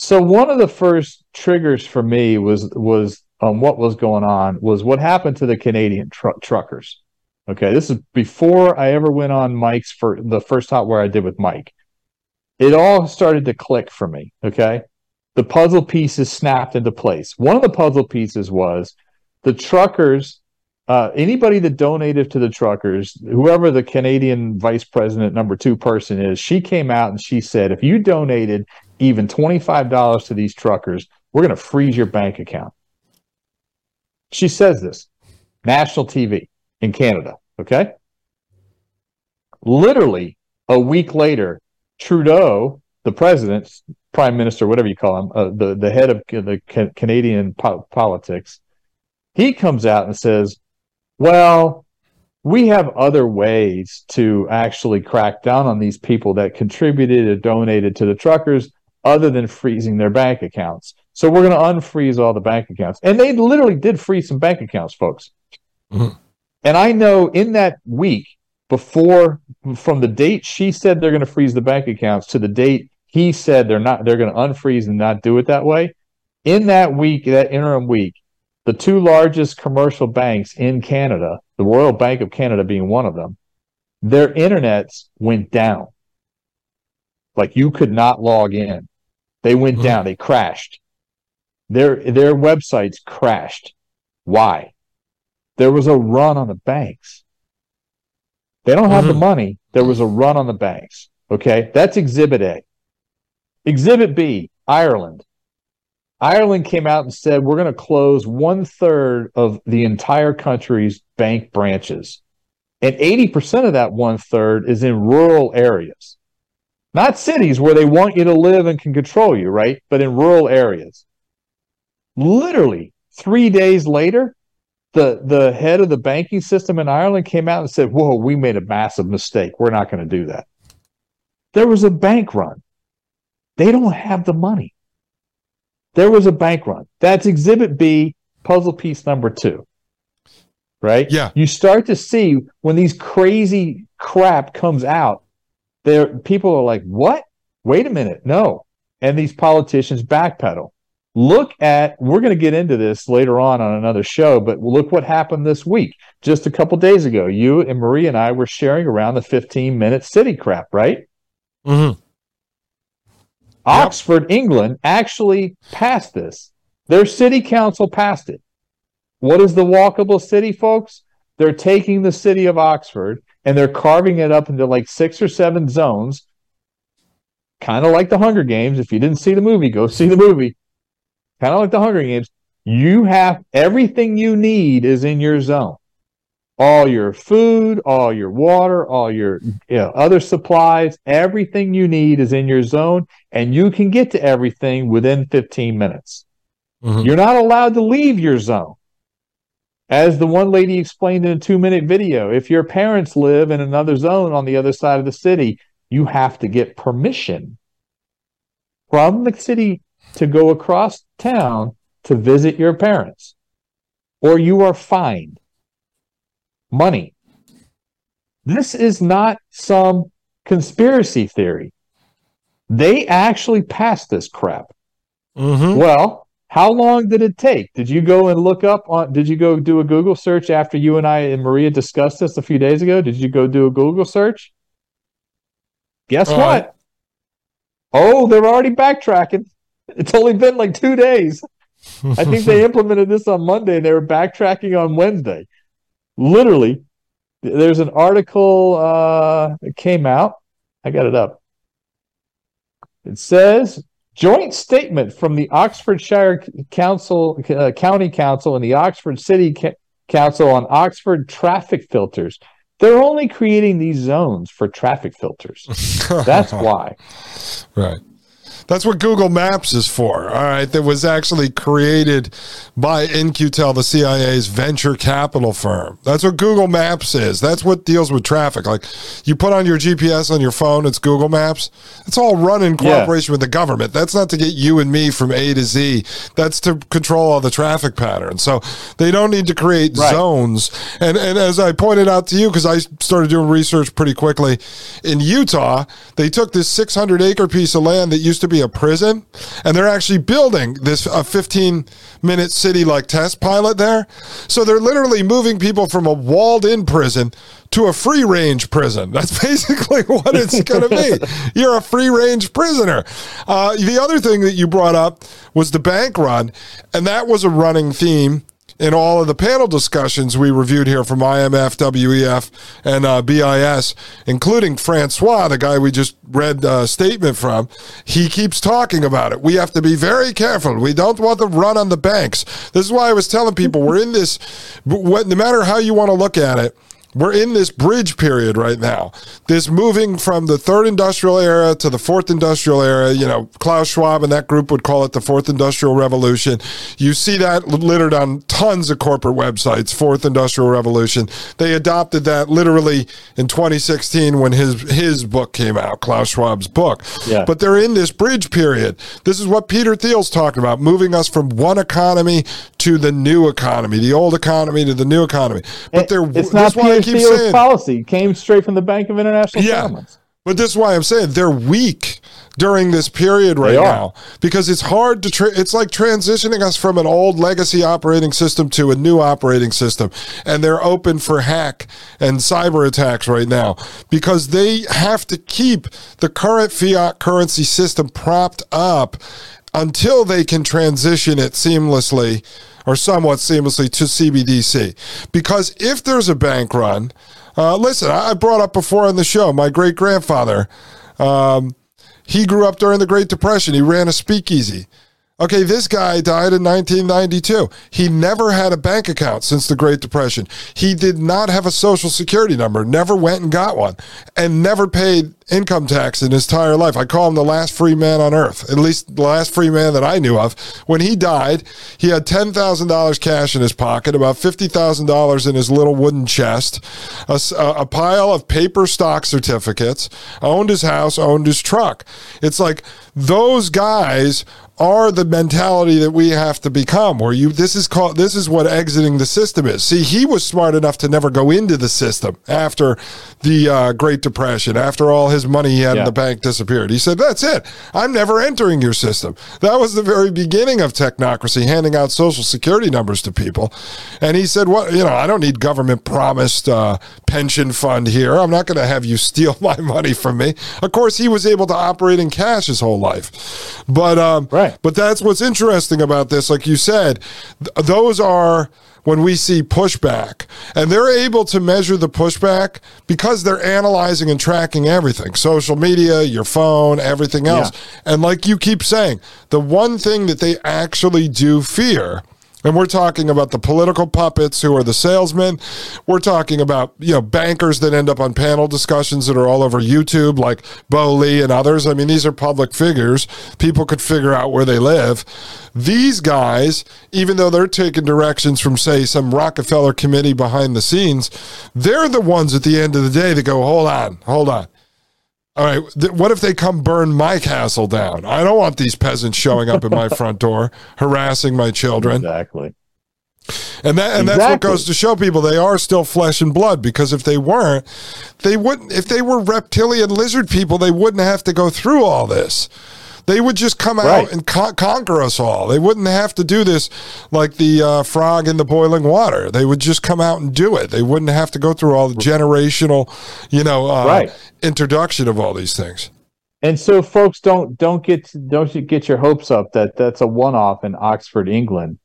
So one of the first triggers for me was was um, what was going on was what happened to the Canadian tr- truckers. Okay, this is before I ever went on Mike's for the first Hotwire I did with Mike. It all started to click for me. Okay, the puzzle pieces snapped into place. One of the puzzle pieces was the truckers. Uh, anybody that donated to the truckers, whoever the Canadian vice president number two person is, she came out and she said, if you donated even $25 to these truckers, we're going to freeze your bank account. She says this, national TV in Canada. Okay. Literally a week later, Trudeau, the president, prime minister, whatever you call him, uh, the, the head of the ca- Canadian po- politics, he comes out and says, well, we have other ways to actually crack down on these people that contributed or donated to the truckers other than freezing their bank accounts. So we're going to unfreeze all the bank accounts. And they literally did freeze some bank accounts, folks. Mm-hmm. And I know in that week before, from the date she said they're going to freeze the bank accounts to the date he said they're not, they're going to unfreeze and not do it that way. In that week, that interim week, the two largest commercial banks in Canada, the Royal Bank of Canada being one of them, their internets went down. Like you could not log in. They went mm-hmm. down. They crashed. Their their websites crashed. Why? There was a run on the banks. They don't have mm-hmm. the money. There was a run on the banks. Okay, that's Exhibit A. Exhibit B, Ireland. Ireland came out and said we're going to close one third of the entire country's bank branches, and eighty percent of that one third is in rural areas not cities where they want you to live and can control you, right? But in rural areas. Literally three days later, the, the head of the banking system in Ireland came out and said, Whoa, we made a massive mistake. We're not going to do that. There was a bank run. They don't have the money. There was a bank run. That's exhibit B, puzzle piece number two. right? Yeah. You start to see when these crazy crap comes out, there people are like, "What? Wait a minute, no!" And these politicians backpedal. Look at we're going to get into this later on on another show, but look what happened this week. Just a couple days ago, you and Marie and I were sharing around the 15 minute city crap, right? Mm-hmm. Oxford, yep. England actually passed this. Their city council passed it. What is the walkable city, folks? They're taking the city of Oxford and they're carving it up into like six or seven zones, kind of like the Hunger Games. If you didn't see the movie, go see the movie. Kind of like the Hunger Games. You have everything you need is in your zone. All your food, all your water, all your you know, other supplies, everything you need is in your zone, and you can get to everything within 15 minutes. Mm-hmm. You're not allowed to leave your zone. As the one lady explained in a two minute video, if your parents live in another zone on the other side of the city, you have to get permission from the city to go across town to visit your parents, or you are fined money. This is not some conspiracy theory. They actually passed this crap. Mm-hmm. Well, how long did it take? Did you go and look up on did you go do a Google search after you and I and Maria discussed this a few days ago? Did you go do a Google search? Guess what? Oh, they're already backtracking. It's only been like two days. I think they implemented this on Monday and they were backtracking on Wednesday. Literally, there's an article uh, that came out. I got it up. It says joint statement from the Oxfordshire Council, uh, County Council, and the Oxford City Ca- Council on Oxford traffic filters. They're only creating these zones for traffic filters. That's why. Right. That's what Google Maps is for. All right. That was actually created by In-Q-Tel, the CIA's venture capital firm. That's what Google Maps is. That's what deals with traffic. Like you put on your GPS on your phone, it's Google Maps. It's all run in cooperation yeah. with the government. That's not to get you and me from A to Z. That's to control all the traffic patterns. So they don't need to create right. zones. And and as I pointed out to you, because I started doing research pretty quickly, in Utah, they took this 600 acre piece of land that used to be a prison, and they're actually building this a 15 minute city like test pilot there. So they're literally moving people from a walled in prison to a free range prison. That's basically what it's going to be. You're a free range prisoner. Uh, the other thing that you brought up was the bank run, and that was a running theme in all of the panel discussions we reviewed here from IMF, WEF, and uh, BIS, including Francois, the guy we just read a statement from, he keeps talking about it. We have to be very careful. We don't want to run on the banks. This is why I was telling people we're in this, no matter how you want to look at it, we're in this bridge period right now. This moving from the third industrial era to the fourth industrial era. You know, Klaus Schwab and that group would call it the fourth industrial revolution. You see that littered on tons of corporate websites, fourth industrial revolution. They adopted that literally in 2016 when his his book came out, Klaus Schwab's book. Yeah. But they're in this bridge period. This is what Peter Thiel's talking about, moving us from one economy to the new economy, the old economy to the new economy. But they're it's not keep saying, policy came straight from the Bank of International yeah, Settlements. But this is why I'm saying they're weak during this period right now because it's hard to tra- it's like transitioning us from an old legacy operating system to a new operating system and they're open for hack and cyber attacks right now because they have to keep the current fiat currency system propped up until they can transition it seamlessly or somewhat seamlessly to CBDC. Because if there's a bank run, uh, listen, I brought up before on the show, my great grandfather, um, he grew up during the Great Depression. He ran a speakeasy. Okay, this guy died in 1992. He never had a bank account since the Great Depression. He did not have a social security number, never went and got one, and never paid income tax in his entire life. I call him the last free man on earth, at least the last free man that I knew of. When he died, he had $10,000 cash in his pocket, about $50,000 in his little wooden chest, a, a pile of paper stock certificates, owned his house, owned his truck. It's like those guys are the mentality that we have to become where you this is called this is what exiting the system is. See he was smart enough to never go into the system after the uh, great depression after all his money he had yeah. in the bank disappeared. He said that's it. I'm never entering your system. That was the very beginning of technocracy handing out social security numbers to people. And he said what you know i don't need government promised uh, pension fund here. I'm not going to have you steal my money from me. Of course he was able to operate in cash his whole life. But um, right but that's what's interesting about this. Like you said, th- those are when we see pushback. And they're able to measure the pushback because they're analyzing and tracking everything social media, your phone, everything else. Yeah. And like you keep saying, the one thing that they actually do fear and we're talking about the political puppets who are the salesmen. We're talking about, you know, bankers that end up on panel discussions that are all over YouTube, like Bo Li and others. I mean, these are public figures. People could figure out where they live. These guys, even though they're taking directions from, say, some Rockefeller committee behind the scenes, they're the ones at the end of the day that go, hold on, hold on. All right, th- what if they come burn my castle down? I don't want these peasants showing up at my front door harassing my children. Exactly. And that and exactly. that's what goes to show people they are still flesh and blood because if they weren't, they wouldn't if they were reptilian lizard people, they wouldn't have to go through all this. They would just come right. out and con- conquer us all. They wouldn't have to do this like the uh, frog in the boiling water. They would just come out and do it. They wouldn't have to go through all the generational, you know, uh, right. introduction of all these things. And so, folks, don't don't get don't get your hopes up that that's a one off in Oxford, England.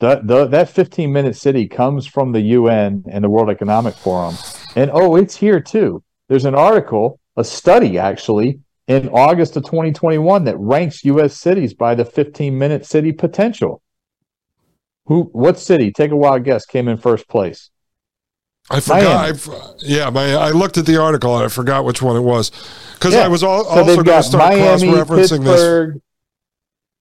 That the, that 15 minute city comes from the UN and the World Economic Forum. And oh, it's here too. There's an article, a study actually, in August of 2021 that ranks U.S. cities by the 15 minute city potential. Who? What city? Take a wild guess. Came in first place. I forgot. I, yeah, my, I looked at the article and I forgot which one it was because yeah. I was all, so also going to start cross referencing this.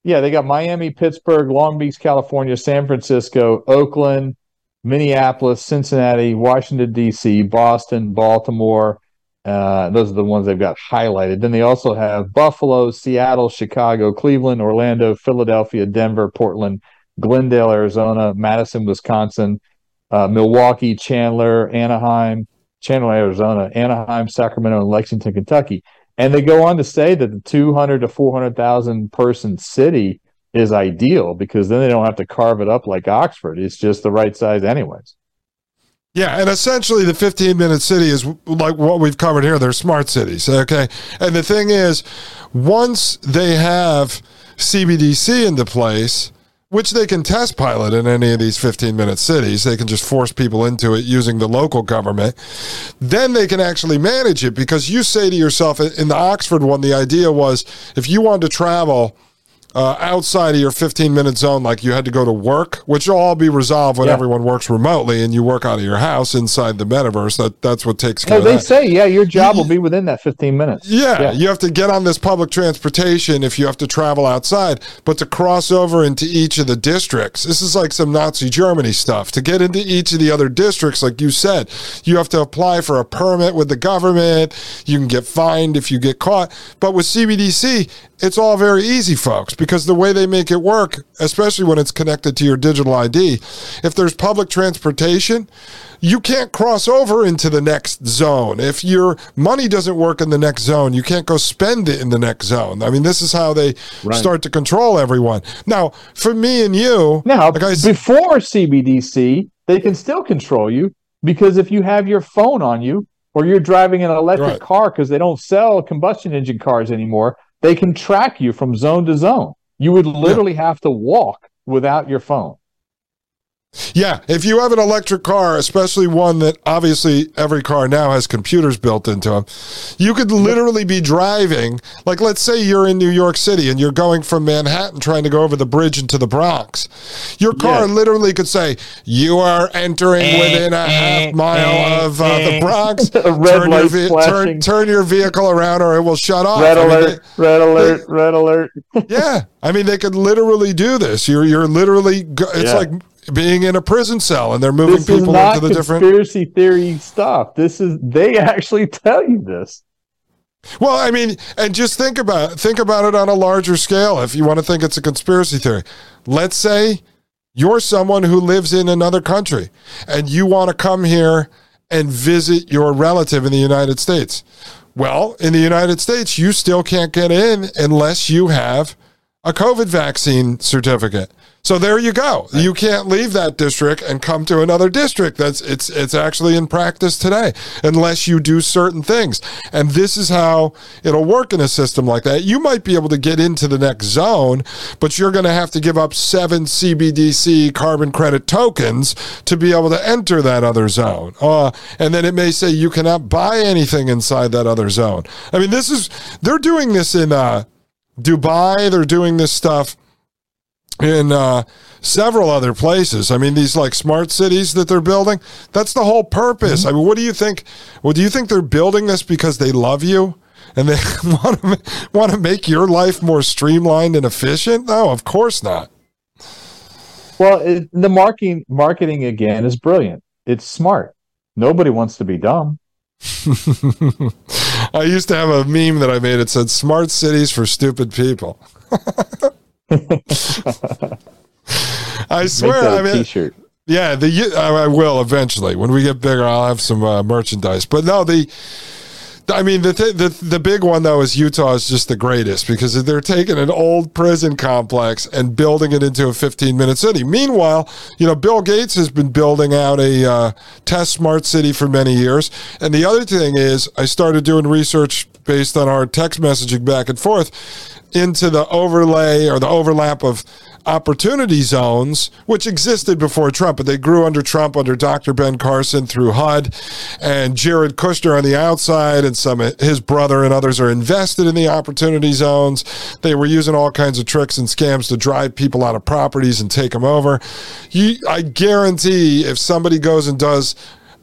Yeah, they got Miami, Pittsburgh, Long Beach, California, San Francisco, Oakland, Minneapolis, Cincinnati, Washington D.C., Boston, Baltimore, uh, those are the ones they've got highlighted. Then they also have Buffalo, Seattle, Chicago, Cleveland, Orlando, Philadelphia, Denver, Portland, Glendale, Arizona, Madison, Wisconsin, uh, Milwaukee, Chandler, Anaheim, Chandler, Arizona, Anaheim, Sacramento, and Lexington, Kentucky. And they go on to say that the 200 to 400,000 person city is ideal because then they don't have to carve it up like Oxford. It's just the right size, anyways. Yeah, and essentially the 15 minute city is like what we've covered here. They're smart cities. Okay. And the thing is, once they have CBDC into place, which they can test pilot in any of these 15 minute cities, they can just force people into it using the local government. Then they can actually manage it because you say to yourself, in the Oxford one, the idea was if you wanted to travel, uh, outside of your 15 minute zone, like you had to go to work, which will all be resolved when yeah. everyone works remotely and you work out of your house inside the metaverse. That that's what takes care. Oh, they say, yeah, your job will be within that 15 minutes. Yeah, yeah, you have to get on this public transportation if you have to travel outside, but to cross over into each of the districts, this is like some Nazi Germany stuff. To get into each of the other districts, like you said, you have to apply for a permit with the government. You can get fined if you get caught. But with CBDC, it's all very easy, folks because the way they make it work, especially when it's connected to your digital ID, if there's public transportation, you can't cross over into the next zone. If your money doesn't work in the next zone, you can't go spend it in the next zone. I mean, this is how they right. start to control everyone. Now, for me and you, now like I, before CBDC, they can still control you because if you have your phone on you or you're driving an electric right. car because they don't sell combustion engine cars anymore, they can track you from zone to zone. You would literally yeah. have to walk without your phone. Yeah, if you have an electric car, especially one that obviously every car now has computers built into them, you could literally be driving. Like, let's say you're in New York City and you're going from Manhattan trying to go over the bridge into the Bronx. Your car yeah. literally could say, You are entering eh, within a eh, half mile eh, of uh, the Bronx. turn, your ve- turn, turn, your vehicle around or it will shut off. Red I alert, mean, they, red alert, they, red alert. yeah. I mean, they could literally do this. You're, you're literally, it's yeah. like being in a prison cell and they're moving this people into the different conspiracy theory stuff. This is they actually tell you this. Well, I mean, and just think about think about it on a larger scale. If you want to think it's a conspiracy theory, let's say you're someone who lives in another country and you want to come here and visit your relative in the United States. Well, in the United States, you still can't get in unless you have a COVID vaccine certificate. So there you go. Right. You can't leave that district and come to another district. That's it's it's actually in practice today unless you do certain things. And this is how it'll work in a system like that. You might be able to get into the next zone, but you're going to have to give up 7 CBDC carbon credit tokens to be able to enter that other zone. Uh, and then it may say you cannot buy anything inside that other zone. I mean, this is they're doing this in uh, Dubai. They're doing this stuff in uh, several other places. I mean, these like smart cities that they're building. That's the whole purpose. Mm-hmm. I mean, what do you think? Well, do you think they're building this because they love you and they want to want to make your life more streamlined and efficient? No, of course not. Well, it, the marketing marketing again is brilliant. It's smart. Nobody wants to be dumb. I used to have a meme that I made. It said "Smart cities for stupid people." I swear, I mean, t-shirt. Yeah, the I will eventually when we get bigger. I'll have some uh, merchandise. But no, the I mean the, th- the the big one though is Utah is just the greatest because they're taking an old prison complex and building it into a 15 minute city. Meanwhile, you know Bill Gates has been building out a uh, test smart city for many years. And the other thing is, I started doing research based on our text messaging back and forth into the overlay or the overlap of opportunity zones, which existed before Trump, but they grew under Trump, under Dr. Ben Carson through HUD and Jared Kushner on the outside, and some his brother and others are invested in the opportunity zones. They were using all kinds of tricks and scams to drive people out of properties and take them over. You, I guarantee if somebody goes and does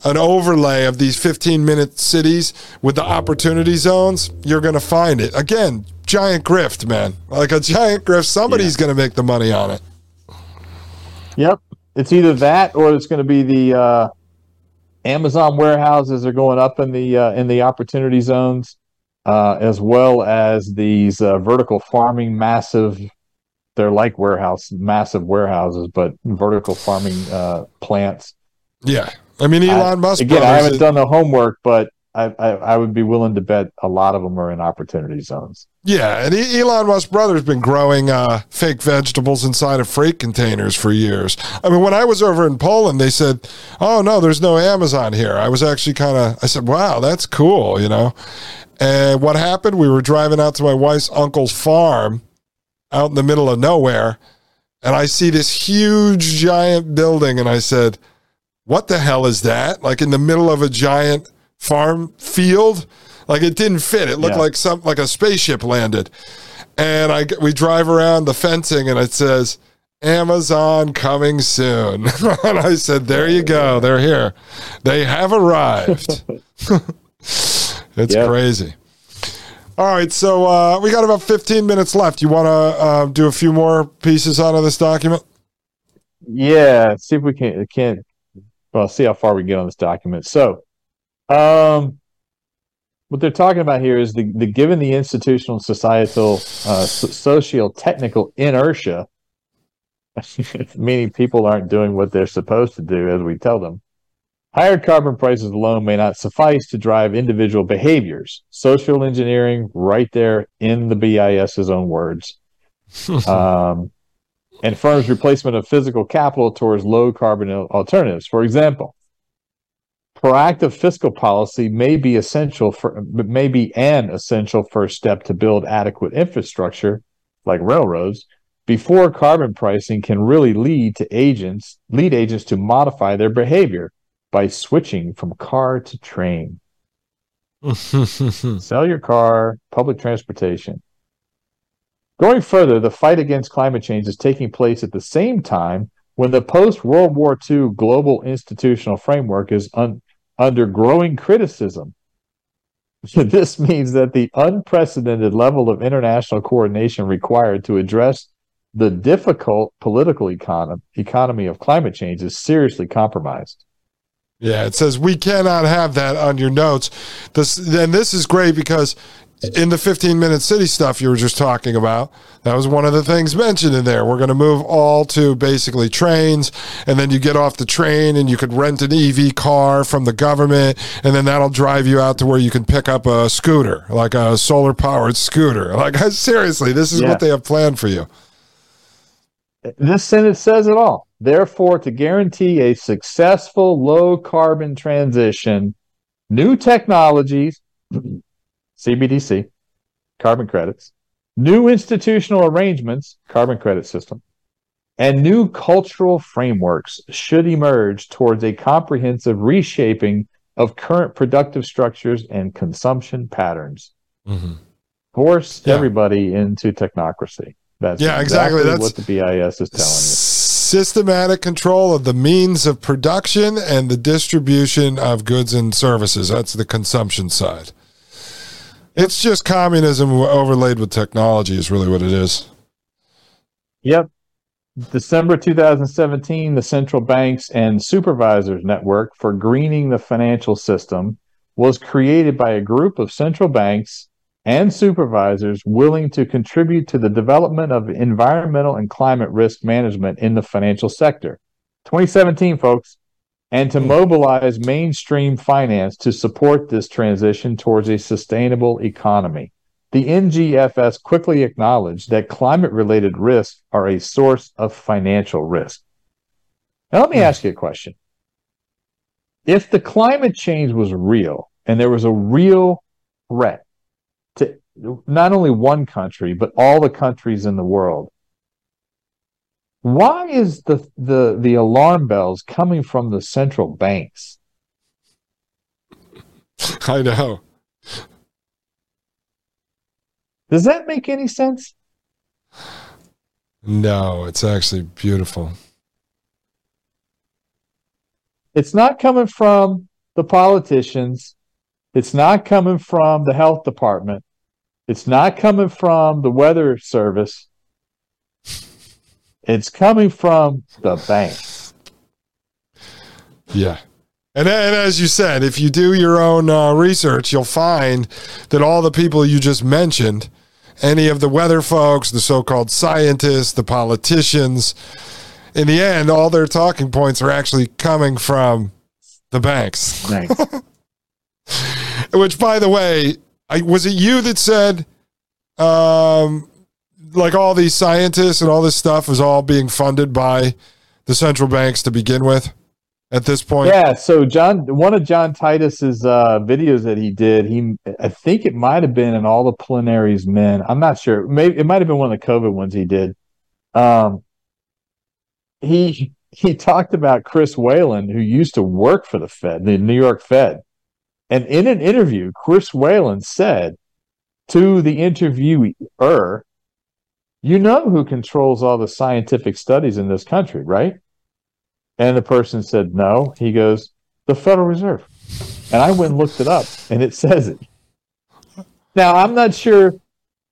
an overlay of these 15 minute cities with the opportunity zones, you're going to find it. Again, giant grift, man. Like a giant grift. Somebody's yeah. going to make the money on it. Yep. It's either that or it's going to be the uh, Amazon warehouses are going up in the uh, in the opportunity zones, uh, as well as these uh, vertical farming massive. They're like warehouse, massive warehouses, but vertical farming uh, plants. Yeah, I mean Elon I, Musk. Again, I haven't done the homework, but I, I, would be willing to bet a lot of them are in opportunity zones. Yeah, and Elon Musk brother's been growing uh, fake vegetables inside of freight containers for years. I mean, when I was over in Poland, they said, "Oh no, there's no Amazon here." I was actually kind of, I said, "Wow, that's cool," you know. And what happened? We were driving out to my wife's uncle's farm, out in the middle of nowhere, and I see this huge, giant building, and I said, "What the hell is that?" Like in the middle of a giant farm field like it didn't fit. It looked yeah. like some like a spaceship landed. And I we drive around the fencing and it says Amazon coming soon. and I said, "There you go. They're here. They have arrived." it's yep. crazy. All right, so uh, we got about 15 minutes left. You want to uh, do a few more pieces out of this document? Yeah, see if we can can well see how far we get on this document. So, um, what they're talking about here is the, the given the institutional societal uh, socio technical inertia meaning people aren't doing what they're supposed to do as we tell them higher carbon prices alone may not suffice to drive individual behaviors. Social engineering right there in the BIS's own words. Um, and firms replacement of physical capital towards low carbon alternatives. For example proactive fiscal policy may be essential for may be an essential first step to build adequate infrastructure like railroads before carbon pricing can really lead to agents lead agents to modify their behavior by switching from car to train. Sell your car public transportation. Going further the fight against climate change is taking place at the same time when the post World War II global institutional framework is un- under growing criticism. this means that the unprecedented level of international coordination required to address the difficult political econ- economy of climate change is seriously compromised. Yeah, it says we cannot have that on your notes. This and this is great because in the 15 minute city stuff you were just talking about, that was one of the things mentioned in there. We're going to move all to basically trains, and then you get off the train and you could rent an EV car from the government, and then that'll drive you out to where you can pick up a scooter, like a solar powered scooter. Like, seriously, this is yeah. what they have planned for you. This sentence says it all. Therefore, to guarantee a successful low carbon transition, new technologies, CBDC, carbon credits, new institutional arrangements, carbon credit system, and new cultural frameworks should emerge towards a comprehensive reshaping of current productive structures and consumption patterns. Mm-hmm. Force yeah. everybody into technocracy. That's yeah, exactly. That's what the BIS is telling you. Systematic control of the means of production and the distribution of goods and services. That's the consumption side. It's just communism overlaid with technology, is really what it is. Yep. December 2017, the Central Banks and Supervisors Network for Greening the Financial System was created by a group of central banks and supervisors willing to contribute to the development of environmental and climate risk management in the financial sector. 2017, folks, and to mobilize mainstream finance to support this transition towards a sustainable economy. The NGFS quickly acknowledged that climate related risks are a source of financial risk. Now, let me hmm. ask you a question. If the climate change was real and there was a real threat to not only one country, but all the countries in the world. Why is the, the, the alarm bells coming from the central banks? I know. Does that make any sense? No, it's actually beautiful. It's not coming from the politicians. It's not coming from the health department. It's not coming from the weather service. It's coming from the banks. Yeah. And, and as you said, if you do your own uh, research, you'll find that all the people you just mentioned, any of the weather folks, the so called scientists, the politicians, in the end, all their talking points are actually coming from the banks. Which, by the way, I, was it you that said, um, like all these scientists and all this stuff is all being funded by the central banks to begin with at this point? Yeah. So John, one of John Titus's uh, videos that he did, he I think it might have been in All the Plenary's Men. I'm not sure. Maybe it might have been one of the COVID ones he did. Um, he he talked about Chris Whalen, who used to work for the Fed, the New York Fed, and in an interview, Chris Whalen said to the interviewer, you know who controls all the scientific studies in this country, right? And the person said, no. He goes, the Federal Reserve. And I went and looked it up, and it says it. Now, I'm not sure,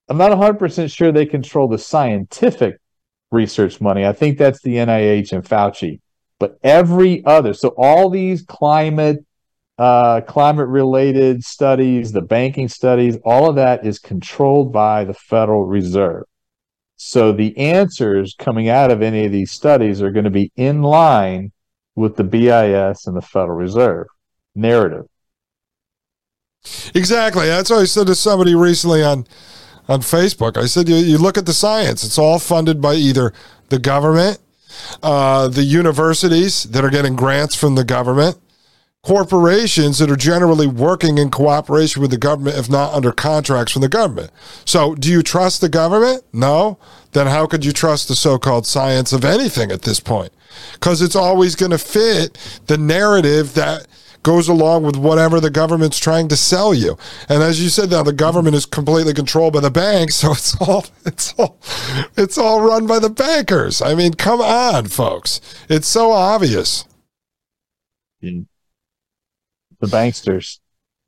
I'm not 100% sure they control the scientific research money. I think that's the NIH and Fauci. But every other, so all these climate uh, climate related studies, the banking studies, all of that is controlled by the Federal Reserve. So the answers coming out of any of these studies are going to be in line with the BIS and the Federal Reserve narrative. Exactly. That's what I said to somebody recently on on Facebook. I said, you, you look at the science; it's all funded by either the government, uh, the universities that are getting grants from the government, corporations that are generally working in cooperation with the government, if not under contracts from the government. So, do you trust the government? No. Then how could you trust the so called science of anything at this point? Because it's always going to fit the narrative that goes along with whatever the government's trying to sell you. And as you said, now the government is completely controlled by the banks, so it's all it's all it's all run by the bankers. I mean, come on, folks. It's so obvious. Mm. The banksters.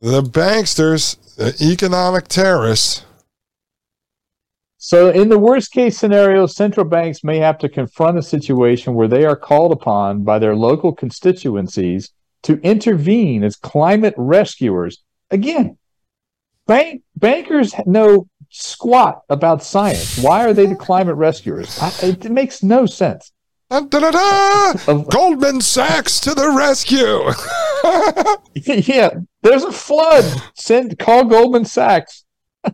The banksters, the economic terrorists. So, in the worst case scenario, central banks may have to confront a situation where they are called upon by their local constituencies to intervene as climate rescuers. Again, bank bankers know squat about science. Why are they the climate rescuers? I, it makes no sense. Goldman Sachs to the rescue. yeah, there's a flood. Send call Goldman Sachs.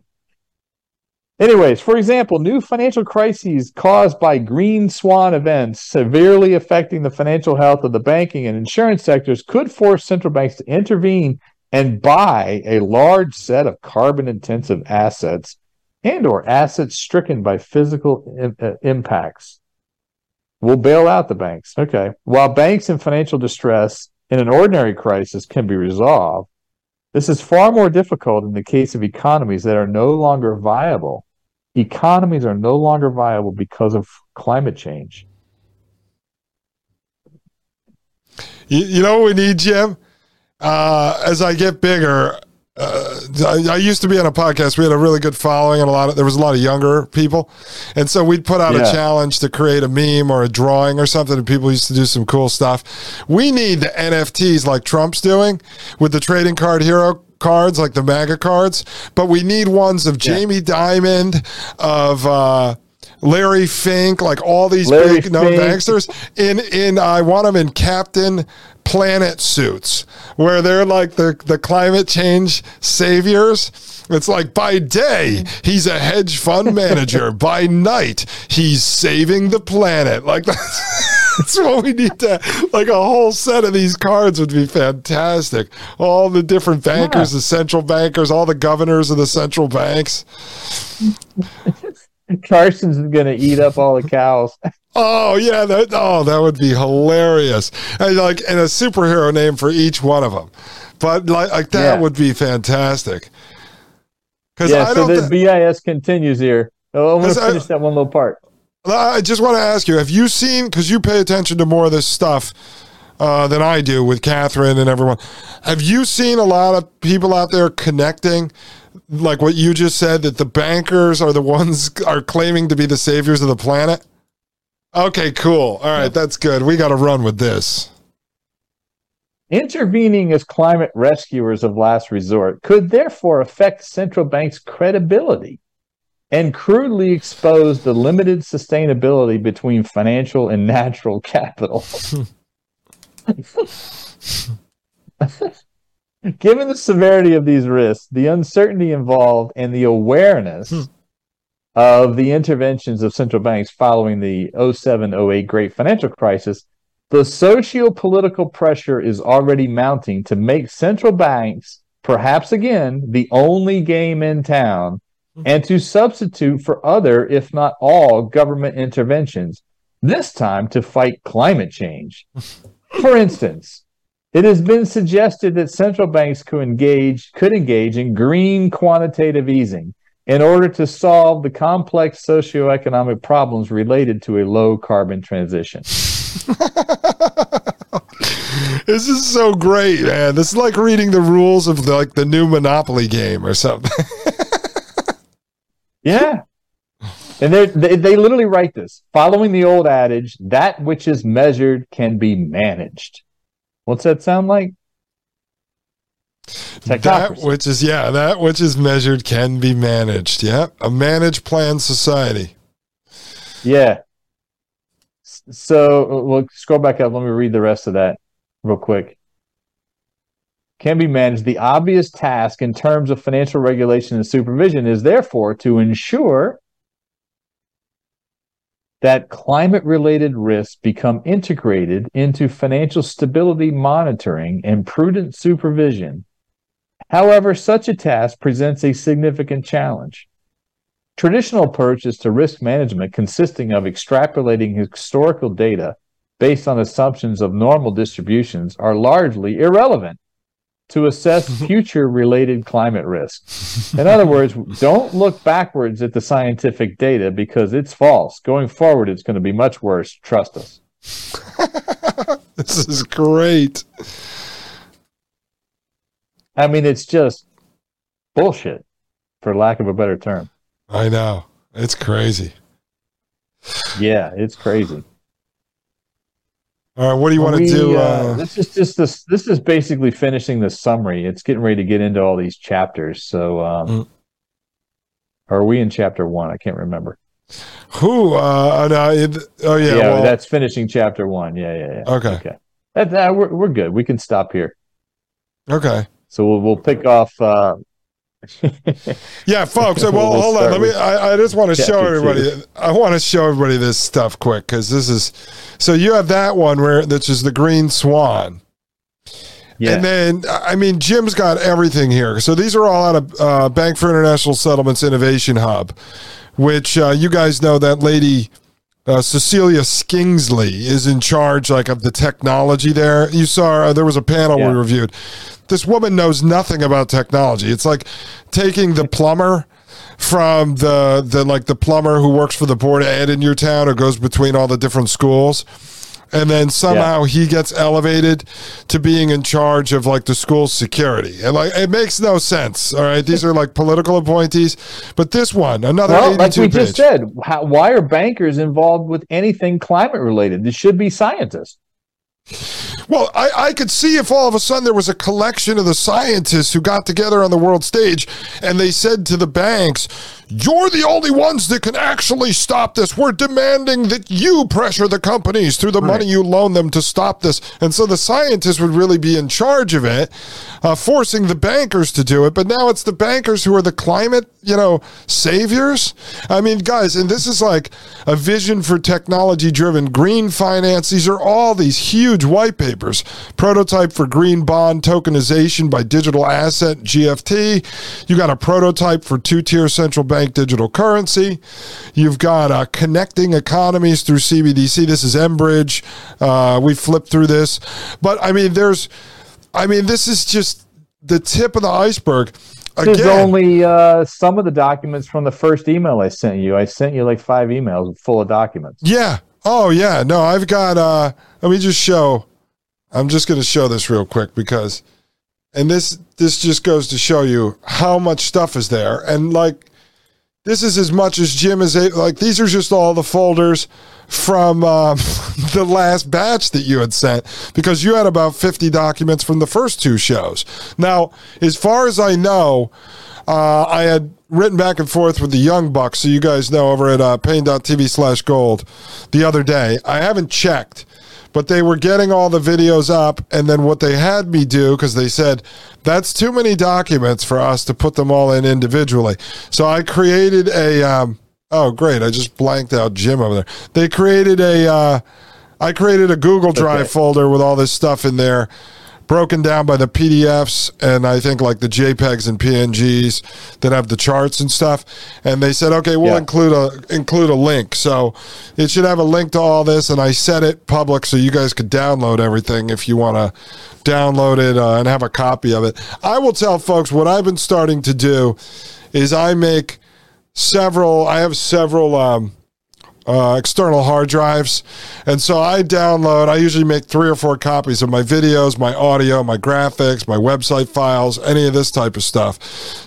Anyways, for example, new financial crises caused by green swan events severely affecting the financial health of the banking and insurance sectors could force central banks to intervene and buy a large set of carbon intensive assets and or assets stricken by physical uh, impacts. We'll bail out the banks. Okay. While banks in financial distress in an ordinary crisis can be resolved, this is far more difficult in the case of economies that are no longer viable. Economies are no longer viable because of climate change. You, you know what we need, Jim? Uh, as I get bigger, uh, I, I, used to be on a podcast. We had a really good following, and a lot of there was a lot of younger people, and so we'd put out yeah. a challenge to create a meme or a drawing or something, and people used to do some cool stuff. We need the NFTs like Trump's doing with the trading card hero cards, like the MAGA cards, but we need ones of Jamie Dimon, of. Uh, Larry Fink, like all these Larry big known banksters. In in I want them in Captain Planet suits, where they're like the the climate change saviors. It's like by day he's a hedge fund manager, by night he's saving the planet. Like that's, that's what we need to like a whole set of these cards would be fantastic. All the different bankers, yeah. the central bankers, all the governors of the central banks. Carson's going to eat up all the cows. Oh yeah, that oh that would be hilarious. And like and a superhero name for each one of them. But like, like that yeah. would be fantastic. Because yeah, I so the th- BIS continues here. Oh, I'm going to finish I, that one little part. I just want to ask you: Have you seen? Because you pay attention to more of this stuff uh, than I do with Catherine and everyone. Have you seen a lot of people out there connecting like what you just said that the bankers are the ones are claiming to be the saviors of the planet? Okay, cool. All right, that's good. We got to run with this. Intervening as climate rescuers of last resort could therefore affect central banks' credibility and crudely expose the limited sustainability between financial and natural capital. Given the severity of these risks, the uncertainty involved, and the awareness hmm. of the interventions of central banks following the 07 08 great financial crisis, the socio political pressure is already mounting to make central banks, perhaps again, the only game in town hmm. and to substitute for other, if not all, government interventions, this time to fight climate change. For instance, it has been suggested that central banks could engage could engage in green quantitative easing in order to solve the complex socioeconomic problems related to a low carbon transition. this is so great, man. This is like reading the rules of the, like the new Monopoly game or something. yeah. And they, they literally write this following the old adage that which is measured can be managed. What's that sound like? That which is yeah, that which is measured can be managed. Yeah, a managed plan society. Yeah. So uh, we'll scroll back up. Let me read the rest of that real quick. Can be managed. The obvious task in terms of financial regulation and supervision is therefore to ensure that climate related risks become integrated into financial stability monitoring and prudent supervision. However, such a task presents a significant challenge. Traditional approaches to risk management consisting of extrapolating historical data based on assumptions of normal distributions are largely irrelevant to assess future related climate risks. In other words, don't look backwards at the scientific data because it's false. Going forward, it's going to be much worse. Trust us. this is great. I mean, it's just bullshit, for lack of a better term. I know. It's crazy. Yeah, it's crazy. All right, what do you want to do? Uh, uh, this is just this. This is basically finishing the summary. It's getting ready to get into all these chapters. So, um, mm. are we in chapter one? I can't remember. Who? Uh, no, it, oh yeah, yeah. Well, that's finishing chapter one. Yeah, yeah, yeah. Okay, okay. That, that, we're we're good. We can stop here. Okay. So we'll we'll pick off. Uh, yeah, folks. Well, we'll hold on. Let me. I, I just want to show everybody. Two. I want to show everybody this stuff quick because this is. So you have that one where which is the green swan. Yeah. And then, I mean, Jim's got everything here. So these are all out of uh, Bank for International Settlements Innovation Hub, which uh, you guys know that lady uh, Cecilia Skingsley is in charge, like of the technology there. You saw uh, there was a panel yeah. we reviewed this woman knows nothing about technology. It's like taking the plumber from the the like the plumber who works for the board of ed in your town or goes between all the different schools and then somehow yeah. he gets elevated to being in charge of like the school's security and like it makes no sense all right these are like political appointees but this one another well, like we page. just said how, why are bankers involved with anything climate related this should be scientists well, I, I could see if all of a sudden there was a collection of the scientists who got together on the world stage and they said to the banks, You're the only ones that can actually stop this. We're demanding that you pressure the companies through the right. money you loan them to stop this. And so the scientists would really be in charge of it, uh, forcing the bankers to do it. But now it's the bankers who are the climate, you know, saviors. I mean, guys, and this is like a vision for technology driven green finance. These are all these huge white papers. Prototype for green bond tokenization by digital asset GFT. You got a prototype for two tier central bank digital currency. You've got uh, connecting economies through CBDC. This is mBridge. Uh, we flipped through this. But I mean, there's, I mean, this is just the tip of the iceberg. Again, There's only uh, some of the documents from the first email I sent you. I sent you like five emails full of documents. Yeah. Oh yeah. No, I've got. uh Let me just show. I'm just going to show this real quick because, and this this just goes to show you how much stuff is there, and like, this is as much as Jim is able. Like these are just all the folders from um, the last batch that you had sent because you had about 50 documents from the first two shows. Now, as far as I know, uh, I had written back and forth with the Young Bucks, so you guys know over at uh, Paine.tv slash gold the other day. I haven't checked but they were getting all the videos up. And then what they had me do, because they said, that's too many documents for us to put them all in individually. So I created a, um, oh, great. I just blanked out Jim over there. They created a, uh, I created a Google Drive okay. folder with all this stuff in there broken down by the PDFs and I think like the JPEGs and PNGs that have the charts and stuff. And they said, okay, we'll yeah. include a include a link. So it should have a link to all this. And I set it public so you guys could download everything if you want to download it uh, and have a copy of it. I will tell folks what I've been starting to do is I make several. I have several. Um, uh, external hard drives. And so I download, I usually make three or four copies of my videos, my audio, my graphics, my website files, any of this type of stuff.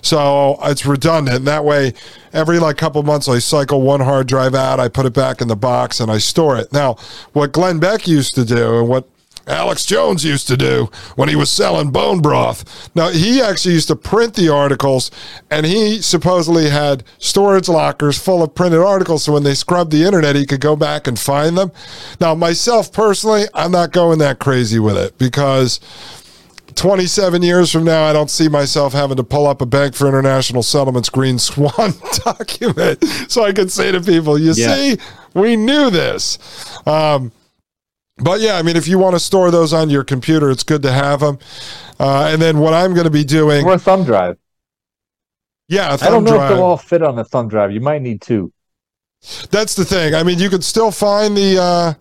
So it's redundant. That way, every like couple months, I cycle one hard drive out, I put it back in the box, and I store it. Now, what Glenn Beck used to do and what Alex Jones used to do when he was selling bone broth. Now, he actually used to print the articles, and he supposedly had storage lockers full of printed articles. So when they scrubbed the internet, he could go back and find them. Now, myself personally, I'm not going that crazy with it because. 27 years from now, I don't see myself having to pull up a Bank for International Settlements Green Swan document so I can say to people, you yeah. see, we knew this. Um, but yeah, I mean, if you want to store those on your computer, it's good to have them. Uh, and then what I'm going to be doing, or a thumb drive. Yeah, I don't know drive. if they'll all fit on the thumb drive. You might need two. That's the thing. I mean, you could still find the uh,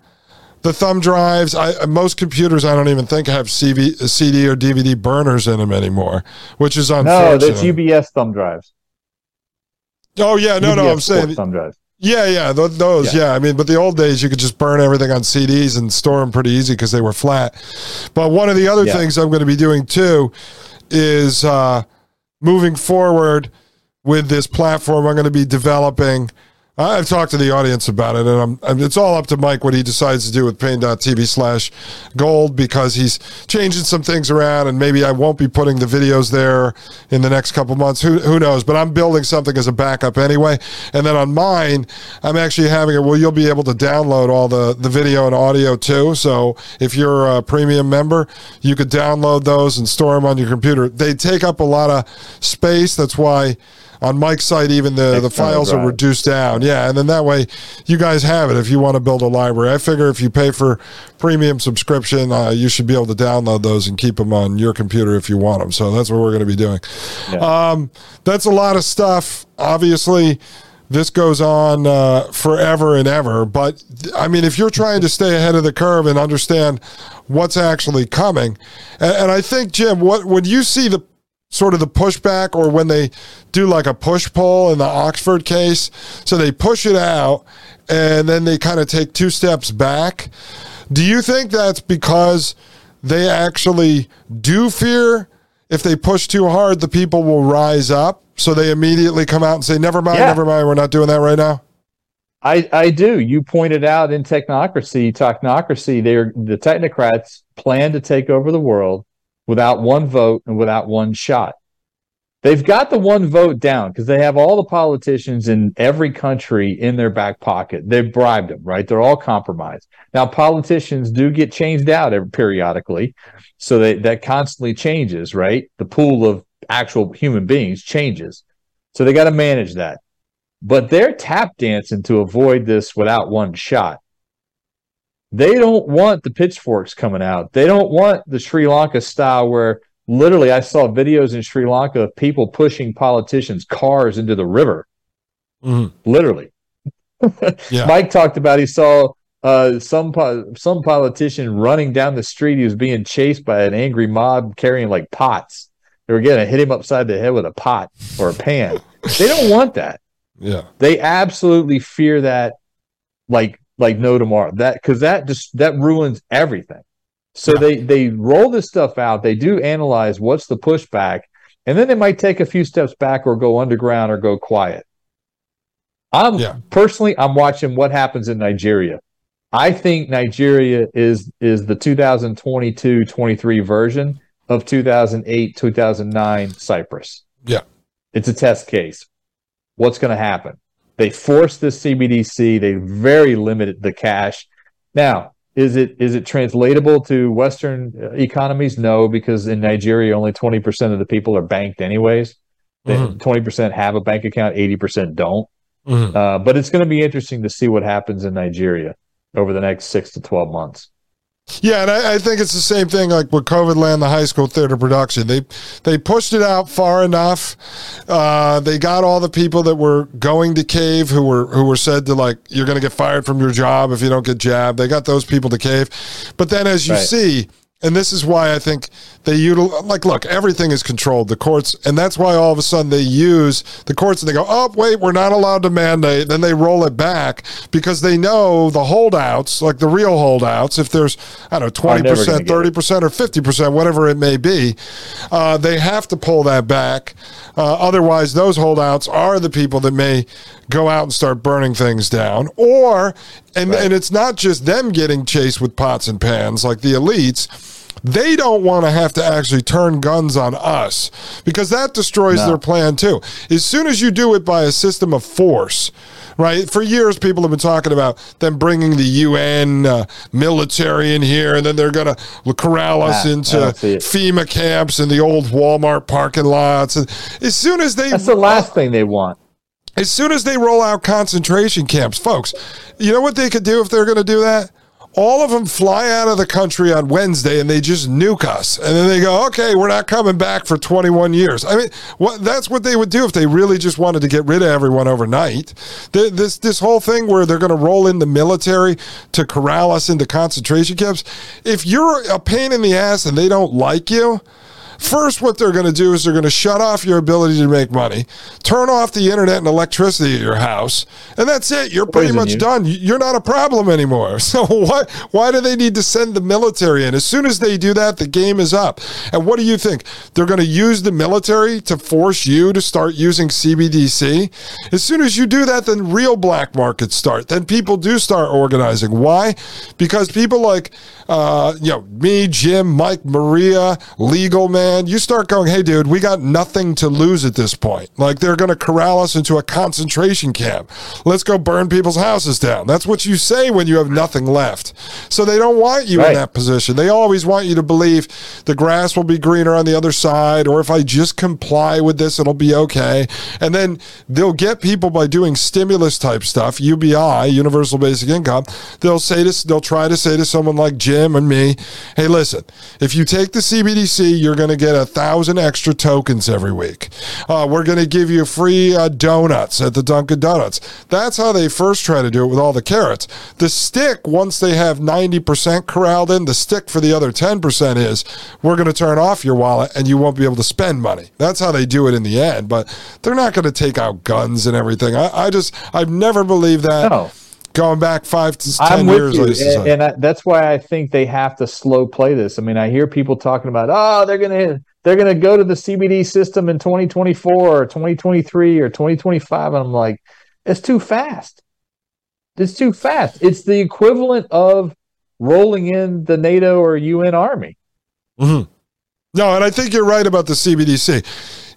the thumb drives. I, most computers, I don't even think have CV, CD or DVD burners in them anymore, which is unfortunate. No, that's UBS thumb drives. Oh yeah, no, UBS no, I'm saying thumb drives. Yeah, yeah, th- those. Yeah. yeah. I mean, but the old days you could just burn everything on CDs and store them pretty easy because they were flat. But one of the other yeah. things I'm going to be doing too is uh, moving forward with this platform. I'm going to be developing I've talked to the audience about it, and I'm, it's all up to Mike what he decides to do with Paine.tv slash gold because he's changing some things around, and maybe I won't be putting the videos there in the next couple months. Who, who knows? But I'm building something as a backup anyway. And then on mine, I'm actually having it. Well, you'll be able to download all the, the video and audio too. So if you're a premium member, you could download those and store them on your computer. They take up a lot of space. That's why on Mike's site, even the, the files are reduced down. Yeah, and then that way you guys have it if you want to build a library. I figure if you pay for premium subscription, uh, you should be able to download those and keep them on your computer if you want them. So that's what we're going to be doing. Yeah. Um, that's a lot of stuff. Obviously, this goes on uh, forever and ever. But I mean, if you're trying to stay ahead of the curve and understand what's actually coming, and, and I think Jim, what when you see the sort of the pushback or when they do like a push pull in the Oxford case. So they push it out and then they kind of take two steps back. Do you think that's because they actually do fear if they push too hard, the people will rise up? So they immediately come out and say, never mind, yeah. never mind, we're not doing that right now? I, I do. You pointed out in technocracy, technocracy, they're the technocrats plan to take over the world without one vote and without one shot. They've got the one vote down because they have all the politicians in every country in their back pocket. They've bribed them, right? They're all compromised. Now, politicians do get changed out periodically, so that, that constantly changes, right? The pool of actual human beings changes. So they got to manage that. But they're tap dancing to avoid this without one shot. They don't want the pitchforks coming out. They don't want the Sri Lanka style where literally I saw videos in Sri Lanka of people pushing politicians' cars into the river. Mm-hmm. Literally. yeah. Mike talked about he saw uh, some some politician running down the street. He was being chased by an angry mob carrying like pots. They were going to hit him upside the head with a pot or a pan. they don't want that. Yeah. They absolutely fear that like like no tomorrow. That because that just that ruins everything. So yeah. they they roll this stuff out. They do analyze what's the pushback, and then they might take a few steps back or go underground or go quiet. I'm yeah. personally I'm watching what happens in Nigeria. I think Nigeria is is the 2022-23 version of 2008 2009 Cyprus. Yeah. It's a test case. What's going to happen? They forced the CBDC. They very limited the cash. Now, is it is it translatable to Western uh, economies? No, because in Nigeria, only twenty percent of the people are banked, anyways. Mm-hmm. 20 mm-hmm. percent have a bank account, eighty percent don't. Mm-hmm. Uh, but it's going to be interesting to see what happens in Nigeria over the next six to twelve months. Yeah, and I, I, think it's the same thing like with COVID Land, the high school theater production. They they pushed it out far enough. Uh, they got all the people that were going to cave who were who were said to like you're going to get fired from your job if you don't get jabbed. They got those people to cave, but then as you right. see and this is why I think they utilize, like, look, everything is controlled, the courts, and that's why all of a sudden they use the courts and they go, oh, wait, we're not allowed to mandate. Then they roll it back because they know the holdouts, like the real holdouts, if there's, I don't know, 20%, 30%, or 50%, whatever it may be, uh, they have to pull that back. Uh, otherwise, those holdouts are the people that may go out and start burning things down. Or, and, right. and it's not just them getting chased with pots and pans like the elites they don't want to have to actually turn guns on us because that destroys no. their plan too. As soon as you do it by a system of force, right? For years, people have been talking about them bringing the UN uh, military in here, and then they're going to corral us into FEMA camps and the old Walmart parking lots. And as soon as they, that's the last uh, thing they want. As soon as they roll out concentration camps, folks, you know what they could do if they're going to do that? all of them fly out of the country on Wednesday and they just nuke us. And then they go, okay, we're not coming back for 21 years. I mean, what, that's what they would do if they really just wanted to get rid of everyone overnight. The, this, this whole thing where they're going to roll in the military to corral us into concentration camps. If you're a pain in the ass and they don't like you, First, what they're going to do is they're going to shut off your ability to make money, turn off the internet and electricity at your house, and that's it. You're pretty much you. done. You're not a problem anymore. So why why do they need to send the military in? As soon as they do that, the game is up. And what do you think? They're going to use the military to force you to start using CBDC? As soon as you do that, then real black markets start. Then people do start organizing. Why? Because people like uh, you know me, Jim, Mike, Maria, legal man. You start going, hey, dude, we got nothing to lose at this point. Like they're going to corral us into a concentration camp. Let's go burn people's houses down. That's what you say when you have nothing left. So they don't want you right. in that position. They always want you to believe the grass will be greener on the other side, or if I just comply with this, it'll be okay. And then they'll get people by doing stimulus type stuff, UBI, universal basic income. They'll say this, they'll try to say to someone like Jim and me, hey, listen, if you take the CBDC, you're going to get a thousand extra tokens every week. Uh, we're going to give you free uh, donuts at the Dunkin' Donuts. That's how they first try to do it with all the carrots. The stick, once they have 90% corralled in, the stick for the other 10% is we're going to turn off your wallet and you won't be able to spend money. That's how they do it in the end, but they're not going to take out guns and everything. I, I just, I've never believed that. Going back five to 10 I'm with years. You. And, and I, that's why I think they have to slow play this. I mean, I hear people talking about, oh, they're going to they're going to go to the CBD system in 2024 or 2023 or 2025. And I'm like, it's too fast. It's too fast. It's the equivalent of rolling in the NATO or UN army. Mm-hmm. No, and I think you're right about the CBDC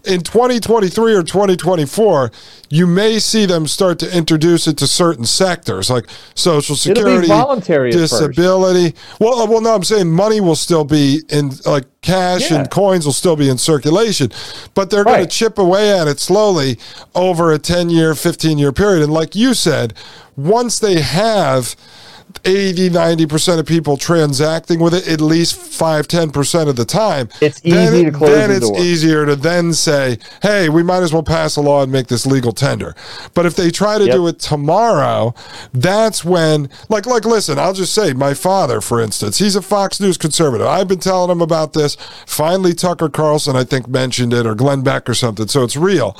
in 2023 or 2024, you may see them start to introduce it to certain sectors like Social Security, voluntary disability. Well, uh, well, no, I'm saying money will still be in like cash yeah. and coins will still be in circulation, but they're right. going to chip away at it slowly over a 10 year, 15 year period. And like you said, once they have 80 90% of people transacting with it at least 5 10% of the time it's easy then, to close then the it's door. easier to then say hey we might as well pass a law and make this legal tender. But if they try to yep. do it tomorrow that's when like like listen i'll just say my father for instance he's a fox news conservative. I've been telling him about this. Finally tucker carlson i think mentioned it or glenn beck or something. So it's real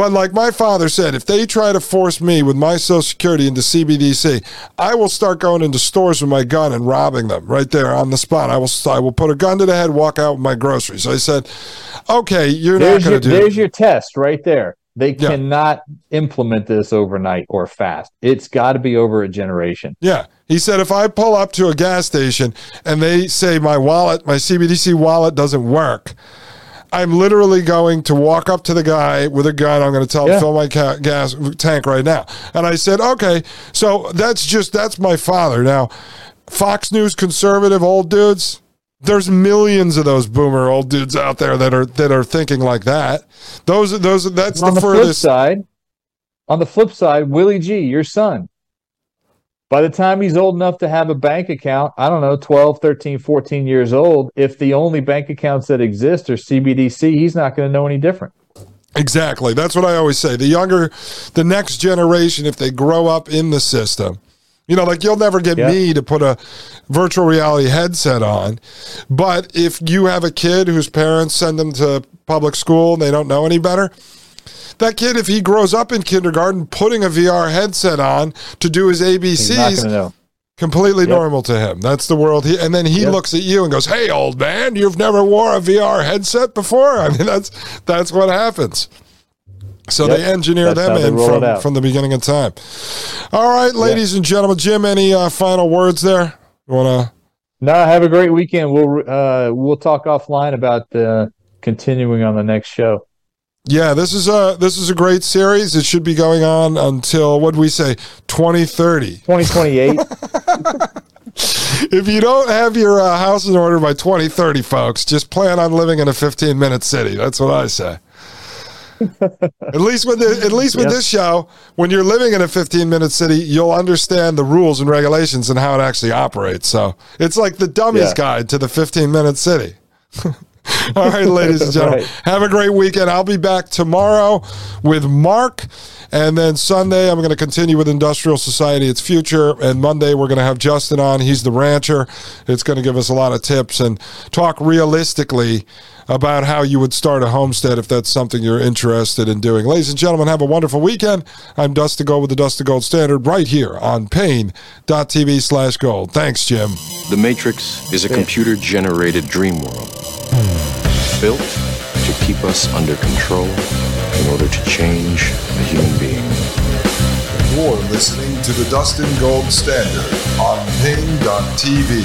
but like my father said, if they try to force me with my Social Security into CBDC, I will start going into stores with my gun and robbing them right there on the spot. I will I will put a gun to the head, walk out with my groceries. I said, okay, you're there's not going to do. There's your test right there. They yeah. cannot implement this overnight or fast. It's got to be over a generation. Yeah. He said, if I pull up to a gas station and they say my wallet, my CBDC wallet doesn't work, I'm literally going to walk up to the guy with a gun. I'm going to tell him yeah. fill my ca- gas tank right now. And I said, okay. So that's just that's my father. Now, Fox News conservative old dudes. There's millions of those boomer old dudes out there that are that are thinking like that. Those those that's the, the furthest side. On the flip side, Willie G, your son, by the time he's old enough to have a bank account, I don't know, 12, 13, 14 years old, if the only bank accounts that exist are CBDC, he's not going to know any different. Exactly. That's what I always say. The younger, the next generation, if they grow up in the system, you know, like you'll never get me to put a virtual reality headset on. But if you have a kid whose parents send them to public school and they don't know any better, that kid, if he grows up in kindergarten, putting a VR headset on to do his ABCs, completely yep. normal to him. That's the world he. And then he yep. looks at you and goes, "Hey, old man, you've never wore a VR headset before." I mean, that's that's what happens. So yep. they engineer That's them in from, from the beginning of time. All right, ladies and gentlemen, Jim, any uh, final words there? You want to? No, have a great weekend. We'll uh, we'll talk offline about uh, continuing on the next show. Yeah, this is a this is a great series. It should be going on until what do we say, twenty thirty, twenty twenty eight. if you don't have your uh, house in order by 2030, folks, just plan on living in a 15 minute city. That's what I say. at least with the, at least with yep. this show, when you're living in a 15 minute city, you'll understand the rules and regulations and how it actually operates. So it's like the dummy's yeah. guide to the 15 minute city. All right, ladies and gentlemen, right. have a great weekend. I'll be back tomorrow with Mark. And then Sunday, I'm going to continue with Industrial Society, its future. And Monday, we're going to have Justin on. He's the rancher. It's going to give us a lot of tips and talk realistically about how you would start a homestead if that's something you're interested in doing. Ladies and gentlemen, have a wonderful weekend. I'm Dustin Gold with the Dustin Gold Standard right here on Paine.tv slash gold. Thanks, Jim. The Matrix is a computer generated dream world built to keep us under control in order to change a human being. You're listening to the Dustin Gold Standard on Paine.tv.